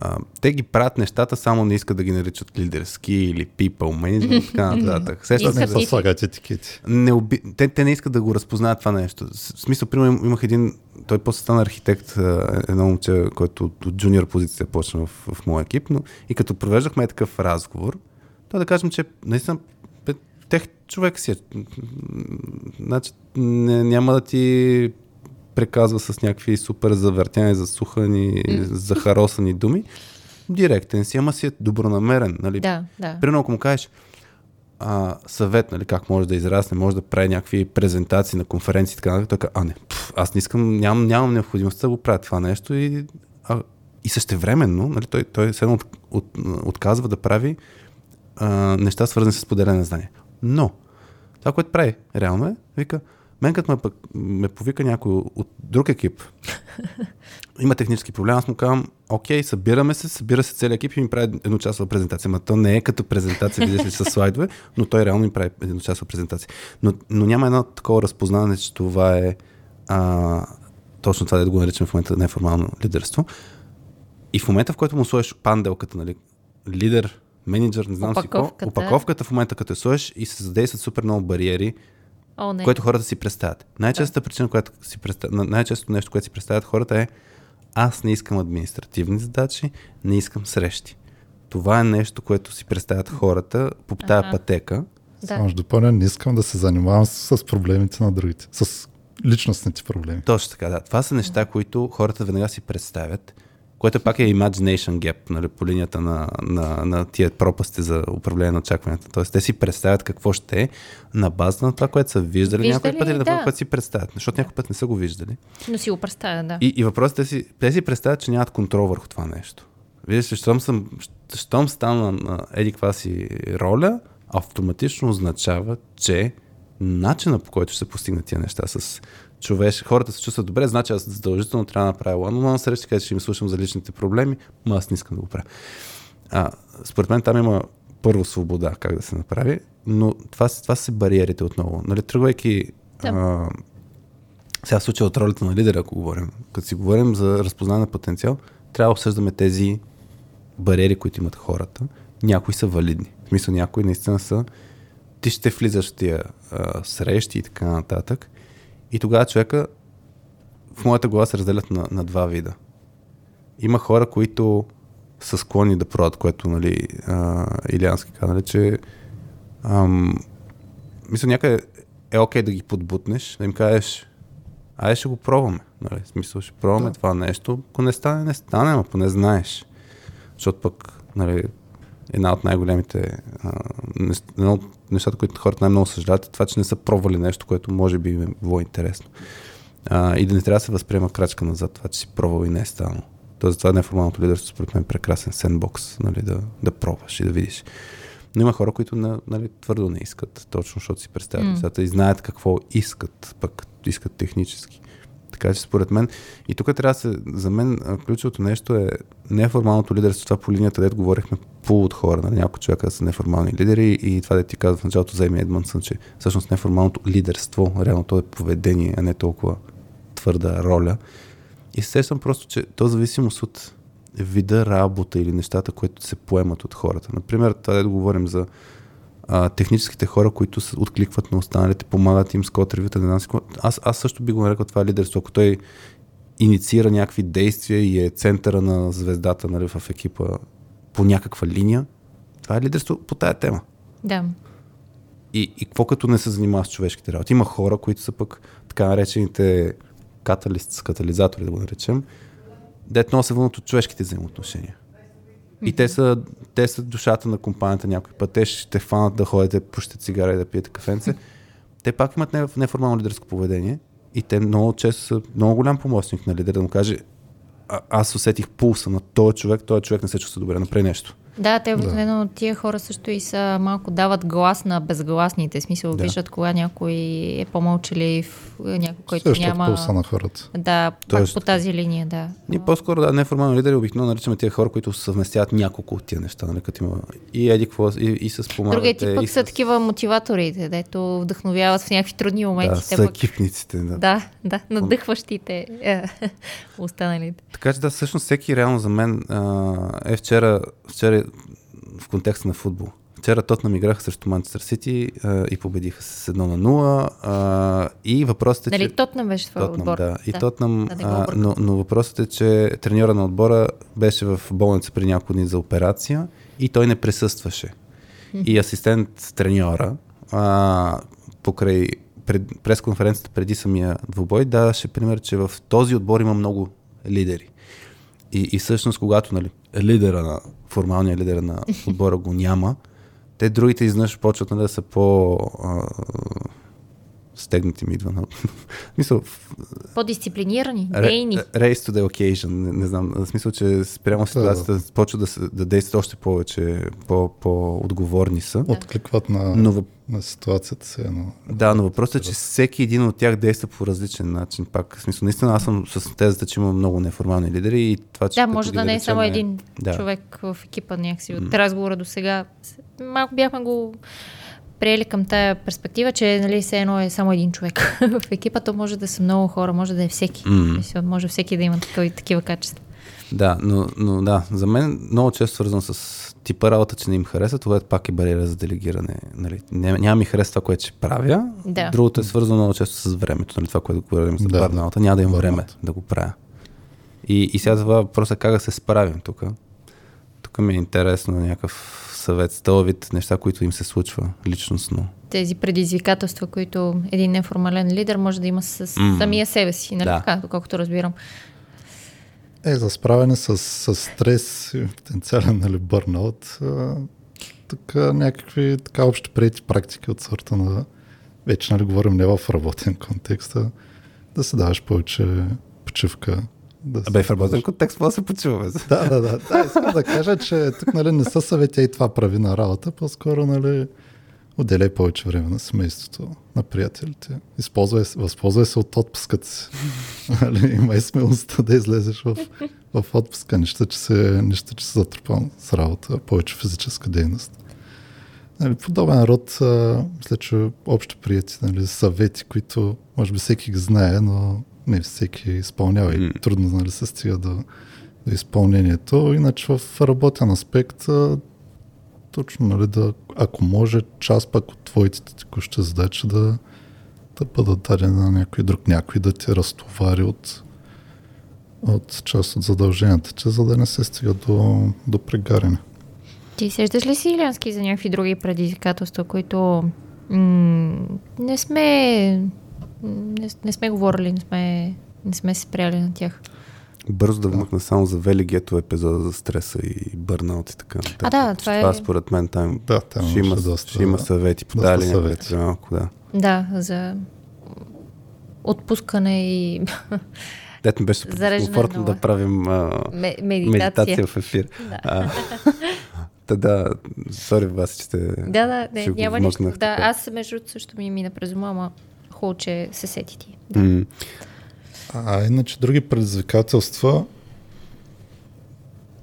а, те ги правят нещата, само не искат да ги наричат лидерски или people management и така нататък. Сещам се Искат за- Не са слагат етикети. не оби... те, те не искат да го разпознаят това нещо. В смисъл, примерно, им- имах един, той после стана архитект, едно момче, който от, от джуниор позиция почна в, в моя екип, но и като провеждахме такъв разговор, той да кажем, че наистина тех човек си е. Значи, не, няма да ти преказва с някакви супер завъртяни, засухани, захаросани думи. Директен си, ама си е добронамерен. Нали? Да, да. Примерно, ако му кажеш а, съвет, нали, как може да израсне, може да прави някакви презентации на конференции и така нататък, той казва, а не, пф, аз не искам, нямам, нямам необходимостта да го правя това нещо и, а, и същевременно, нали, той, той се от, от, отказва да прави а, неща свързани с поделяне на знания. Но, това, което прави, реално е, вика, мен като ме, пък, ме повика някой от друг екип, <laughs> има технически проблем, аз му казвам, окей, събираме се, събира се целият екип и ми прави едночасова презентация. Ма то не е като презентация, видиш ли, с <laughs> слайдове, но той реално ми прави едночасова презентация. Но, но няма едно такова разпознаване, че това е а, точно това, да го наричам в момента неформално лидерство. И в момента, в който му сложиш панделката, нали, лидер, менеджер, не знам си какво, Опаковката. опаковката в момента, като я сложиш и се задействат супер много бариери, О, не. което хората си представят. Най-честата причина, която си представят, най-честото нещо, което си представят хората е аз не искам административни задачи, не искам срещи. Това е нещо, което си представят хората по тая Аха. пътека. Да. Само ще допълня, не искам да се занимавам с, с проблемите на другите. С личностните проблеми. Точно така, да. Това са неща, които хората веднага си представят, което пак е imagination gap, нали, по линията на, на, на тия пропасти за управление на очакванията. Тоест, те си представят какво ще е на база на това, което са виждали, Виждали, някой път или на да. което си представят. Защото някой път не са го виждали. Но си го представя, да. И, и въпросът е си, те си представят, че нямат контрол върху това нещо. Виждаш, щом, съм, щом стана на еди каква си роля, автоматично означава, че начина по който ще се постигнат тия неща с човеш, хората се чувстват добре, значи аз задължително трябва да направя one на среща, където ще им слушам за личните проблеми, но аз не искам да го правя. А, според мен там има първо свобода как да се направи, но това, това са бариерите отново. Нали, тръгвайки Да. а, сега в случая от ролята на лидера, ако говорим, като си говорим за разпознаване на потенциал, трябва да обсъждаме тези бариери, които имат хората. Някои са валидни. В смисъл, някои наистина са ти ще влизаш в тия а, срещи и така нататък. И тогава човека в моята глава се разделят на, на два вида. Има хора, които са склонни да продат, което нали, а, Илиански каза, нали, че ам, мисля някъде е окей да ги подбутнеш, да им кажеш айде ще го пробваме. Нали? В смисъл ще пробваме да. това нещо. Ако не стане, не стане, но поне знаеш. Защото пък нали, една от най-големите а, нещ- едно от нещата, които хората най-много съжаляват е това, че не са пробвали нещо, което може би им е било интересно. А, и да не трябва да се възприема крачка назад, това, че си пробвал и не е станало. Тоест, това неформалното лидерство, според мен, е прекрасен сендбокс, нали, да, да пробваш и да видиш. Но има хора, които на, нали, твърдо не искат, точно защото си представят М. нещата и знаят какво искат, пък искат технически. Така че според мен, и тук трябва да се, за мен ключовото нещо е неформалното лидерство, това по линията, дето говорихме пул от хора, нали, няколко човека са неформални лидери и това да ти казва в началото за Еми Едмонсън, че всъщност неформалното лидерство, реално то е поведение, а не толкова твърда роля. И се сещам просто, че то зависимост от вида работа или нещата, които се поемат от хората. Например, това да говорим за а, техническите хора, които се откликват на останалите, помагат им с код ревюта, какво. Аз, аз също би го нарекал това лидерство, ако той инициира някакви действия и е центъра на звездата нали, в екипа по някаква линия, това е лидерство по тая тема. Да. И, и какво като не се занимава с човешките работи? Има хора, които са пък така наречените каталист, катализатори, да го наречем, дет много се вълнат от човешките взаимоотношения. И те са, те са душата на компанията някой път. Те ще фанат да ходите, пушите цигара и да пиете кафенце. <laughs> Те пак имат не- неформално лидерско поведение и те много често са много голям помощник на лидера да му каже а, аз усетих пулса на този човек, този човек не се чувства добре, направи нещо. Да, те обикновено да. тия хора също и са малко дават глас на безгласните. Смисъл, Да. виждат кога някой е по-мълчалив, някой, който Също няма... пулса на хората. Да, пак Тоест- по тази линия, да. Ние по-скоро, да, неформални лидери обикновено наричаме тия хора, които съвместяват няколко от тия неща, нали, като има и еди какво, и, и с помагате. Другия тип пък с... са такива мотиваторите, дето вдъхновяват в някакви трудни моменти. Да, са пък- екипниците, да. Да, да, надъхващите е, <laughs> останалите. Така че да, всъщност всеки реално за мен а, е вчера, вчера в контекста на футбол. Вчера Тотнам играха срещу Манчестър Сити и победиха с 1 на 0. А, и въпросът е, Нали, че... Тотнам беше твой Тотнам, отбор. да. И Тотнам, да не го а, но, но въпросът е, че треньора на отбора беше в болница при няколко дни за операция и той не присъстваше. И асистент треньора а, покрай пред, пресконференцията преди самия двубой даваше пример, че в този отбор има много лидери. И, и всъщност, когато нали, лидера на, формалния лидер на отбора го няма, те другите изнъж почват нали, да са по стегнати ми идва на... <laughs> Мисъл, По-дисциплинирани, дейни. Race to the occasion, не, не знам, в смисъл, че спрямо ситуацията почва да, се, да действат още повече, по, по-отговорни са. Откликват на, Но, въп- на ситуацията си. Но... да, но въпросът е, че всеки един от тях действа по различен начин. Пак, в смисъл, наистина аз съм с тезата, че има много неформални лидери и това, че Да, може да не е само един да. човек в екипа някакси. От разговора до сега малко бяхме го приели към тая перспектива, че нали, все едно е само един човек. <laughs> в екипа то може да са много хора, може да е всеки. М. Мисля, Може всеки да има такива, такива качества. Да, но, но да, за мен много често свързано с типа работа, че не им хареса, това пак е бариера за делегиране. Нали. Няма, ми хареса това, което ще правя. Да. Другото е свързано много често с времето, нали, това, което говорим за Да, барналата. Няма да имам време да го правя. И, и сега това въпросът е как да се справим тук. Тук ми е интересно някакъв съвет с този вид неща, които им се случва личностно. Тези предизвикателства, които един неформален лидер може да има с М. самия себе си, нали Да. така, доколкото разбирам. Е, за справяне с, с стрес и потенциален нали, бърнаут, така някакви така общо приети практики от сорта на вече нали говорим не в работен контекст, а да се даваш повече почивка. Да Абе, в работен контекст, какво да се почуваме? Да, да, да. Да, искам да кажа, че тук нали, не са съвети и това прави на работа, по-скоро нали, отделяй повече време на семейството, на приятелите. Използвай, възползвай се от отпуската си. <laughs> нали, имай смелостта да излезеш в, в отпуска. Нищо, че се, нищо, че се затрупан с работа, повече физическа дейност. Нали, подобен род, а, мисля, че общо прияти нали, съвети, които може би всеки ги знае, но не всеки изпълнява и М. трудно нали, се стига до, до изпълнението. Иначе в работен аспект, точно нали, да, ако може, част пък от твоите текущи задачи да, да бъдат дадени на някой друг, някой да те разтовари от, от част от задълженията, че за да не се стига до, до прегаряне. Ти сещаш ли си, Илянски, за някакви други предизвикателства, които м- не сме не, не сме говорили, не сме, не сме се спряли на тях. Бързо да вмъкна само за Велигето епизода за стреса и бърнаут и така. нататък. А, да, това е- Това според мен там Да, там ще, има, доста- ще има съвети. доста Подали съвети. Малко, да. Да, за отпускане и <laughs> Дет ми беше супер комфортно да правим а, ме- медитация. медитация в ефир. Да. А, Та да, сори вас, че сте... Да, да, не, няма нищо. Да, аз между другото също ми мина през ума, хубаво, че се сети ти. Да. А иначе други предизвикателства,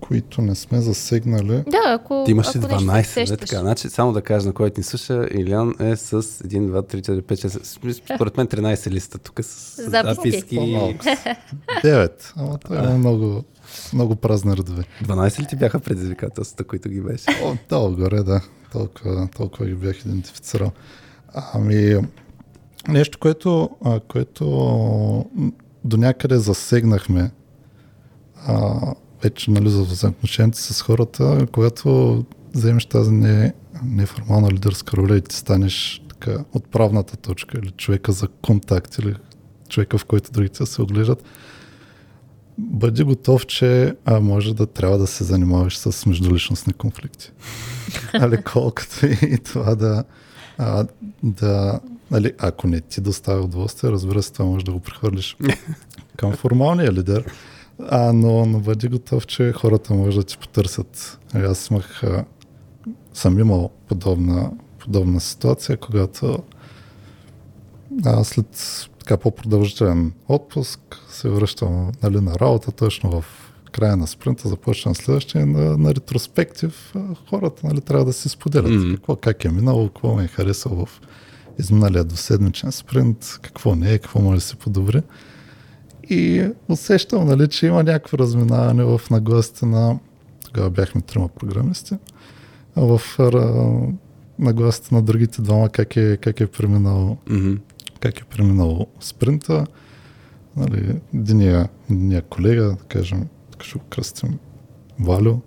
които не сме засегнали. Да, ако. Ти имаш ли ако нещо 12, се не така? Значи, само да кажа на който ни слуша, Илян е с 1, 2, 3, 4, 5, 6, според мен 13 листа тук с Записки. записки. По-малко. <laughs> Девет. Ама той има много, много празни редове. 12 ли ти бяха предизвикателствата, които ги беше? О, долу горе, да. Толкова, толкова ги бях идентифицирал. Ами, нещо, което, а, което до някъде засегнахме а, вече нали, за взаимоотношенията с хората, когато вземеш тази не, неформална лидерска роля и ти станеш така отправната точка или човека за контакт или човека, в който другите се оглеждат, бъди готов, че а, може да трябва да се занимаваш с междуличностни конфликти. <laughs> Али, колкото и това да, а, да нали, ако не ти доставя удоволствие, разбира се, това може да го прехвърлиш към формалния лидер, А, но, но бъди готов, че хората може да ти потърсят. Аз имах, съм имал подобна, подобна ситуация, когато а, след така по-продължителен отпуск се връщам нали, на работа, точно в края на спринта, започвам следващия на, на ретроспектив. Хората нали, трябва да си споделят Мгм. какво, как е минало, какво ме е харесало в изминалия двуседмичен спринт, какво не е, какво може да се подобри. И усещам, нали, че има някакво разминаване в нагласите на... Тогава бяхме трима програмисти. В нагласите на другите двама как е, как е преминал Мгм. как е преминал спринта. Нали, единия, единия колега, да кажем, така ще го кръстим, Валю,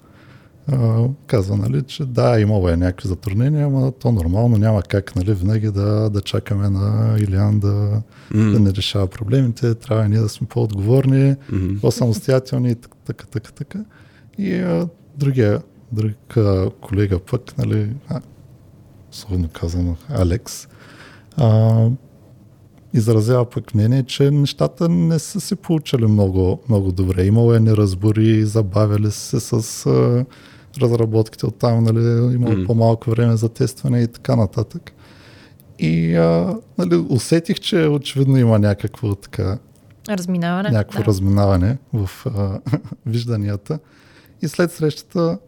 казва, нали, че да, имало е някакви затруднения, ама то нормално няма как нали, винаги да, да чакаме на Илян да, М. да не решава проблемите, трябва ние да сме по-отговорни, Мгм. по-самостоятелни и така, така, така, така. И а, другия, друг а, колега пък, нали, а, словно казано, Алекс, а, изразява пък мнение, че нещата не са се получили много, много добре. Имало е неразбори, забавяли се с а, разработките от там, нали, имало Мгм. по-малко време за тестване и така нататък. И а, нали, усетих, че очевидно има някакво така Разминаване. някакво да. разминаване в а, <laughs> вижданията. И след срещата,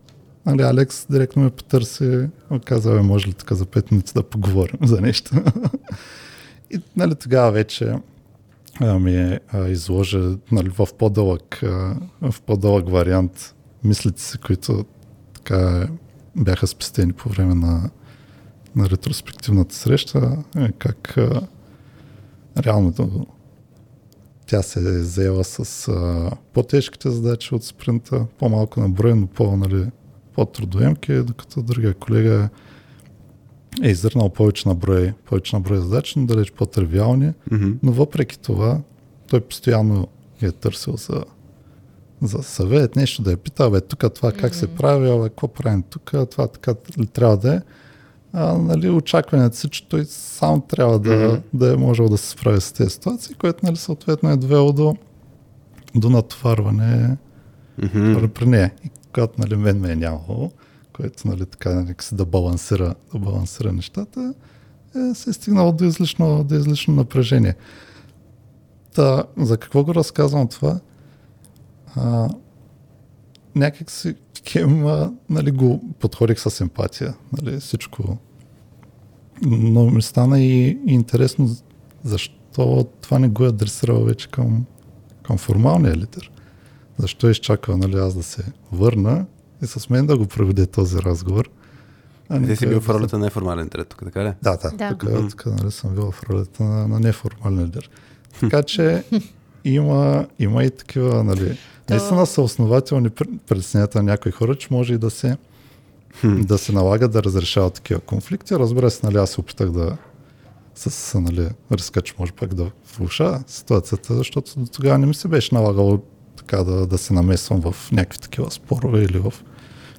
нали, Алекс директно ме потърси, каза, бе, може ли така за 5 минути да поговорим за нещо. <laughs> и нали, тогава вече а, ми а, изложа нали, в по-дълъг, а, в по-дълъг вариант мислите си, които така бяха спестени по време на, на ретроспективната среща, е, как а, реално тя се е заела с а, по-тежките задачи от спринта, по-малко на брой, но по, нали, по-трудоемки, докато другия колега е изърнал повече на брой, повече на брой задачи, но далеч по-тривиални. Мгм. Но въпреки това, той постоянно е търсил за, за съвет, нещо да я пита, бе, тук това как се прави, бе, какво правим тук, това така ли трябва да е. А, нали, очакването си, че той сам трябва да, Мгм. да е можел да се справи с тези ситуации, което нали, съответно е довело до, до натоварване Мгм. mm. при нея. И когато нали, мен ме е нямало, което нали, така нека си да балансира, да балансира нещата, е, се е стигнало до излишно, до излишно напрежение. Та, за какво го разказвам това? А, някак си хем, а, нали, го подходих с емпатия. Нали, всичко. Но ми стана и, и интересно защо това не го е адресирал вече към, към формалния лидер. Защо е изчакал нали, аз да се върна и с мен да го проведе този разговор. А не Ти си бил в ролята на неформален трет, тук, така ли? да, да. Да. Тук, Мгм. тук нали, съм бил в ролята на, на неформален лидер. Така че <laughs> има, има и такива, нали, наистина са основателни пр- притесненията на някои хора, че може и да се, Хм. да се налага да разрешават такива конфликти. Разбира се, нали, аз се опитах да с нали, риска, че може пък да влуша ситуацията, защото до тогава не ми се беше налагало така да, да се намесвам в някакви такива спорове или в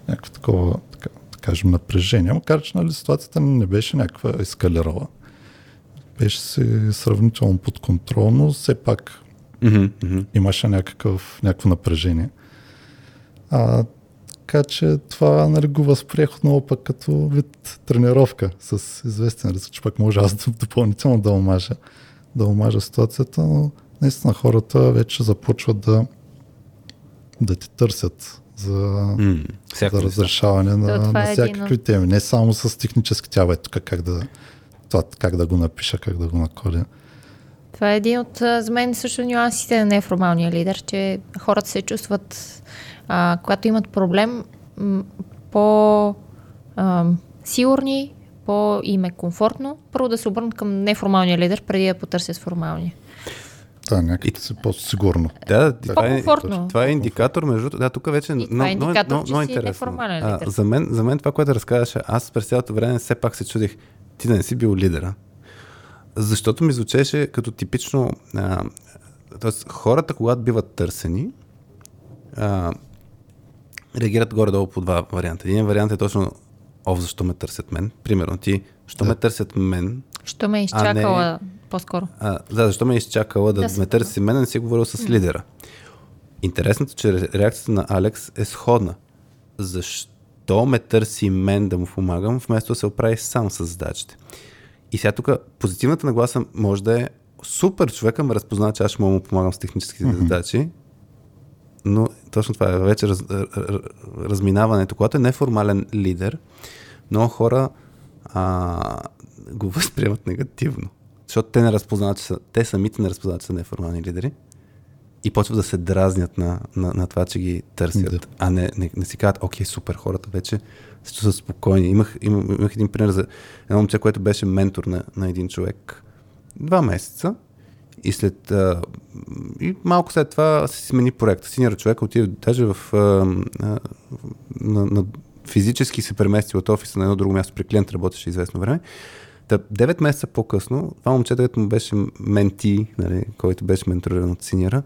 някакво такова, така, да кажем, напрежение. Макар, че нали, ситуацията не беше някаква ескалирала. Беше си сравнително подконтролно, все пак Мгм. имаше някакъв, някакво напрежение. А, така че това нали, го възприех отново пък като вид тренировка с известен риск, че пък може аз допълнително да омажа, да омажа ситуацията, но наистина хората вече започват да, да ти търсят за, всяко за разрешаване на, То на е всякакви теми. Не само с технически тя, тук как да, това, как да го напиша, как да го накодя. Това е един от, за мен също нюансите на неформалния лидер, че хората се чувстват, а, когато имат проблем, м, по а, сигурни, по им е комфортно, първо да се обърнат към неформалния лидер, преди да потърсят формалния. Да, някак си по-сигурно. Да, това е, По-комфортно. това е индикатор, между другото. Да, тук вече И това е много, индикатор, че много си интересно. А, за, мен, за мен това, което разказваше, аз през цялото време все пак се чудих, ти да не си бил лидера. Защото ми звучеше като типично... А, тоест, хората, когато биват търсени, а, реагират горе-долу по два варианта. Един вариант е точно, о, защо ме търсят мен? Примерно, ти, що ме търсят мен? Що ме е изчакала по-скоро. А, да, защо ме е изчакала да, Да да ме търси мен, а не си е говорил с лидера. Интересното, че ре- реакцията на Алекс е сходна. Защо ме търси мен да му помагам, вместо да се оправи сам с задачите? И сега тук позитивната нагласа може да е супер човека ме разпознава, че аз ще мога да му помагам с техническите mm-hmm. задачи, но точно това е вече раз, разминаването. Когато е неформален лидер, много хора а, го възприемат негативно. Защото те не разпознават, че са, те самите не разпознават, че са неформални лидери и почват да се дразнят на, на, на това, че ги търсят, Да. а не, не, не си казват, окей, супер, хората вече се чувстват спокойни. Имах, имах, имах един пример за едно момче, което беше ментор на, на един човек два месеца и след а, и малко след това се смени проекта. Синьор човек отиде даже в а, а, на, на, физически се премести от офиса на едно друго място при клиент, работеше известно време. Та, 9 месеца по-късно, това момче, което му беше менти, нали, който беше менториран от синьора,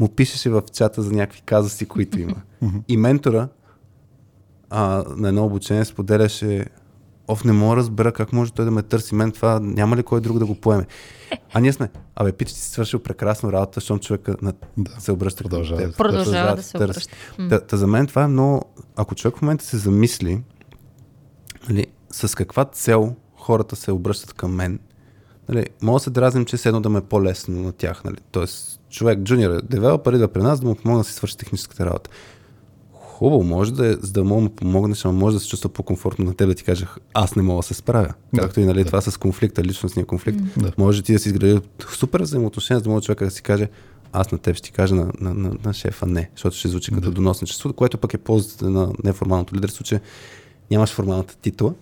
му пишеше в чата за някакви казуси, които има. <laughs> И ментора а, на едно обучение споделяше Оф, не мога да разбера как може той да ме търси мен, това няма ли кой друг да го поеме. А ние сме, абе, пич, ти си свършил прекрасно работа, защото човека на... Да, се обръща към продължава теб. да- Продължава да се търси. обръща. Та, та за мен това е много... Ако човек в момента се замисли, нали, с каква цел хората се обръщат към мен, нали, мога да се дразним, че все едно да ме е по-лесно на тях. Нали. Тоест, човек, джуниор, девелопър идва при нас да му помогна да си свърши техническата работа. Хубаво, може да, е, за да мога да помогнеш, ама може да се чувства по-комфортно на теб да ти кажа, аз не мога да се справя. Да, Както и нали, да. това с конфликта, личностния конфликт. Да. Може ти да си изгради супер взаимоотношения, за да може човека да си каже, аз на теб ще ти кажа на, на, на, на шефа не, защото ще звучи като Да. доносничество, което пък е ползата на неформалното лидерство, че нямаш формалната титла.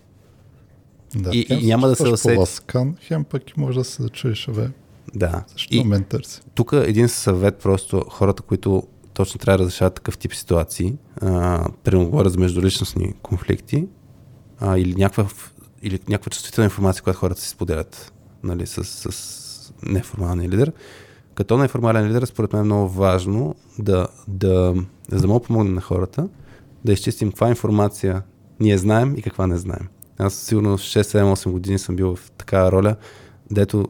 Да, И- и няма да се усети. по-ласкан, хем пък и може да се чуеш, бе, Да. защо И мен търси. тук един съвет просто хората, които точно трябва да разрешават такъв тип ситуации, примерно говоря за междуличностни конфликти а, или, някаква, или някаква чувствителна информация, която хората си споделят нали, с, с неформалния лидер. Като неформален лидер, според мен е много важно да, да, за да мога да помогнем на хората, да изчистим каква информация ние знаем и каква не знаем. Аз сигурно 6-7-8 години съм бил в такава роля, дето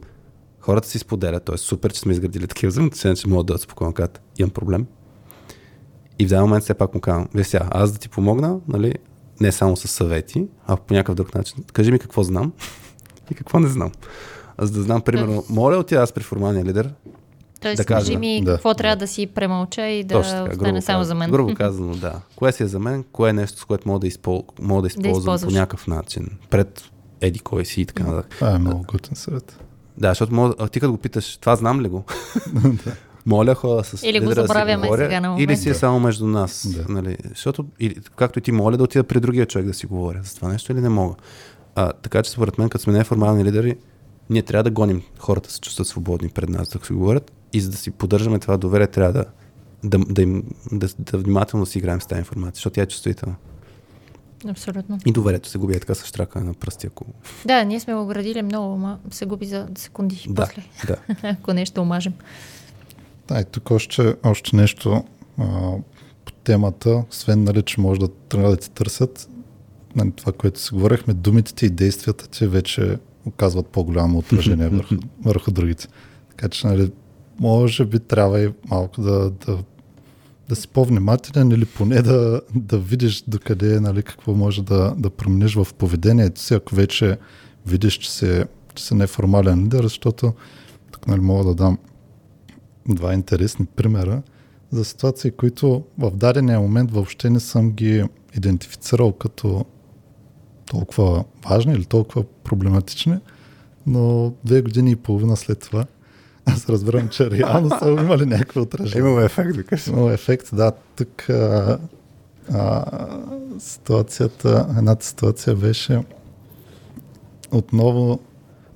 хората си споделят, т.е. супер, че сме изградили такива взаимоотношения, че могат да спокойно кажат, имам проблем. И в даден момент все пак му казвам, виж сега, аз да ти помогна, нали, не само с съвети, а по някакъв друг начин. Кажи ми какво знам <laughs> и какво не знам. За да знам, примерно, моля да отида аз при формалния лидер, Тоест, Да да кажи ми Да. какво трябва да си премълча и да точно така, остане грубо, само за мен. грубо <laughs> казано, да. Кое си е за мен, кое е нещо, с което мога да, изпол... мога да използвам по използваш. някакъв начин, пред еди кой си и така нататък. Това е много готин съвет. Да, защото мога, ти като го питаш, това знам ли го? <laughs> Моля хора с Или го лидера да си забравяме говоря, сега на Или момента. си е само между нас. Да. Нали? Защото, или, както и ти моля да отида при другия човек да си говоря за това нещо или не мога. А, така че според мен, като сме неформални лидери, ние трябва да гоним хората да се чувстват свободни пред нас да си говорят и за да си поддържаме това доверие, трябва да, да, да, им, да, да внимателно си играем с тази информация, защото тя е чувствителна. Абсолютно. И доверието се губи е така с штракане на пръсти, ако... Да, ние сме го градили много, ама се губи за секунди Да, после, да. <laughs> ако нещо омажем. Да, и тук още, още нещо а, по темата, освен нали, че може да тръгнат да ти търсят, нали, това, което си говорихме, думите ти и действията ти вече оказват по-голямо отражение върху, върху другите. Така че, нали, може би трябва и малко да, да, да си по-внимателен или поне да, да видиш докъде, нали, какво може да, да промениш в поведението си, ако вече видиш, че си, че си неформален лидер, защото тук нали, мога да дам два интересни примера за ситуации, които в дадения момент въобще не съм ги идентифицирал като толкова важни или толкова проблематични, но две години и половина след това <laughs> аз разбирам, че реално са имали някакво отражение. Имаме ефект, викаш. Имало ефект, да. Тук а, а, ситуацията, едната ситуация беше отново,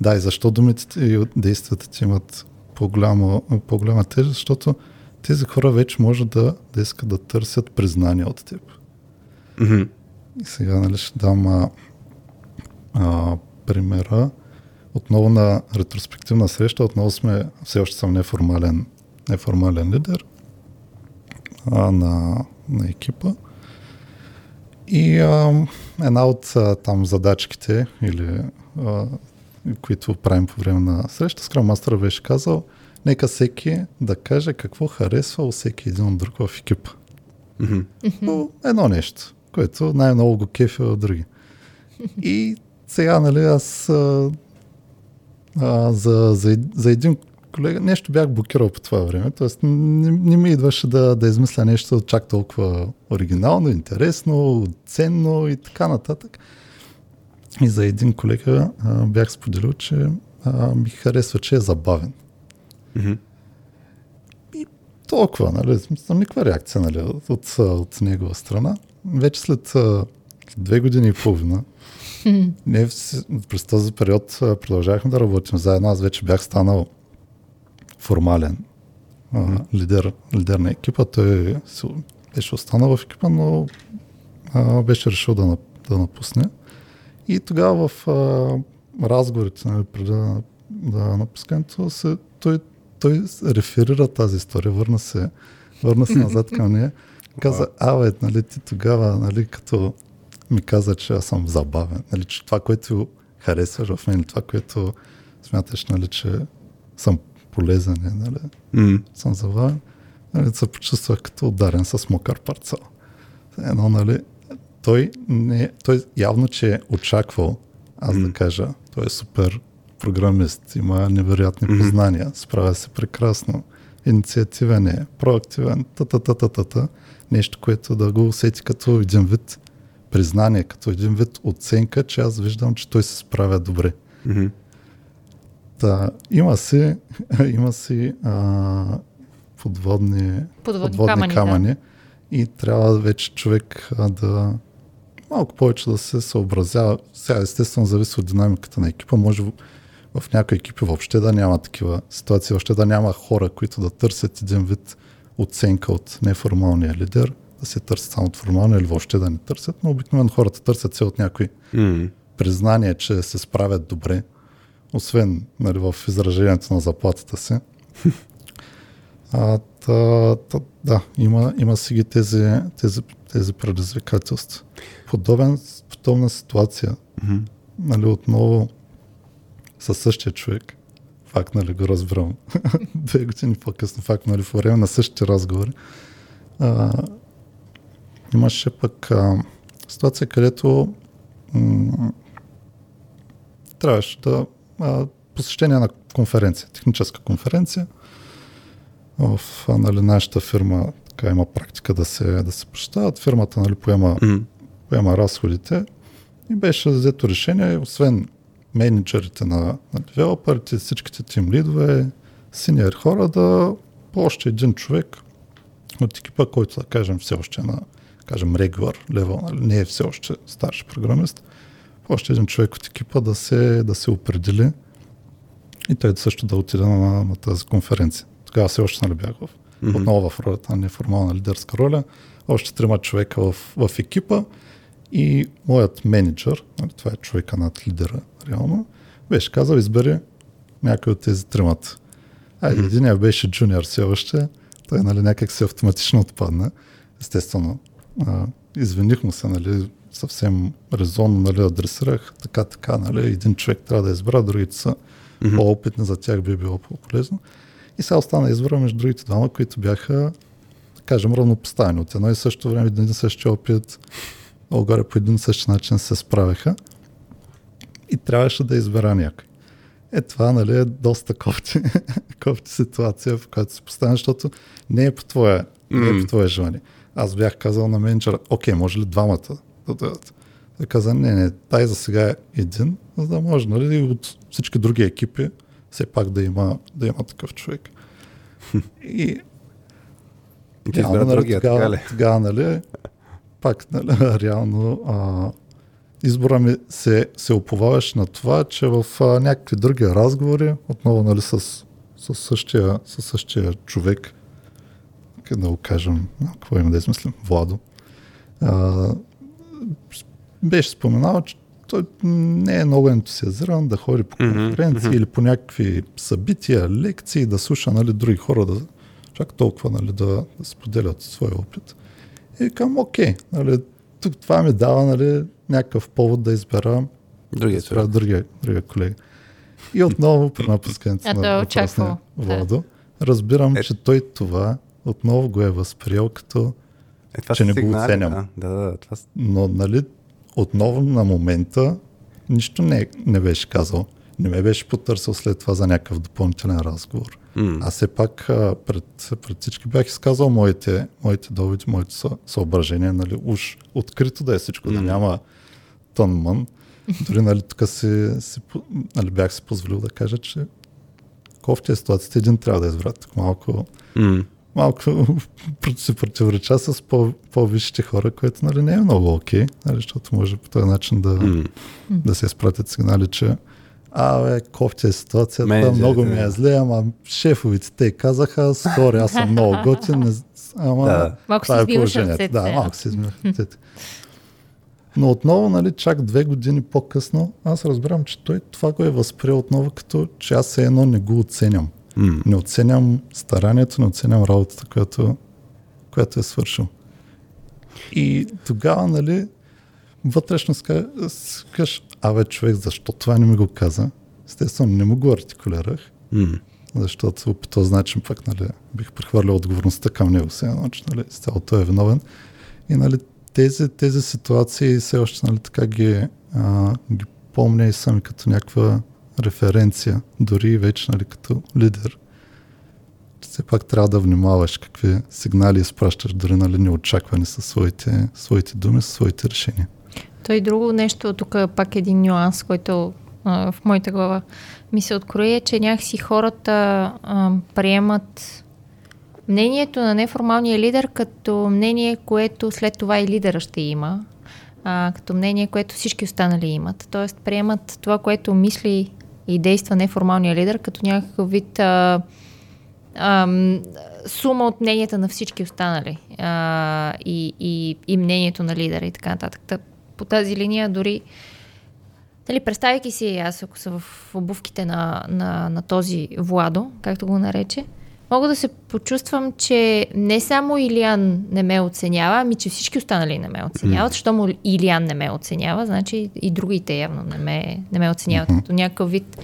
да, и защо думите и действията ти имат по-голяма, по-голяма тежест, защото тези хора вече може да, да искат да търсят признание от теб. Мгм. И сега нали, ще дам а, а, примера. Отново на ретроспективна среща, отново сме, все още съм неформален, неформален лидер а, на, на екипа. И а, една от а, там задачките, или, а, които правим по време на среща, Scrum Master беше казал, нека всеки да каже какво харесва у всеки един от друг в екипа. Мгм. Но едно нещо, което най-много го кефи от други. И сега, нали, аз а, а, за, за, за един колега нещо бях блокирал по това време, т.е. не, не ми идваше да, да измисля нещо чак толкова оригинално, интересно, ценно и така нататък. И за един колега а, бях споделил, че а, ми харесва, че е забавен. Мгм. Толкова, нали, смисъл, никаква реакция нали, от, от, от негова страна. Вече след а, две години и половина, <laughs> ние вс- през този период а, продължавахме да работим заедно. Аз вече бях станал формален а, лидер, лидер на екипа. Той се- беше останал в екипа, но а, беше решил да, да напусне. И тогава в а, разговорите нали, преди да, да напускането, се, той, той реферира тази история, върна се, върна се назад към нея. Каза, абе, нали, ти тогава, нали, като ми каза, че аз съм забавен, нали, че това, което харесваш в мен, това, което смяташ, нали, че съм полезен, е, нали, М. съм забавен, нали, се почувствах като ударен с мокър парцел. Едно, нали, той, не, той явно, че е очаквал аз да кажа, той е супер програмист, има невероятни познания, справя се прекрасно, инициативен е, проактивен, та-та-та-та-та, нещо, което да го усети като един вид признание, като един вид оценка, че аз виждам, че той се справя добре. Мгм. Та, има си, <laughs> има си а, подводни, Подводни камъни, да. камъни и трябва вече човек а, да малко повече да се съобразява. Сега естествено зависи от динамиката на екипа. Може в, някои екипи въобще да няма такива ситуации, въобще да няма хора, които да търсят един вид оценка от неформалния лидер, да се търсят само от формалния или въобще да не търсят, но обикновено хората търсят се от някой М. признание, че се справят добре, освен нали, в изражението на заплатата си. <laughs> А, та, та, да, има, има си ги тези, тези, тези предизвикателства. Подобен, подобна ситуация, Мгм. нали, отново със същия човек, факт, нали, го разбирам, <laughs> две години по-късно, факт, нали, по време на същите разговори, а, имаше пък а, ситуация, където м- трябваше да а, посещение на конференция, техническа конференция. В нали, нашата фирма така има практика да се, да се посещават. Фирмата нали, поема, М. поема разходите и беше взето решение, освен менеджерите на, на девелоперите, всичките тим лидове, синьор хора, да по още един човек от екипа, който да кажем все още на кажем левел, нали, не е все още старши програмист, още един човек от екипа да се, да се определи и той също да отиде на, на тази конференция. Тогава все още нали бях в, Мгм. отново в ролята на неформална лидерска роля, още трима човека в, в екипа и моят менеджер, нали, това е човека над лидера реално, беше казал, избери някой от тези тримата. Айде, единия беше джуниор все още, той нали, някак се автоматично отпадна. Естествено, а, извиних му се, нали, съвсем резонно нали, адресирах, така, така, нали, един човек трябва да избра, другите са по-опитни, за тях би било по-полезно. И сега остана избора между другите двама, които бяха, да кажем, равнопоставени. От едно и също време, един и същи опит, отгоре по един и същи начин се справяха. И трябваше да избера някой. Е, това нали, е доста кофти, <laughs> кофти ситуация, в която се поставя, защото не е по твое, не е по твое желание. Аз бях казал на менеджера, окей, може ли двамата да дойдат? Той каза, не, не, дай за сега е един, за да може, нали, от всички други екипи все пак да има, да има такъв човек. <laughs> И ти избра нали, другия, тогава, така ли? Тогава, нали, пак, нали, <laughs> реално а, избора ми се, се оповаваше на това, че в а, някакви други разговори, отново нали, с, с, същия, с същия човек, да го кажем, какво има да измислим, Владо, а, беше споменал, че той не е много ентусиазиран да ходи по конференции мгм. или по някакви събития, лекции, да слуша нали, други хора, да, чак толкова нали, да, да споделят своя опит. И към, окей, нали, тук това ми дава нали, някакъв повод да избера, да Другия избера другия, другия колега. И отново <laughs> при напускането А на въпросния да. Владо, разбирам, Е. че той това отново го е възприел като Е, това Че не го оценям. Да, да, да. Това, Но, нали, отново на момента нищо не, не беше казал. Не ме беше потърсил след това за някакъв допълнителен разговор. м, Аз все пак а, пред, пред всички бях изказал моите, моите доводи, моите съ- съображения, нали, уж открито да е всичко, да М. няма тън мън. Дори нали, тук си, си, нали, бях си позволил да кажа, че кофти е ситуацията, един трябва да избрат. Тук малко, м, малко <laughs> се противореча с по, по-висшите хора, което нали, не е много окей, нали, защото може по този начин да, м. да се изпратят сигнали, че а, бе, кофти е ситуацията, Менеджерите, много ми е зле, ама шефовите те казаха, сори, аз съм много готин, не, ама Да. Малко това е положението. Да, малко си измиваш ръцете. Но отново, нали, чак две години по-късно, аз разбирам, че той това го е възприел отново като, че аз едно не го оценям. М. Не оценям старанието, не оценям работата, която, която е свършил. И тогава, нали, вътрешно ска- си кажеш, абе човек, защо това не ми го каза? Естествено, не му го артикулирах, М. защото по този начин пък нали, бих прехвърлял отговорността към него все едно, че нали, с цяло той е виновен. И нали, тези, тези ситуации все още нали, така ги, а, ги помня и сами като някаква референция, дори вече нали, като лидер. Все пак трябва да внимаваш какви сигнали изпращаш, дори нали, неочаквани със своите, своите думи, със своите решения. Той друго нещо, тук пак един нюанс, който а, в моята глава ми се открои, е, че някакси хората а, приемат мнението на неформалния лидер като мнение, което след това и лидера ще има, а, като мнение, което всички останали имат. Тоест приемат това, което мисли и действа неформалния лидер, като някакъв вид а, ам, сума от мненията на всички останали а, и, и, и мнението на лидера и така нататък. Та, по тази линия дори Нали, представяйки си аз, ако са в обувките на, на, на този Владо, както го нарече, мога да се почувствам, че не само Илиан не ме оценява, ами че всички останали не ме оценяват. Що му Илиан не ме оценява, значи и другите явно не ме, не ме оценяват като някакъв вид.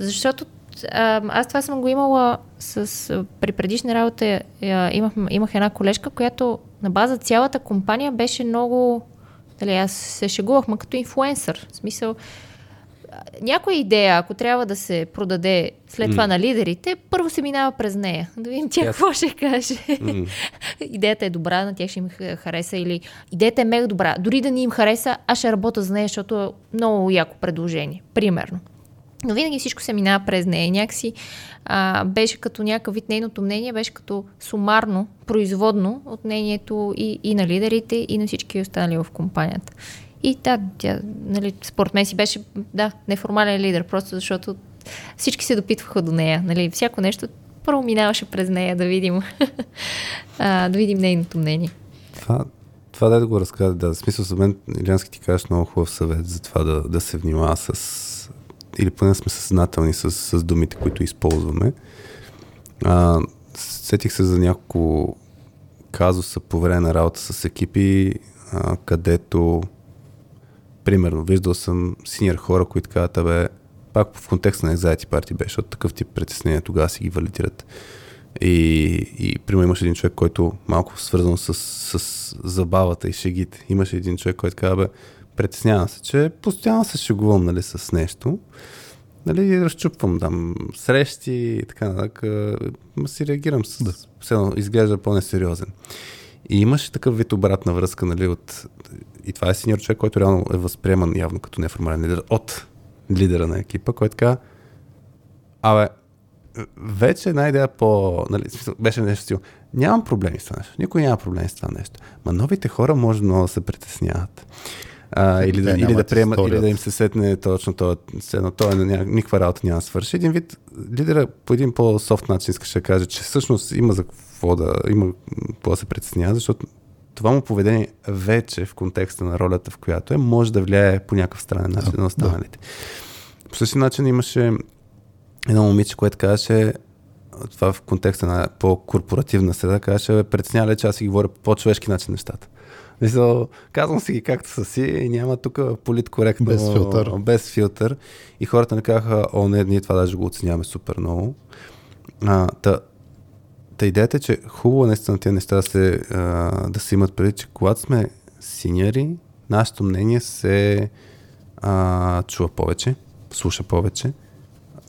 Защото а, аз това съм го имала с, при предишна работа. а, Имах, имах една колежка, която на база цялата компания беше много... Дали, аз се шегувах, ма като инфлуенсър. В смисъл, някоя идея, ако трябва да се продаде след това на лидерите, първо се минава през нея. Да видим тя какво ще каже. М. <laughs> идеята е добра, на тях ще им хареса или идеята е мега добра. Дори да не им хареса, аз ще работя за нея, защото е много яко предложение. Примерно. Но винаги всичко се минава през нея. Някакси а, беше като някакъв вид нейното мнение, беше като сумарно, производно от мнението и, и на лидерите, и на всички останали в компанията. И да, тя, нали, според мен си беше, да, неформален лидер, просто защото всички се допитваха до нея. Нали, всяко нещо първо минаваше през нея да видим, <laughs> а, да видим нейното мнение. Това, това да го разказа, да, в смисъл за мен, Илянски ти кажеш много хубав съвет за това да, да се внимава с, или поне сме съзнателни с, с думите, които използваме. А, сетих се за няколко казуса по време на работа с екипи, а, където примерно виждал съм синьор хора, които казват, абе, пак в контекста на anxiety party беше, защото такъв тип притеснения тогава си ги валидират. И, и примерно имаше един човек, който малко свързан с, с забавата и шегите. Имаше един човек, който каза, бе, притеснявам се, че постоянно се шегувам нали, с нещо. Нали, разчупвам там срещи и така нататък. Си реагирам с... Да. Все едно изглежда по-несериозен. И имаше такъв вид обратна връзка, нали, от... И това е синьор човек, който реално е възприеман явно като неформален лидер от лидера на екипа, който каза, абе, вече една идея по... Нали, беше нещо стил. Нямам проблеми с това нещо. Никой няма проблеми с това нещо. Ма новите хора може много да се притесняват. А, или, да, Те или, да приемат, или да им се сетне точно това, едно, той ня, никаква работа няма да свърши. Един вид, лидера по един по-софт начин искаше да каже, че всъщност има за какво да, има какво да се притеснява, защото това му поведение вече в контекста на ролята, в която е, може да влияе по някакъв странен начин Да, на останалите. По същия начин имаше едно момиче, което казаше, това в контекста на по-корпоративна среда, казаше, бе, притеснява ли, че аз си говоря по по-човешки начин нещата. Мисъл, казвам си ги както са си и няма тук политкоректно. Без филтър. Без филтър. И хората не казаха, о, не, ние това даже го оценяваме супер много. А, та, та идеята е, че хубаво е наистина тези неща се, а, да се имат преди, че когато сме синьори, нашето мнение се а, чува повече, слуша повече,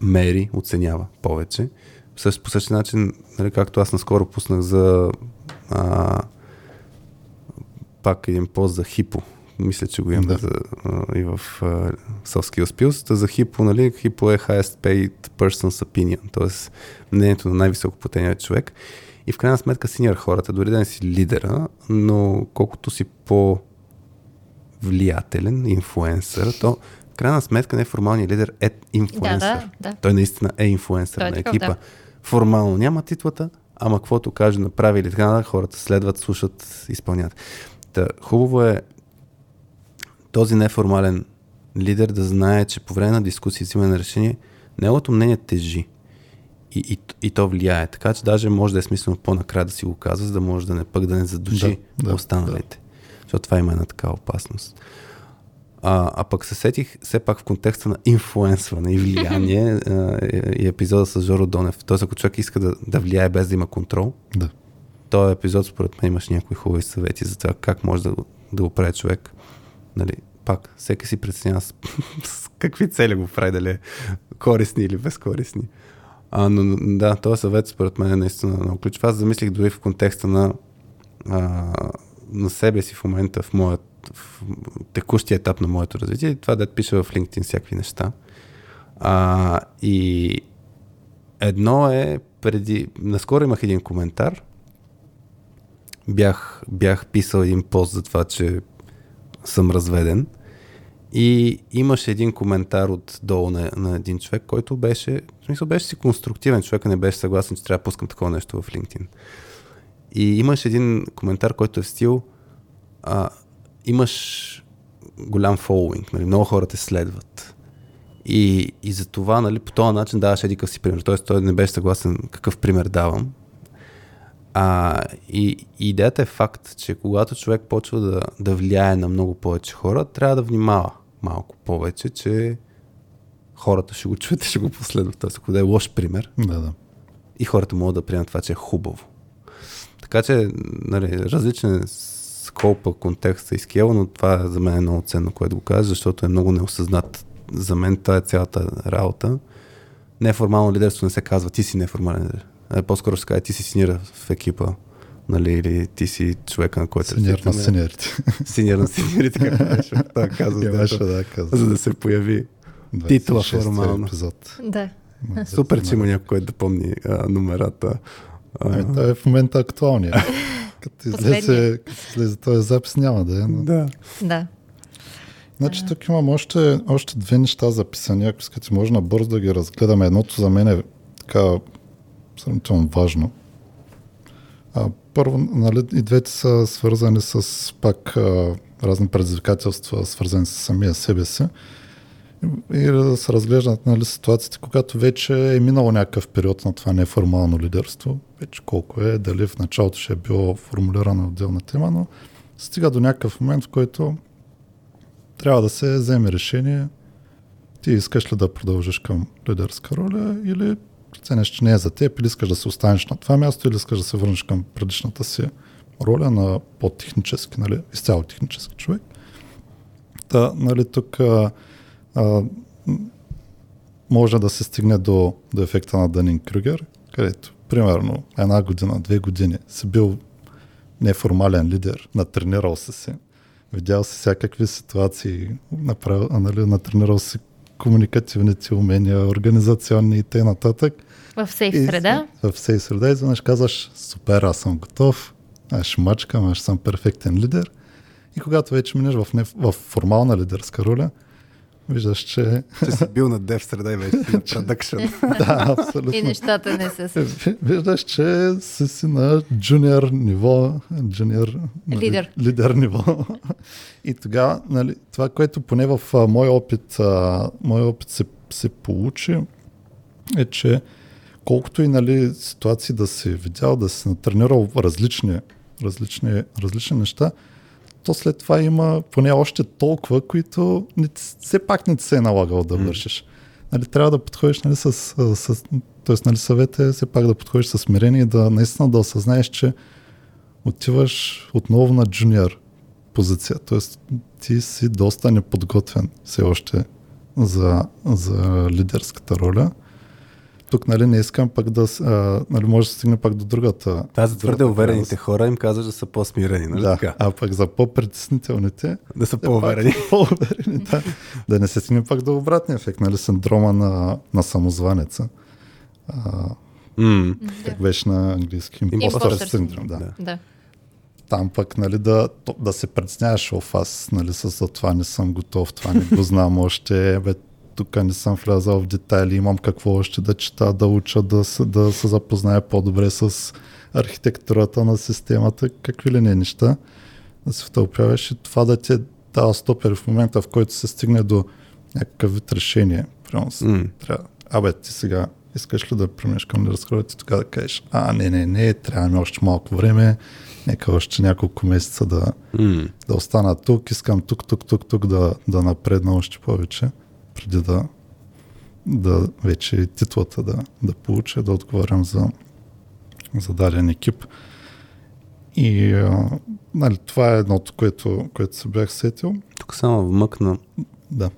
мери, оценява повече. Също, по същия начин, нали, както аз наскоро пуснах за а, пак един пост за хипо. Мисля, че го имаме Да. за, а, и в Soft Skills Pills. За хипо, нали, хипо е highest paid person's opinion, т.е. мнението на най-високо платения човек. И в крайна сметка синьор хората, дори да не си лидера, но колкото си по влиятелен инфуенсър, то в крайна сметка неформалният лидер е инфуенсър. Да, да, да. Той наистина е инфуенсър Той на такъв, екипа. да. Формално няма титлата, ама каквото каже, направи или така, хората следват, слушат, изпълняват. Та, хубаво е този неформален лидер да знае, че по време на дискусии и взимане на решение, неговото мнение тежи. И, и, и то влияе. Така че даже може да е смислено по-накрая да си го казва, за да може да не пък да не задуши Да, да, останалите. Защото това има една такава опасност. А, а пък се сетих все пак в контекста на инфлуенсване и влияние <laughs> а, и, и епизода с Жоро Донев. Тоест, ако човек иска да, да влияе без да има контрол, Да. Този епизод според мен имаш някои хубави съвети за това как може да, да го прави човек. Нали, пак, всеки си преценява с, <laughs> с какви цели го прави, дали е корисни или безкорисни. А, но, да, този съвет според мен е наистина много ключов. Аз замислих дори в контекста на, а, на себе си в момента, в моят в текущия етап на моето развитие. Това да пише в LinkedIn всякакви неща. А, и едно е преди... Наскоро имах един коментар. Бях, бях писал един пост за това, че съм разведен. И имаше един коментар от долу на, на един човек, който беше, в смисъл беше си конструктивен. Човека не беше съгласен, че трябва да пускам такова нещо в LinkedIn. И имаше един коментар, който е в стил а, имаш голям фолуинг, нали, много хора те следват. И, и за това, нали, по този начин даваш един си пример. Тоест, той не беше съгласен какъв пример давам. А, и, и идеята е факт, че когато човек почва да, да влияе на много повече хора, трябва да внимава малко повече, че хората ще го чуят и ще го последват. Тоест, ако да е лош пример, Да, да. и хората могат да приемат това, че е хубаво. Така че, нали, различен е скопа, контекста и скела, но това за мен е много ценно, което го кажа, защото е много неосъзнат. За мен това е цялата работа. Неформално лидерство не се казва ти си неформален лидер. А по-скоро ще ти си синьора в екипа. Нали, или ти си човека, на който Синьор на синьорите. Синьор на синьорите, както беше. <laughs> Това казва, Имаше дето, да казва. за да се появи. Титла 26-ти формално. епизод. Да. Супер, че има някой, който да помни а, номерата. А, Ами, той е в момента актуалния. <laughs> Като излезе, като излезе този запис няма да е. Но... да. Да. Значи тук имам още, още две неща записани. Ако искате, може на бързо да ги разгледаме. Едното за мен е така сравнително важно. А, първо, нали, и двете са свързани с пак а, разни предизвикателства, свързани с самия себе си. И, да се разглеждат нали, ситуациите, когато вече е минало някакъв период на това неформално лидерство. Вече колко е, дали в началото ще е било формулирана отделна тема, но стига до някакъв момент, в който трябва да се вземе решение ти искаш ли да продължиш към лидерска роля или преценяш, че не е за теб или искаш да се останеш на това място или искаш да се върнеш към предишната си роля на по-технически, нали, изцяло технически човек. Та, нали, тук а, а, може да се стигне до, до ефекта на Данин Крюгер, където примерно една година, две години си бил неформален лидер, натренирал си се, видял си всякакви ситуации, направил, нали, натренирал си комуникативните умения, организационни и т.н. В сейф И среда. В сейф среда изведнъж казваш, супер, аз съм готов, аз ще мачкам, аз съм перфектен лидер. И когато вече минеш в, не, в формална лидерска роля, виждаш, че Че си бил на дев среда и вече си на продъкшн. <laughs> да, абсолютно. И нещата не са с... Виждаш, че си си на джуниор ниво, джуниор нали, Лидер. лидер ниво. И тогава, нали, това, което поне в а, мой опит, а, мой опит се, се получи, е, че колкото и нали, ситуации да си видял, да си натренирал различни, различни, различни неща, то след това има поне още толкова, които не, все пак не ти се е налагало да вършиш. Нали, трябва да подходиш нали, с, с, т.е. Нали, съвет е все пак да подходиш с смирение и да наистина да осъзнаеш, че отиваш отново на джуниор позиция. Т.е. ти си доста неподготвен все още за, за лидерската роля. Тук нали, не искам пък да... А, нали, може да стигне пак до другата. Тази за твърде уверените крайност. хора им казваш да са по-смирени, нали Да, така? а пък за по-притеснителните Да са по-уверени. пак <laughs> По-уверени, да. Да не се стигне пак до обратния ефект, нали, синдрома на, на самозванеца. А, М. как беше на английски? Syndrome. syndrome, да. Да. Да. Там пък, нали, да, да се притесняваш, оф, аз, нали, с за това не съм готов, това не го знам още, бе, тук не съм влязал в детайли, имам какво още да чета, да уча, да се, да се запозная по-добре с архитектурата на системата, какви ли не неща. Да се втълпяваш и това да ти дава стопер в момента, в който се стигне до някакъв вид решение. Примерно, с- М. трябва, абе, ти сега искаш ли да преминеш към лидерската и тогава да кажеш, а, не, не, не, трябва ми още малко време, нека още няколко месеца да, М. да остана тук, искам тук, тук, тук, тук да, да напредна още повече, преди да, да вече титлата да, да получа, да отговарям за, за даден екип. И а, нали, това е едното, което, което се бях сетил. Тук само вмъкна, Да.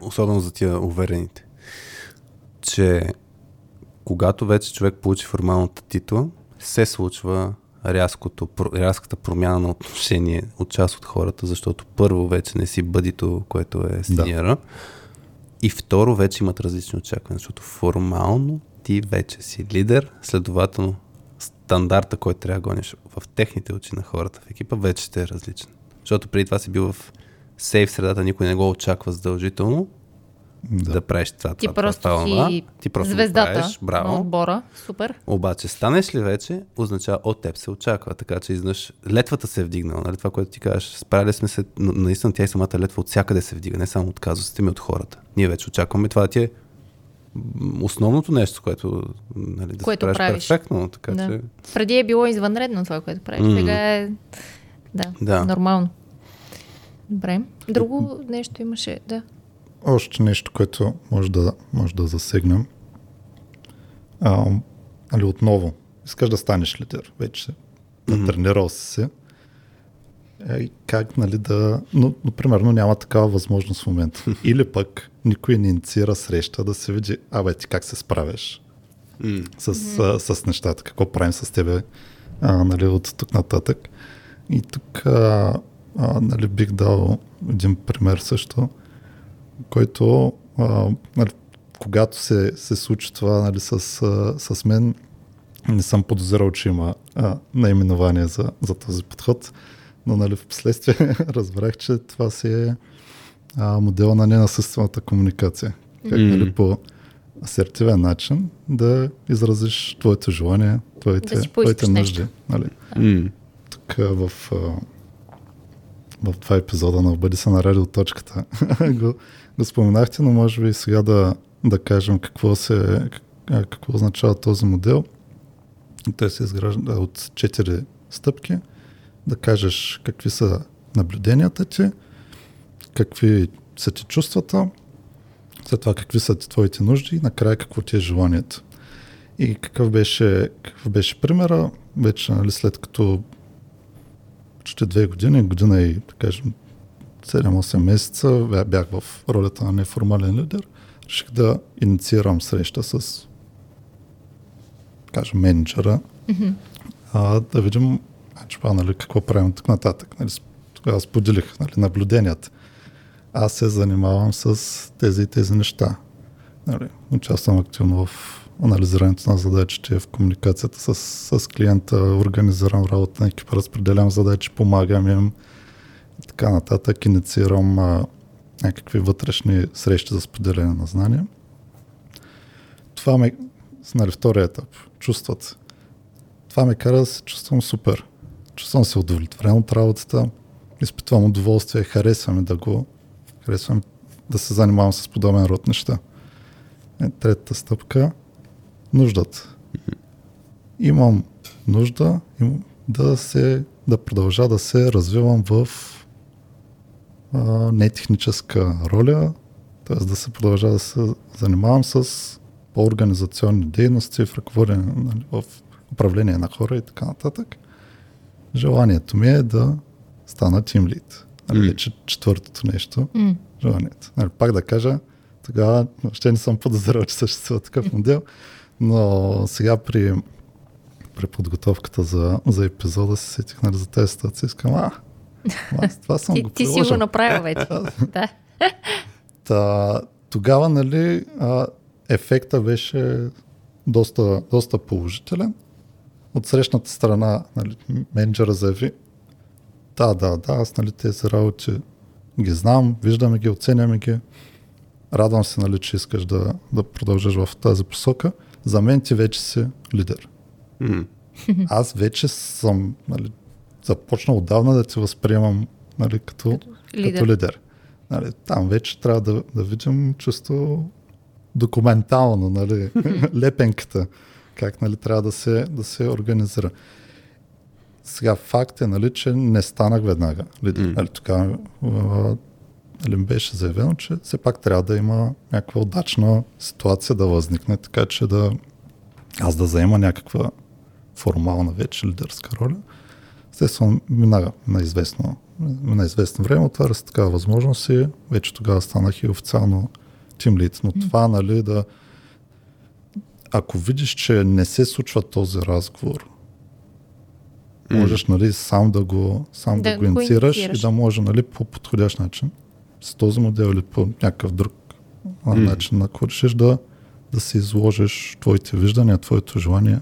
особено за тия уверените, че когато вече човек получи формалната титла, се случва рязкото, рязката промяна на отношение от част от хората, защото първо вече не си бъдито, което е синьора, и второ вече имат различни очаквания, защото формално ти вече си лидер, следователно стандарта, който трябва да гониш в техните очи на хората в екипа, вече ще е различен. Защото преди това си бил в сейф средата, никой не го очаква задължително да, да правиш това, Ти това, това, просто това, си това. Ти просто звездата правиш, на браво. отбора. Супер. Обаче станеш ли вече, означава от теб се очаква. Така че изнъж летвата се е вдигнала. Нали? Това, което ти кажеш, справили сме се, но наистина тя и самата летва от всякъде се вдига, не само от казусите ми, от хората. Ние вече очакваме това да ти е основното нещо, което, нали, да Което правиш правиш. перфектно. Така Да. че, Преди е било извънредно това, което правиш. М. Сега е да, Да. нормално. Добре. Друго нещо имаше, да. Още нещо, което може да, може да засегнем. А, нали, отново, искаш да станеш лидер, вече се натренирал си се. Е, и как, нали, да... Но, но, примерно, няма такава възможност в момента. Или пък никой не инициира среща да се види, абе, ти как се справяш с, а, с нещата, какво правим с тебе а, нали, от тук нататък. И тук а, а, нали, бих дал един пример също, който а, нали, когато се, се случи това нали, с, с мен, не съм подозирал, че има а, наименование за, за този подход, но нали, в последствие <laughs> разбрах, че това си е а, модела на ненасилствената комуникация. Как М. нали, по асертивен начин да изразиш твоето желание, твоите, Да твоите нужди. Нали? м, Тук в, в два епизода на Бъди се на радиоточката <laughs> го, го споменахте, но може би сега да, да кажем какво, се, какво означава този модел. Той се изгражда от четири стъпки. Да кажеш какви са наблюденията ти, какви са ти чувствата, след това какви са ти твоите нужди и накрая какво ти е желанието. И какъв беше, какъв беше примера? Вече нали, след като почти две години, година и да кажем 7-8 месеца бя- бях в ролята на неформален лидер, реших да инициирам среща с кажем, менеджера, а, да видим значи, това, нали, какво правим тук нататък. Нали, тогава споделих нали, наблюденията. Аз се занимавам с тези и тези неща. Нали, участвам активно в анализирането на задачите, в комуникацията с, с клиента, организирам работа на екипа, разпределям задачи, помагам им така нататък. Инициирам а, някакви вътрешни срещи за споделяне на знания. Това ме, нали, втория етап, чувствата. Това ме кара да се чувствам супер. Чувствам се удовлетворен от работата, изпитвам удоволствие, харесвам да го, харесвам да се занимавам с подобен род неща. Е, третата стъпка нуждата. Имам нужда да се да продължа да се развивам в нетехническа роля, т.е. да се продължа да се занимавам с по-организационни дейности в ръководене, нали, в управление на хора и така нататък. Желанието ми е да стана тим лид. Нали, М. вече четвъртото нещо. М. Желанието. Нали, пак да кажа, тогава въобще не съм подозирал, че съществува такъв модел, но сега при, при подготовката за, за епизода се сетих нали, за тази ситуация и искам, а, аз това съм Ти, го ти си приложил. го направил вече. да. Та, тогава, нали, а, ефекта беше доста, доста положителен. От срещната страна, нали, менеджера заяви, да, да, да, аз нали, тези работи ги знам, виждаме ги, оценяме ги. Радвам се, нали, че искаш да, да продължиш в тази посока. За мен ти вече си лидер. М. Аз вече съм нали, започнал отдавна да те възприемам нали, като, като лидер. Като лидер. Нали, там вече трябва да, да видим чисто документално нали, <laughs> лепенката, как нали, трябва да се, да се организира. Сега факт е, нали, че не станах веднага лидер. М. Нали, тогава нали, беше заявено, че все пак трябва да има някаква удачна ситуация да възникне, така че да аз да заема някаква формална вече лидерска роля. Естествено, мина на известно, на известно време, отваря се такава възможност и вече тогава станах и официално тим лид. Но това, нали, да... Ако видиш, че не се случва този разговор, М. можеш, нали, сам да го, сам да, Да го инициираш и да може, нали, по подходящ начин, с този модел или по някакъв друг М. начин, ако решиш да, да се изложиш твоите виждания, твоето желание,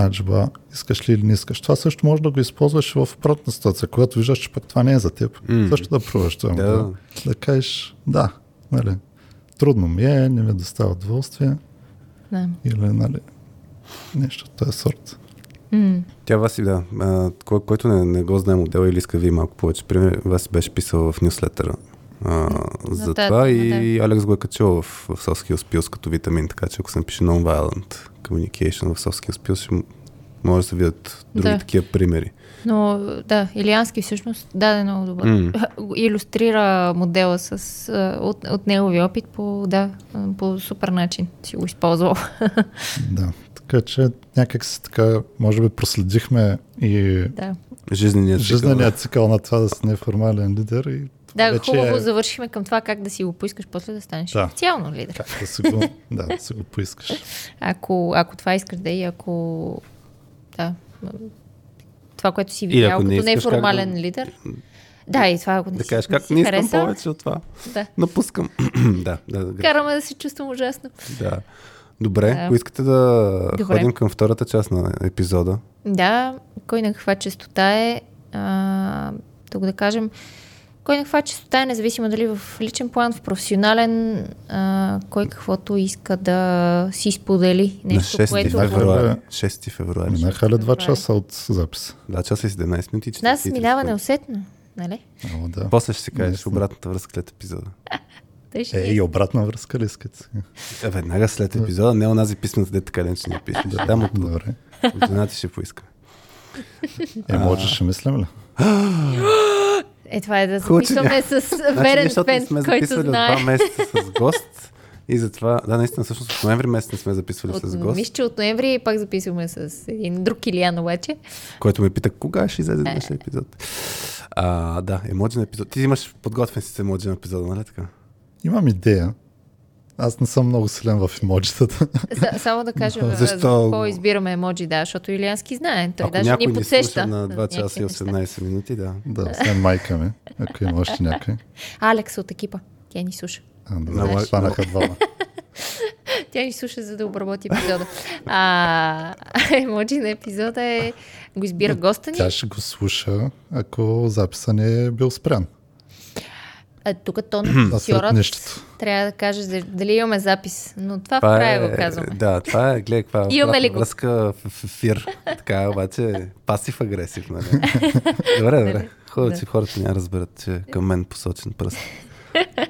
аджба, искаш ли или не искаш. Това също може да го използваш в обратна ситуация, когато виждаш, че пък това не е за теб. М. Също да пробваш това. Да. Да. да кажеш, да, нали, трудно ми е, не ми доставя удоволствие Да. или нали, нещо от този сорт. М. Тя Васи, да, а, кой, който не, не го знае модела или иска да ви малко повече, пример, Васи беше писал в нюслетъра а, за тази това тема, и Алекс го е качил в, в Soft Skills Pills като витамин, така че ако се напише Non-Violent Communication в Soft Skills ще м- може да се видят други Да. такива примери. Но да, Илиански всъщност даде много добър. М. <laughs> Иллюстрира модела с, от, от неговия опит по, да, по супер начин си го използвал. <laughs> Да. Така че някак си така, може би проследихме и да. Жизненият цикъл. жизненият цикъл на това да си неформален лидер и Да, вече хубаво е завършихме към това как да си го поискаш после да станеш Да. официално лидер. как да си го, да, да си го поискаш. <laughs> Ако, ако това искаш да е и ако да, това, което си видял ако като не неформален да- лидер. Да, и това ако не Да си, кажеш, как не искам харесал, повече от това. Да. Напускам. <clears throat> да, да, да, Караме да се чувствам ужасно. да. Добре, Да. ако искате да Добре. ходим към втората част на епизода, Да, кой на каква частота е, а, тук да кажем, кой на каква частота е, независимо дали в личен план, в професионален, а, кой каквото иска да си сподели. Нещо, на 6 което... февруари. февруари. 6 февруари. Минаха ли два Добре. часа от записа? 2 часа и 17 минути. С нас 43 минава неусетно, нали? О, да. После ще си кажеш обратната връзка след епизода. <laughs> Ще Е, е. и обратна връзка ли искате? Е, веднага след епизода, не онази писмената, де така ден ще ни пише. Да, там от, Добре. от ще поиска. Е, може, ще мислим ли? <gasps> <gasps> <gasps> Е, това е да записваме с <laughs> Значи, верен не фен, сме който знае. два месеца с гост. И затова, да, наистина, всъщност от ноември месец не сме записвали От, с гост, мисля, че от ноември пак записваме с един друг Илиан обаче. който ме пита кога ще излезе днешния епизод. А, да, емоджи на епизод. Ти имаш подготвен си с емоджи на епизода, нали така? Имам идея. Аз не съм много силен в емоджитата. Са, само да кажем Защо? за какво избираме емоджи, да, защото Илиански знае. Той Ако даже някой ни подсеща. на 2 някакви часа и неща. 18 минути, да. да, освен майка ми, ако има още някой. <laughs> Алекс от екипа. Тя ни слуша. А, да, Знаеш. станаха двама. <laughs> Тя ни слуша, за да обработи епизода. А, <laughs> емоджи на епизода е... Го избира госта ни. Тя ще го слуша, ако записа не е бил спрян. А, тук то на нищото. трябва да каже дали- имаме запис. Но това, Това в края е, го казваме. да, това е, гледай, каква <laughs> Имаме обратна ли връзка в, в ефир. Така, обаче, пасив-агресив, нали? <laughs> добре, добре. Хубаво, Да. че хората няма разберат, че е към мен посочен пръст. <laughs>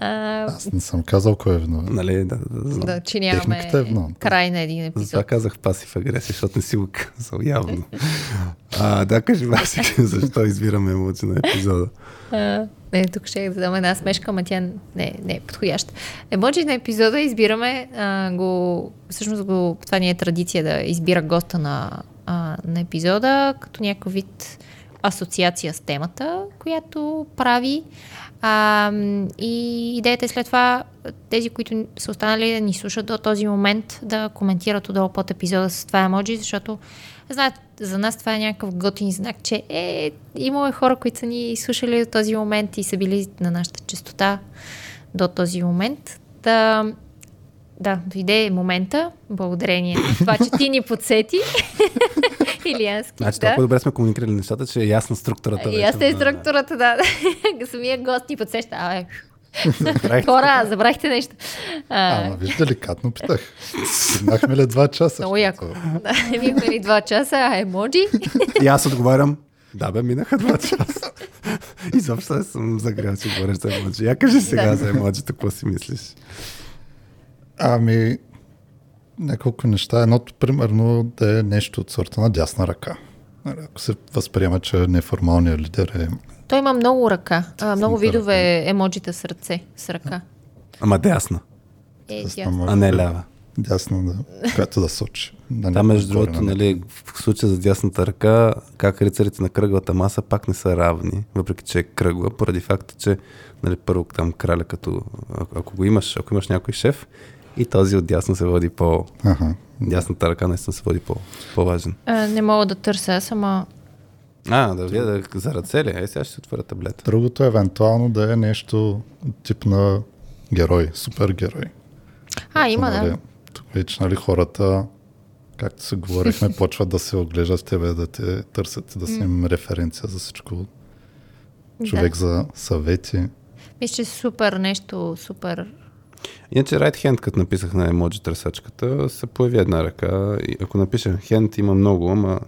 А, Аз не съм казал кой е виновен. Нали, да, да, да. да, че нямаме Техниката е виновна. край на един Затова епизод. казах пасив-агресия, защото не си го казал явно. А, да, кажи Васи, <laughs> защо избираме емоци на епизода. А, не, тук ще да дам една смешка, ама тя не, не е подходяща. Емоджи на епизода избираме а, го, всъщност го, това ни е традиция да избира госта на, а, на епизода, като някакъв вид асоциация с темата, която прави. А, и идеята е след това тези, които са останали да ни слушат до този момент, да коментират отдолу под епизода с това емоджи, защото знаят, за нас това е някакъв готин знак, че е, имало е хора, които са ни слушали до този момент и са били на нашата частота до този момент. Да, да, дойде момента, благодарение на това, че ти ни подсети. <laughs> Илиански, Значи да. толкова добре сме комуникирали нещата, че е ясна структурата. И аз вече те на- структурата, да. <laughs> Самия гост ни подсеща. Абе, <laughs> Забравихте. хора, забравихте нещо. А, Ама виж, деликатно питах. Стигнахме ли два часа? много яко. Да, бихме ли два часа, а емоджи? И аз отговарям, да бе, минаха два часа. Изобщо не съм загрял, че говориш за емоджи. Я кажи сега Да. за емоджито, какво си мислиш? Ами, няколко неща. Едното, примерно, да е нещо от сорта на дясна ръка. Нали, Ако се възприема, че неформалният лидер е... Той има много ръка. А, много видове емоджита с ръце, с ръка. Ама дясна, Е, дясна, а не би лява. Дясна, да, която да сочи. Да не между другото, нали, в случая за дясната ръка, как рицарите на кръглата маса пак не са равни, въпреки че е кръгла, поради факта, че нали, първо там краля, като ако, ако го имаш, ако имаш някой шеф, и този от дясно се води по... Аха. Дясната ръка наистина се води по, по-важен. А, не мога да търся, аз ама... А, да видя да, за ръце ли? Е, сега ще си отворя таблета. Другото евентуално да е нещо тип на герой, супергерой. А, има, нали, да. Тук вече нали, хората, както се говорихме, <laughs> почват да се оглеждат в тебе, да те търсят, да си им референция за всичко. Човек Да. за съвети. Мисля, че супер нещо, супер... Иначе right hand, като написах на емоджи търсачката, се появи една ръка. И ако напиша hand, има много, ама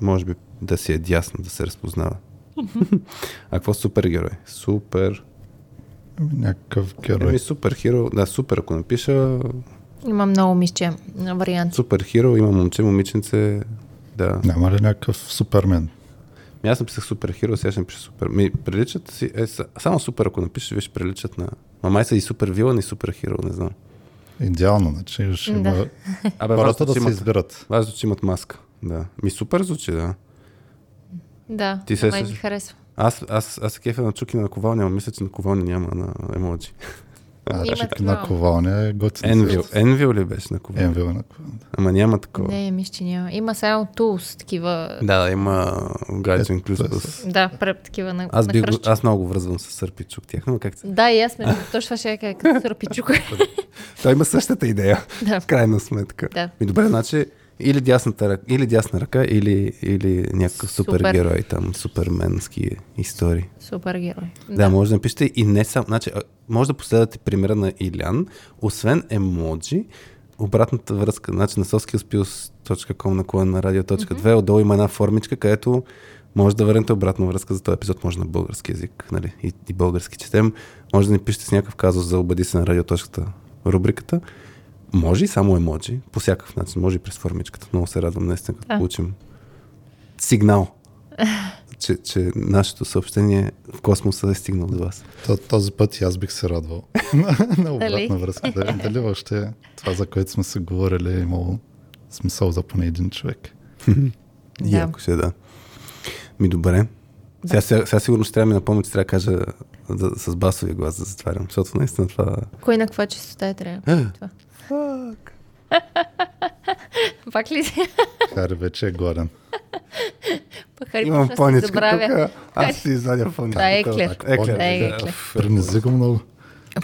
може би да си е дясно, да се разпознава. <laughs> а какво супергерой? Супер. Ами, Някакъв герой. Еми супер хиро. Да, супер, ако напиша Има много, мисля, че, варианти. супер хиро, има момче, момиченце. Да. Няма ли някакъв супермен? Ми аз написах супер хиро, сега ще напиша супер. Ми, приличат си, е, са- само супер, ако напишеш, виж, приличат на... Ма май са и супер вилан и супер хиро, не знам. Идеално, значи ще Да. има Абе, хората да че се имат, избират. важното, че имат маска. Да. Ми супер звучи, да. Да, Ти се май ми харесва. Аз, аз, аз се кефя на чуки на наковалня, но мисля, че наковалня няма на емоджи. А, Има значи такова. наковалня е готин. Енвил ли беше наковалня? Енвил е наковалня. Ама няма такова. Не, мисля, че няма. Има само tools, такива... Да, да, има Guides Plus това Plus. Да, преп такива на, Аз, на би, го- аз много го връзвам с сърпи чук тях, но как. Да, и аз ме точно ще кажа, като сърпичук. <laughs> Той има същата идея, да. в крайна сметка. Да. И добре, значи или, дясната ръка, или дясна ръка, или, или някакъв Супер. супергерой там, суперменски истории. Супер герой. Да, да, може да напишете и не само. Значи, а, може да последвате примера на Илян, освен емоджи, обратната връзка, значи на soskillspills.com на колен на radio.2, отдолу има една формичка, където може да върнете обратна връзка за този епизод, може на български язик, нали, и, и български четем. Може да ни пишете с някакъв казус за обади се на радиоточката рубриката. Може и само емоджи, по всякакъв начин, може и през формичката. Много се радвам наистина, като Да. получим сигнал, <laughs> че, че нашето съобщение в космоса е стигнал до вас. То, този път и аз бих се радвал <laughs> на, обратна връзка. Дали, дали въобще това, за което сме се говорили, е имало смисъл за поне един човек. <laughs> И Да. ако ще да. Ми добре. Сега, сега, сега сигурно ще трябва да ми напомня, че трябва да кажа да, с басови глас да затварям, защото наистина това... Кой на каква частота е трябва? Е, Това. <laughs> <laughs> Пак ли си? Хари вече е гладен. Пахари имам забравя. тук. Аз си извадя поничка. Да, еклер. Еклер. Да, еклер. Оф, Принизи го много.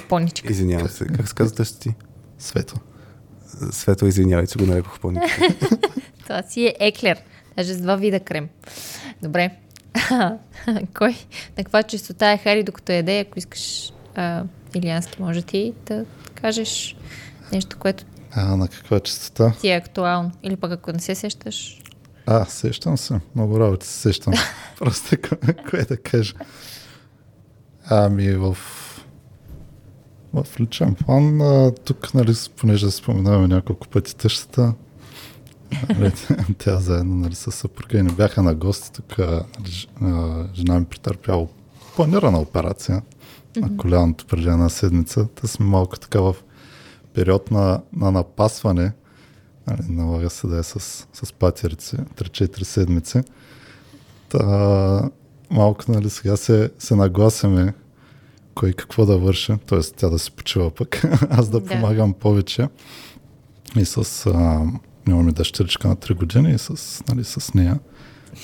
Поничка. Извинявам се. Как се казва ти? Свето. Светло, извинявай, че го нарекох поничка. <laughs> Това си е еклер. Даже с два вида крем. Добре. <laughs> Кой? На каква частота е Хари, докато яде, ако искаш а, Илиански, може ти да кажеш нещо, което А, на каква частота? ти е актуално. Или пък ако не се сещаш. А, сещам се. Много работи се сещам. <laughs> Просто ко- кое да кажа. Ами в, в личен план, а, тук, нали, понеже споменаваме няколко пъти тъщата, Нали, <laughs> Тя заедно нали, с съпруга и не бяха на гости. Тук а, жена ми претърпяла планирана операция на коляното преди една седмица. Та сме малко така в период на, на напасване. Нали, налага се да е с, с патерици 3-4 седмици. Та, малко нали, сега се, се нагласяме кой какво да върши, т.е. тя да се почива пък, <laughs> аз да, Да. помагам повече. И с... А, имаме дъщеричка на 3 години и с, нали, с нея.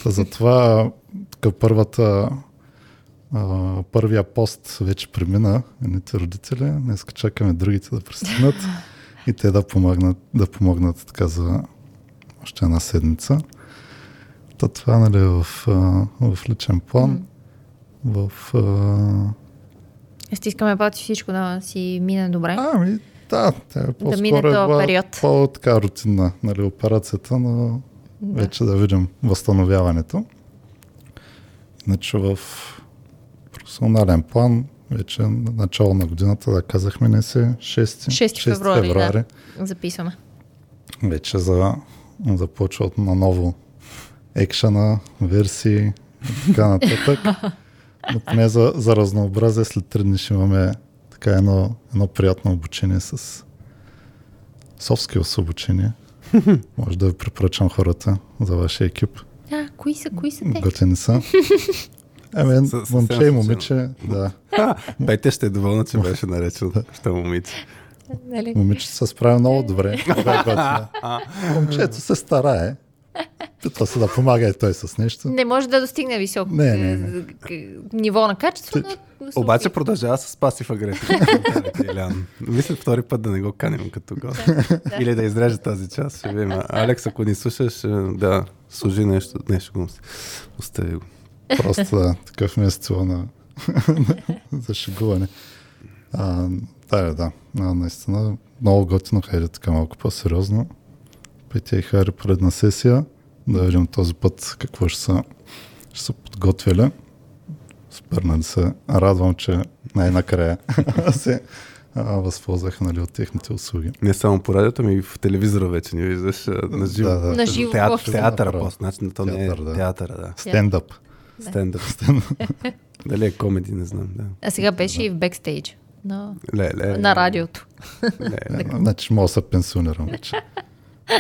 Та затова първата а, първия пост вече премина, едните родители. Днес чакаме другите да пристигнат <laughs> и те да помогнат, да помогнат така за още една седмица. Та това нали, е в, в личен план. В, а, Ще искаме пати всичко да си мине добре. ами, да, тя е по-скоро мине е период. по-така рутинна нали, операцията, но Да. вече да видим възстановяването. Иначе в професионален план, вече на начало на годината, да казахме, не се 6, 6 февруари, да. Записваме. Вече за, започват на ново екшена, версии и така нататък. <laughs> Но поне за, за разнообразие след 3 дни ще имаме така едно, едно приятно обучение с софски обучение. <laughs> Може да ви препоръчам хората за вашия екип. А, кои са, кои са те? Готини са. <laughs> Ами, момче и момиче, да. <laughs> Петя ще е доволна, че беше наречен що момиче. Нали? Момичето се справя много добре. <laughs> Това е. Момчето се старае. Питва се да помага и той с нещо. Не може да достигне високо Не, не, не. ниво на качество, но, Обаче продължава с пасив агресия. <laughs> Мисля втори път да не го каним като гост. Или да изрежа тази част. Ще видим. Алекс, ако ни слушаш, е, да, служи нещо. Нещо го остави го. Просто да, такъв ми е стила на <laughs> за шегуване. А, да, да. А, наистина, много готино, хайде така малко по-сериозно. Петя и Хари предна сесия. Да видим този път какво ще са, ще са подготвили. Супер, нали се радвам, че най-накрая <laughs> се а, възползвах нали, от техните услуги. Не само по радиото, ми и в телевизора вече ни виждаш а, на живо. Да, да. На живо Театър, театъра, Направо. по значи то не е Театър, да. театъра, да. Стендъп. Стендъп. <laughs> Дали е комеди, не знам, да. А сега беше и в бекстейдж на, Ле, ле, на радиото. Ле, ле, Значи мога да се пенсионирам вече.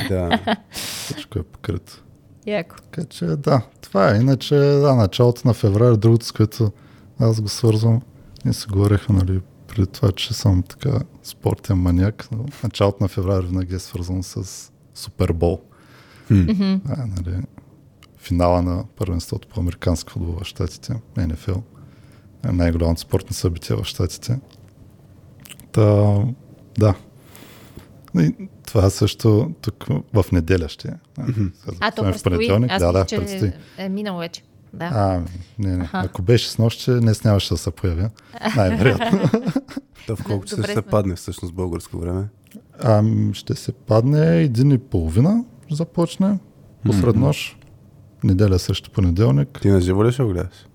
да. Всичко е покрито. Яко. Така че да, това е. Иначе, да, началото на феврари, другото, с което аз го свързвам, ние си говорихме, нали, преди това, че съм така спортен маняк. но Началото на феврари винаги е свързано с Супербол. Хм. А, нали, финала на първенството по американски футбол в Штатите, НФЛ. Е най-голямото спортно събитие в Штатите. Та, да. И това също тук в неделя ще е. А, то в предстои. понеделник. Аз да, да, че предстои. е минало вече. Да. А, не, не. Аха. Ако беше с нощ, днес нямаше да се появя. Най-вероятно. <laughs> То в колко часа ще се падне всъщност българско време? Ам, ще се падне един и половина, започне. Посред нощ. Неделя срещу понеделник. Ти на живо ли ще го гледаш?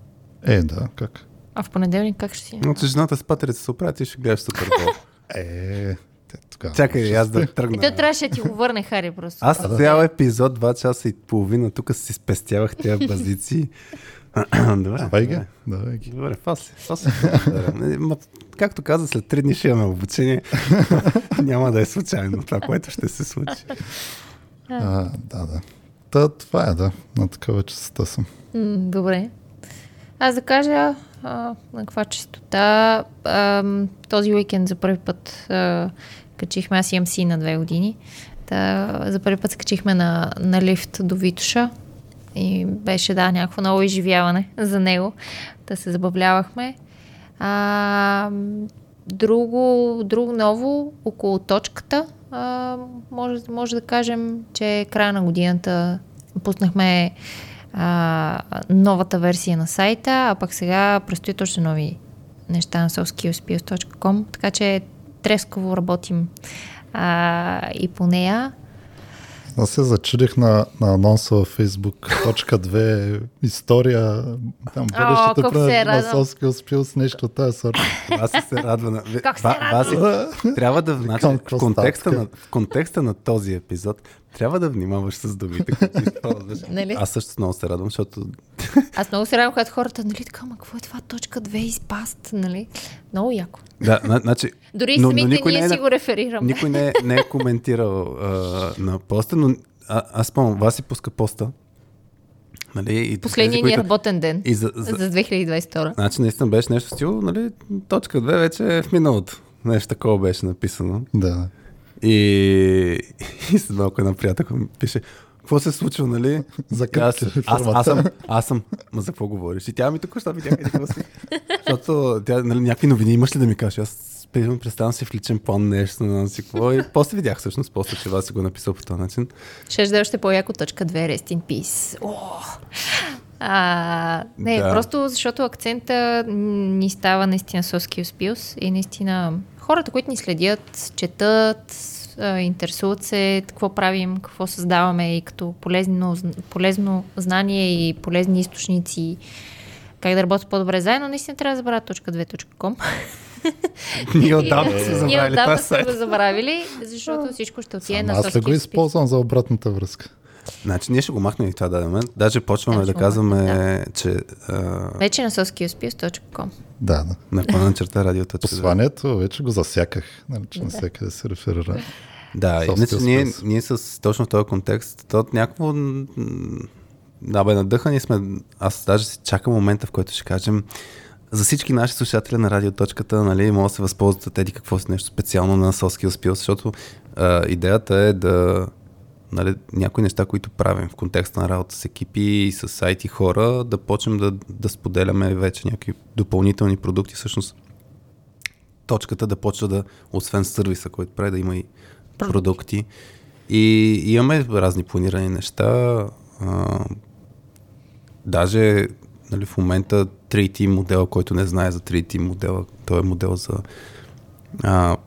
Е, да, как? А в понеделник как ще си? Значи жената с патерица се оправя, ти ще гледаш Супербол. <laughs> Е, те тогава. Чакай, аз да И тръгна. той трябваше да ти го върне, Хари, просто. Аз цял епизод, 2 часа и половина, тук си спестявах тези базици. <clears throat> Добре. Давай ги. добре. Давай ги. Добре. Да, не, ма, Както каза, след 3 дни ще имаме обучение. <laughs> Няма да е случайно това, което ще се случи. А, да, да. Та, това е, да. На такава частота съм. Добре. Аз да кажа а, на каква частота. А, този уикенд за първи път а, качихме, аз имам си на две години. Та, за първи път се качихме на, на лифт до Витуша и беше, да, някакво ново изживяване за него. Да се забавлявахме. А, друго, друго ново около точката. А, може, може да кажем, че края на годината пуснахме а, новата версия на сайта, а пък сега предстоят още нови неща на softskillspills.com, така че трескаво работим а, и по нея. Аз се зачудих на, на анонса във Facebook, точка 2, история, там бъдещето при на радвам. Соски успил с нещо тази сорта. Васи се радва на... Как се? Васи, трябва да... Значи, в, контекста на, в контекста на този епизод трябва да внимаваш с думите, които използваш. <laughs> Нали? Аз също много се радвам, защото <laughs> Аз много се радвам, когато хората, нали така, ма какво е това точка 2 изпаст, нали? Много яко. Да, на- значи, <laughs> Дори Но- но, но самите никой ние не е си го реферираме. никой не, е- не е коментирал а, на поста, но а, аз спомням, вас си пуска поста. Нали, и Последният ни които- работен ден И за, за, за 2022. Значи наистина беше нещо в стил, нали, точка 2 вече е в миналото. Нещо такова беше написано. Да. И, <laughs> и след малко една приятелка ми пише, какво се е случило, нали? Аз, се аз, формата. аз, съм, аз съм, ма за какво говориш? И тя ми току-що видях еди какво си. Защото тя, нали, някакви новини имаш ли да ми кажеш? Аз примерно представям си в личен план нещо, не знам си какво. И после видях всъщност, после, че вас си го написал по този начин. Ще да е още по-яко точка 2, Rest in Peace. О! А, не, да. просто защото акцента ни става наистина соски успилс и наистина хората, които ни следят, четат, а, интересуват се какво правим, какво създаваме и като полезно, полезно знание и полезни източници, как да работят по-добре заедно, наистина трябва да забравят точка 2.com. <laughs> Ние отдавна Ние забравили отдавна тази сме го забравили, защото всичко ще отиде на аз го използвам за обратната връзка? Значи ние ще го махнем и това даден момент. Даже почваме Да, да казваме, че а, Вече на soskiuspills.com. Да, да. на клана черта радиото. Посланието вече го засяках, нали, че да се реферира. Да, иначе ние, ние с точно в този контекст, то от някакво... Да, бе, надъхани сме. Аз даже си чакам момента, в който ще кажем за всички наши слушатели на радиоточката, нали, могат да се възползват от еди какво си нещо специално на Soft Skills Pills, защото а, идеята е да нали, някои неща, които правим в контекста на работа с екипи и с IT хора, да почнем да, да споделяме вече някакви допълнителни продукти. Всъщност, точката да почва да, освен сервиса, който прави, да има и продукти. И имаме разни планирани неща. А, даже нали, в момента 3T модела, който не знае за 3T модела, той е модел за а,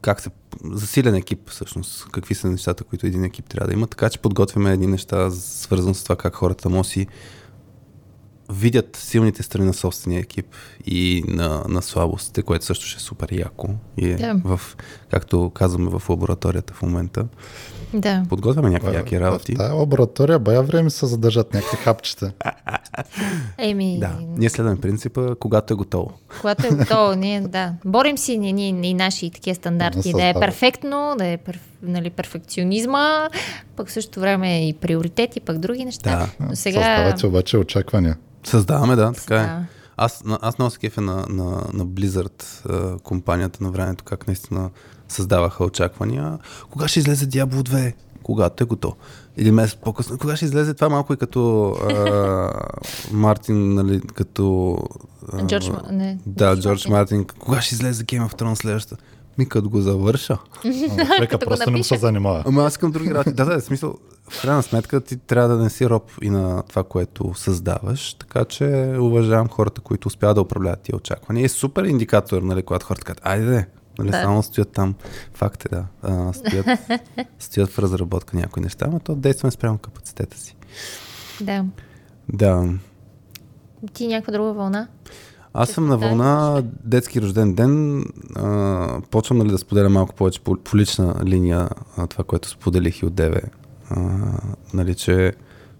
как се засилен екип всъщност, какви са нещата, които един екип трябва да има, така че подготвяме едни неща, свързано с това как хората да си видят силните страни на собствения екип и на, на слабостите, което също ще е супер яко. И е Да. в, както казваме в лабораторията в момента. Да. Подготвяме някакви яки работи. В тази лаборатория бая време се задържат някакви хапчета. <laughs> Еми, Да, ние следваме принципа, когато е готово. когато е готово, ние, да. Борим си ние, ние, и наши такива стандарти, Да, да е перфектно, да е перф, нали, перфекционизма, пък в същото време и приоритети, пък други неща. Да. Но сега... Създавате обаче очаквания. Създаваме, да, така е. Да. Аз, аз много се кефя на, на, на Blizzard, компанията на времето, как наистина създаваха очаквания. Кога ще излезе Diablo 2? Когато е готово. Един месец по-късно. Кога ще излезе това малко и като а, <laughs> Мартин, нали, като... а, Джордж не, Да, Джордж Джордж Мартин. Кога ще излезе Game of Thrones следващата? Ми като го завърша. <laughs> Го просто не му се занимава. Ама аз искам други работи. Да, да, в смисъл, в крайна сметка ти трябва да не си роб и на това, което създаваш, така че уважавам хората, които успяват да управляват тия очаквания. И е супер индикатор, нали, когато хората казват, айде, де, нали, Да. само стоят там. Факт е, да. А, стоят, <laughs> стоят в разработка някои неща, но то действаме спрямо капацитета си. Да. Да. Ти някаква друга вълна? Аз съм на вълна детски рожден ден. А, почвам нали, да споделя малко повече по, по лична линия а, това, което споделих и от Деве. А, нали, че,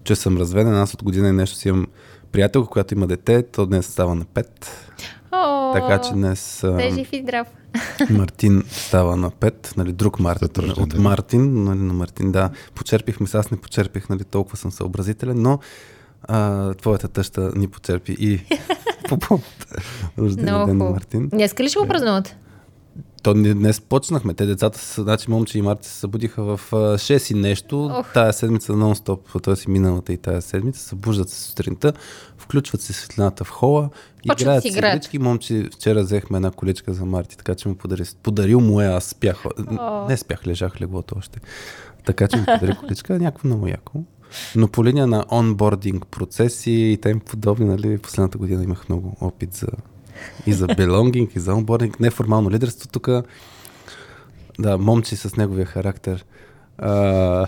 че съм разведен. Аз от година и нещо си имам приятелка, която има дете. То днес става на 5. О, Така че днес Да е жив и здрав. Мартин става на 5. Нали, друг Мартин. От ден. Мартин. Нали, на Мартин, да. Почерпихме се. Аз не почерпих. Нали, толкова съм съобразителен, но а, твоята тъща ни почерпи и <laughs> по повод рождения ден на. Мартин. Днеска ли ще го празнуват? То днес почнахме. Те децата, са, значи момче и Марти се събудиха в а, 6 и нещо. Ох. Тая седмица нон-стоп, т.е. и миналата и тая седмица, събуждат се сутринта, включват се светлината в хола, Почват играят си си играят. колички. Момче, вчера взехме една количка за Марти, така че му подари. Подарил му е, аз спях. О. Не спях, лежах леглото още. Така че му подари количка, някакво много яко. Но по линия на онбординг процеси и тем подобни, нали, последната година имах много опит за и за belonging, и за онбординг, неформално лидерство тук. Да, момче с неговия характер. А,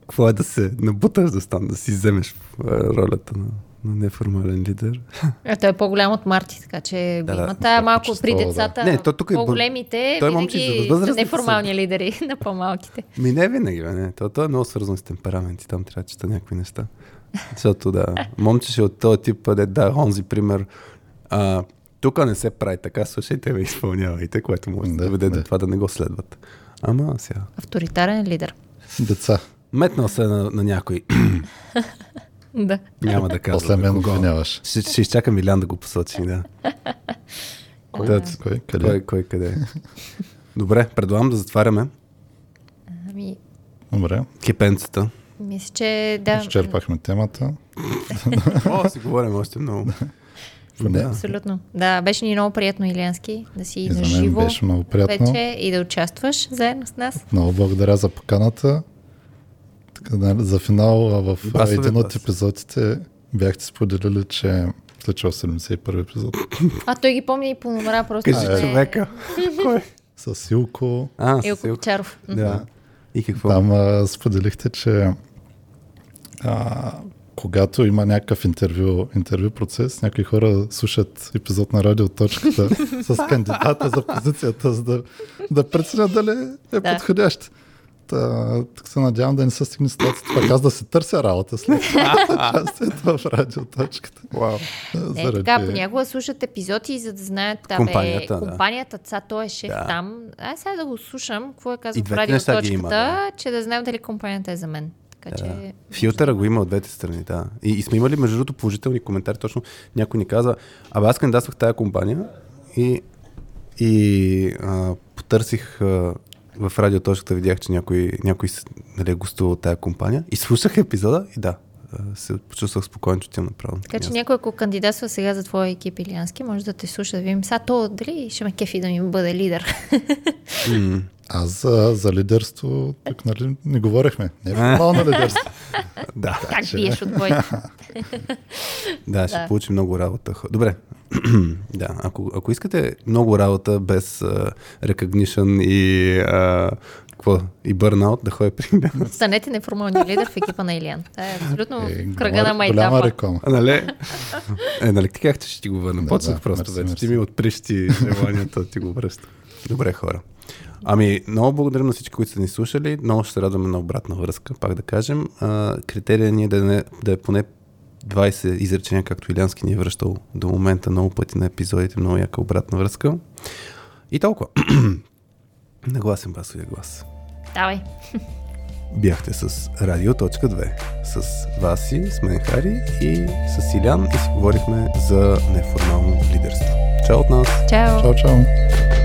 какво е да се набуташ да стан, да си вземеш ролята на, на неформален лидер? А, той е по-голям от Марти, така че Да, да, да. има тая малко при да. децата. Не, то тук е по-големите той е винаги за са възрастните неформални лидери <laughs> на по-малките. Ми не винаги, не. То, то е много свързано с темперамент и там трябва да чета някакви неща. Защото да, момче ще е от този тип, де, да, онзи пример. А, тук не се прави така, слушайте ме, изпълнявайте, което може да Да, доведе до да. това да не го следват. Ама сега. Авторитарен лидер. Деца. Метнал се на, на някой. <clears throat> Да. Няма да казвам. После мен обвиняваш. Ще, ще изчакам Илян да го посочи, да. <laughs> Да, Кой? Къде? Кой, кой къде? Добре, предлагам да затваряме Ами, Добре. кипенцата. мисля, че да. Изчерпахме темата. О, си говорим още много. <laughs> Да. Абсолютно. Да, беше ни много приятно, Илянски, да си И за на мен живо беше много приятно. вече и да участваш заедно с нас. Много благодаря за поканата. Така, за финал в Басове един от бас. епизодите бяхте споделили, че случва 71 епизод А той ги помни и по номера просто. Кажи не- човека. Кой? с Силко. А, с Илко Илко. Кочаров. Да. И какво? Там а, споделихте, че а, когато има някакъв интервю, интервю процес, някои хора слушат епизод на радиоточката <laughs> с кандидата за позицията, за да, да преценят дали е Да. подходящ. Та, тук се надявам да не се стигне ситуацията, пак аз да се търся работа след <laughs> участието в радиоточката. Вау. Е, така, понякога слушат епизоди, за да знаят да, Компанията, бе, да. компанията, ца, той е шеф Да. там. Ай сега да го слушам, какво е казал в радиоточката, има, да. че да знам дали компанията е за мен. Така че... Филтъра го има от двете страни, да. И, и сме имали, между другото, положителни коментари. Точно някой ни каза, абе аз кандидатствах тая компания и, и а, потърсих а, в радиоточката, видях, че някой, някой нали, е гостувал от тая компания и слушах епизода и да, се почувствах спокоен, че отивам направо. Така че някой, ако кандидатства сега за твоя екип Илиански, може да те слуша, да видим сега то дали ще ме кефи да ми бъде лидер. М, <laughs> Аз за, за лидерство, тук нали, не говорихме. Не е формално лидерство. <laughs> да, как биеш от бой? <laughs> да, ще Да. получи много работа. Добре, <clears throat> да, ако, ако искате много работа без recognition и а, какво, и бърнаут, да ходя при мен. <laughs> Станете неформалния лидер в екипа на Илиан. Това е абсолютно Е, в кръга на голяма- Голяма реклама. А, нали? Е, нали ти казах, че ще ти го върна? Да, Почнах да, просто мерси, вече. мерси. Ти ми отприщи желанията ти го връща. Добре, хора. Ами, много благодарим на всички, които са ни слушали. Много ще се радваме на обратна връзка, пак да кажем. А, критерия ни е да, не, да е поне 20 изречения, както Илянски ни е връщал до момента много пъти на епизодите, много яка обратна връзка. И толкова. <clears throat> Нагласен басовия глас. Давай. Бяхте с Радио.2 с Васи, с мен Хари и с Илян и си говорихме за неформално лидерство. Чао от нас! Чао. Чао, чао.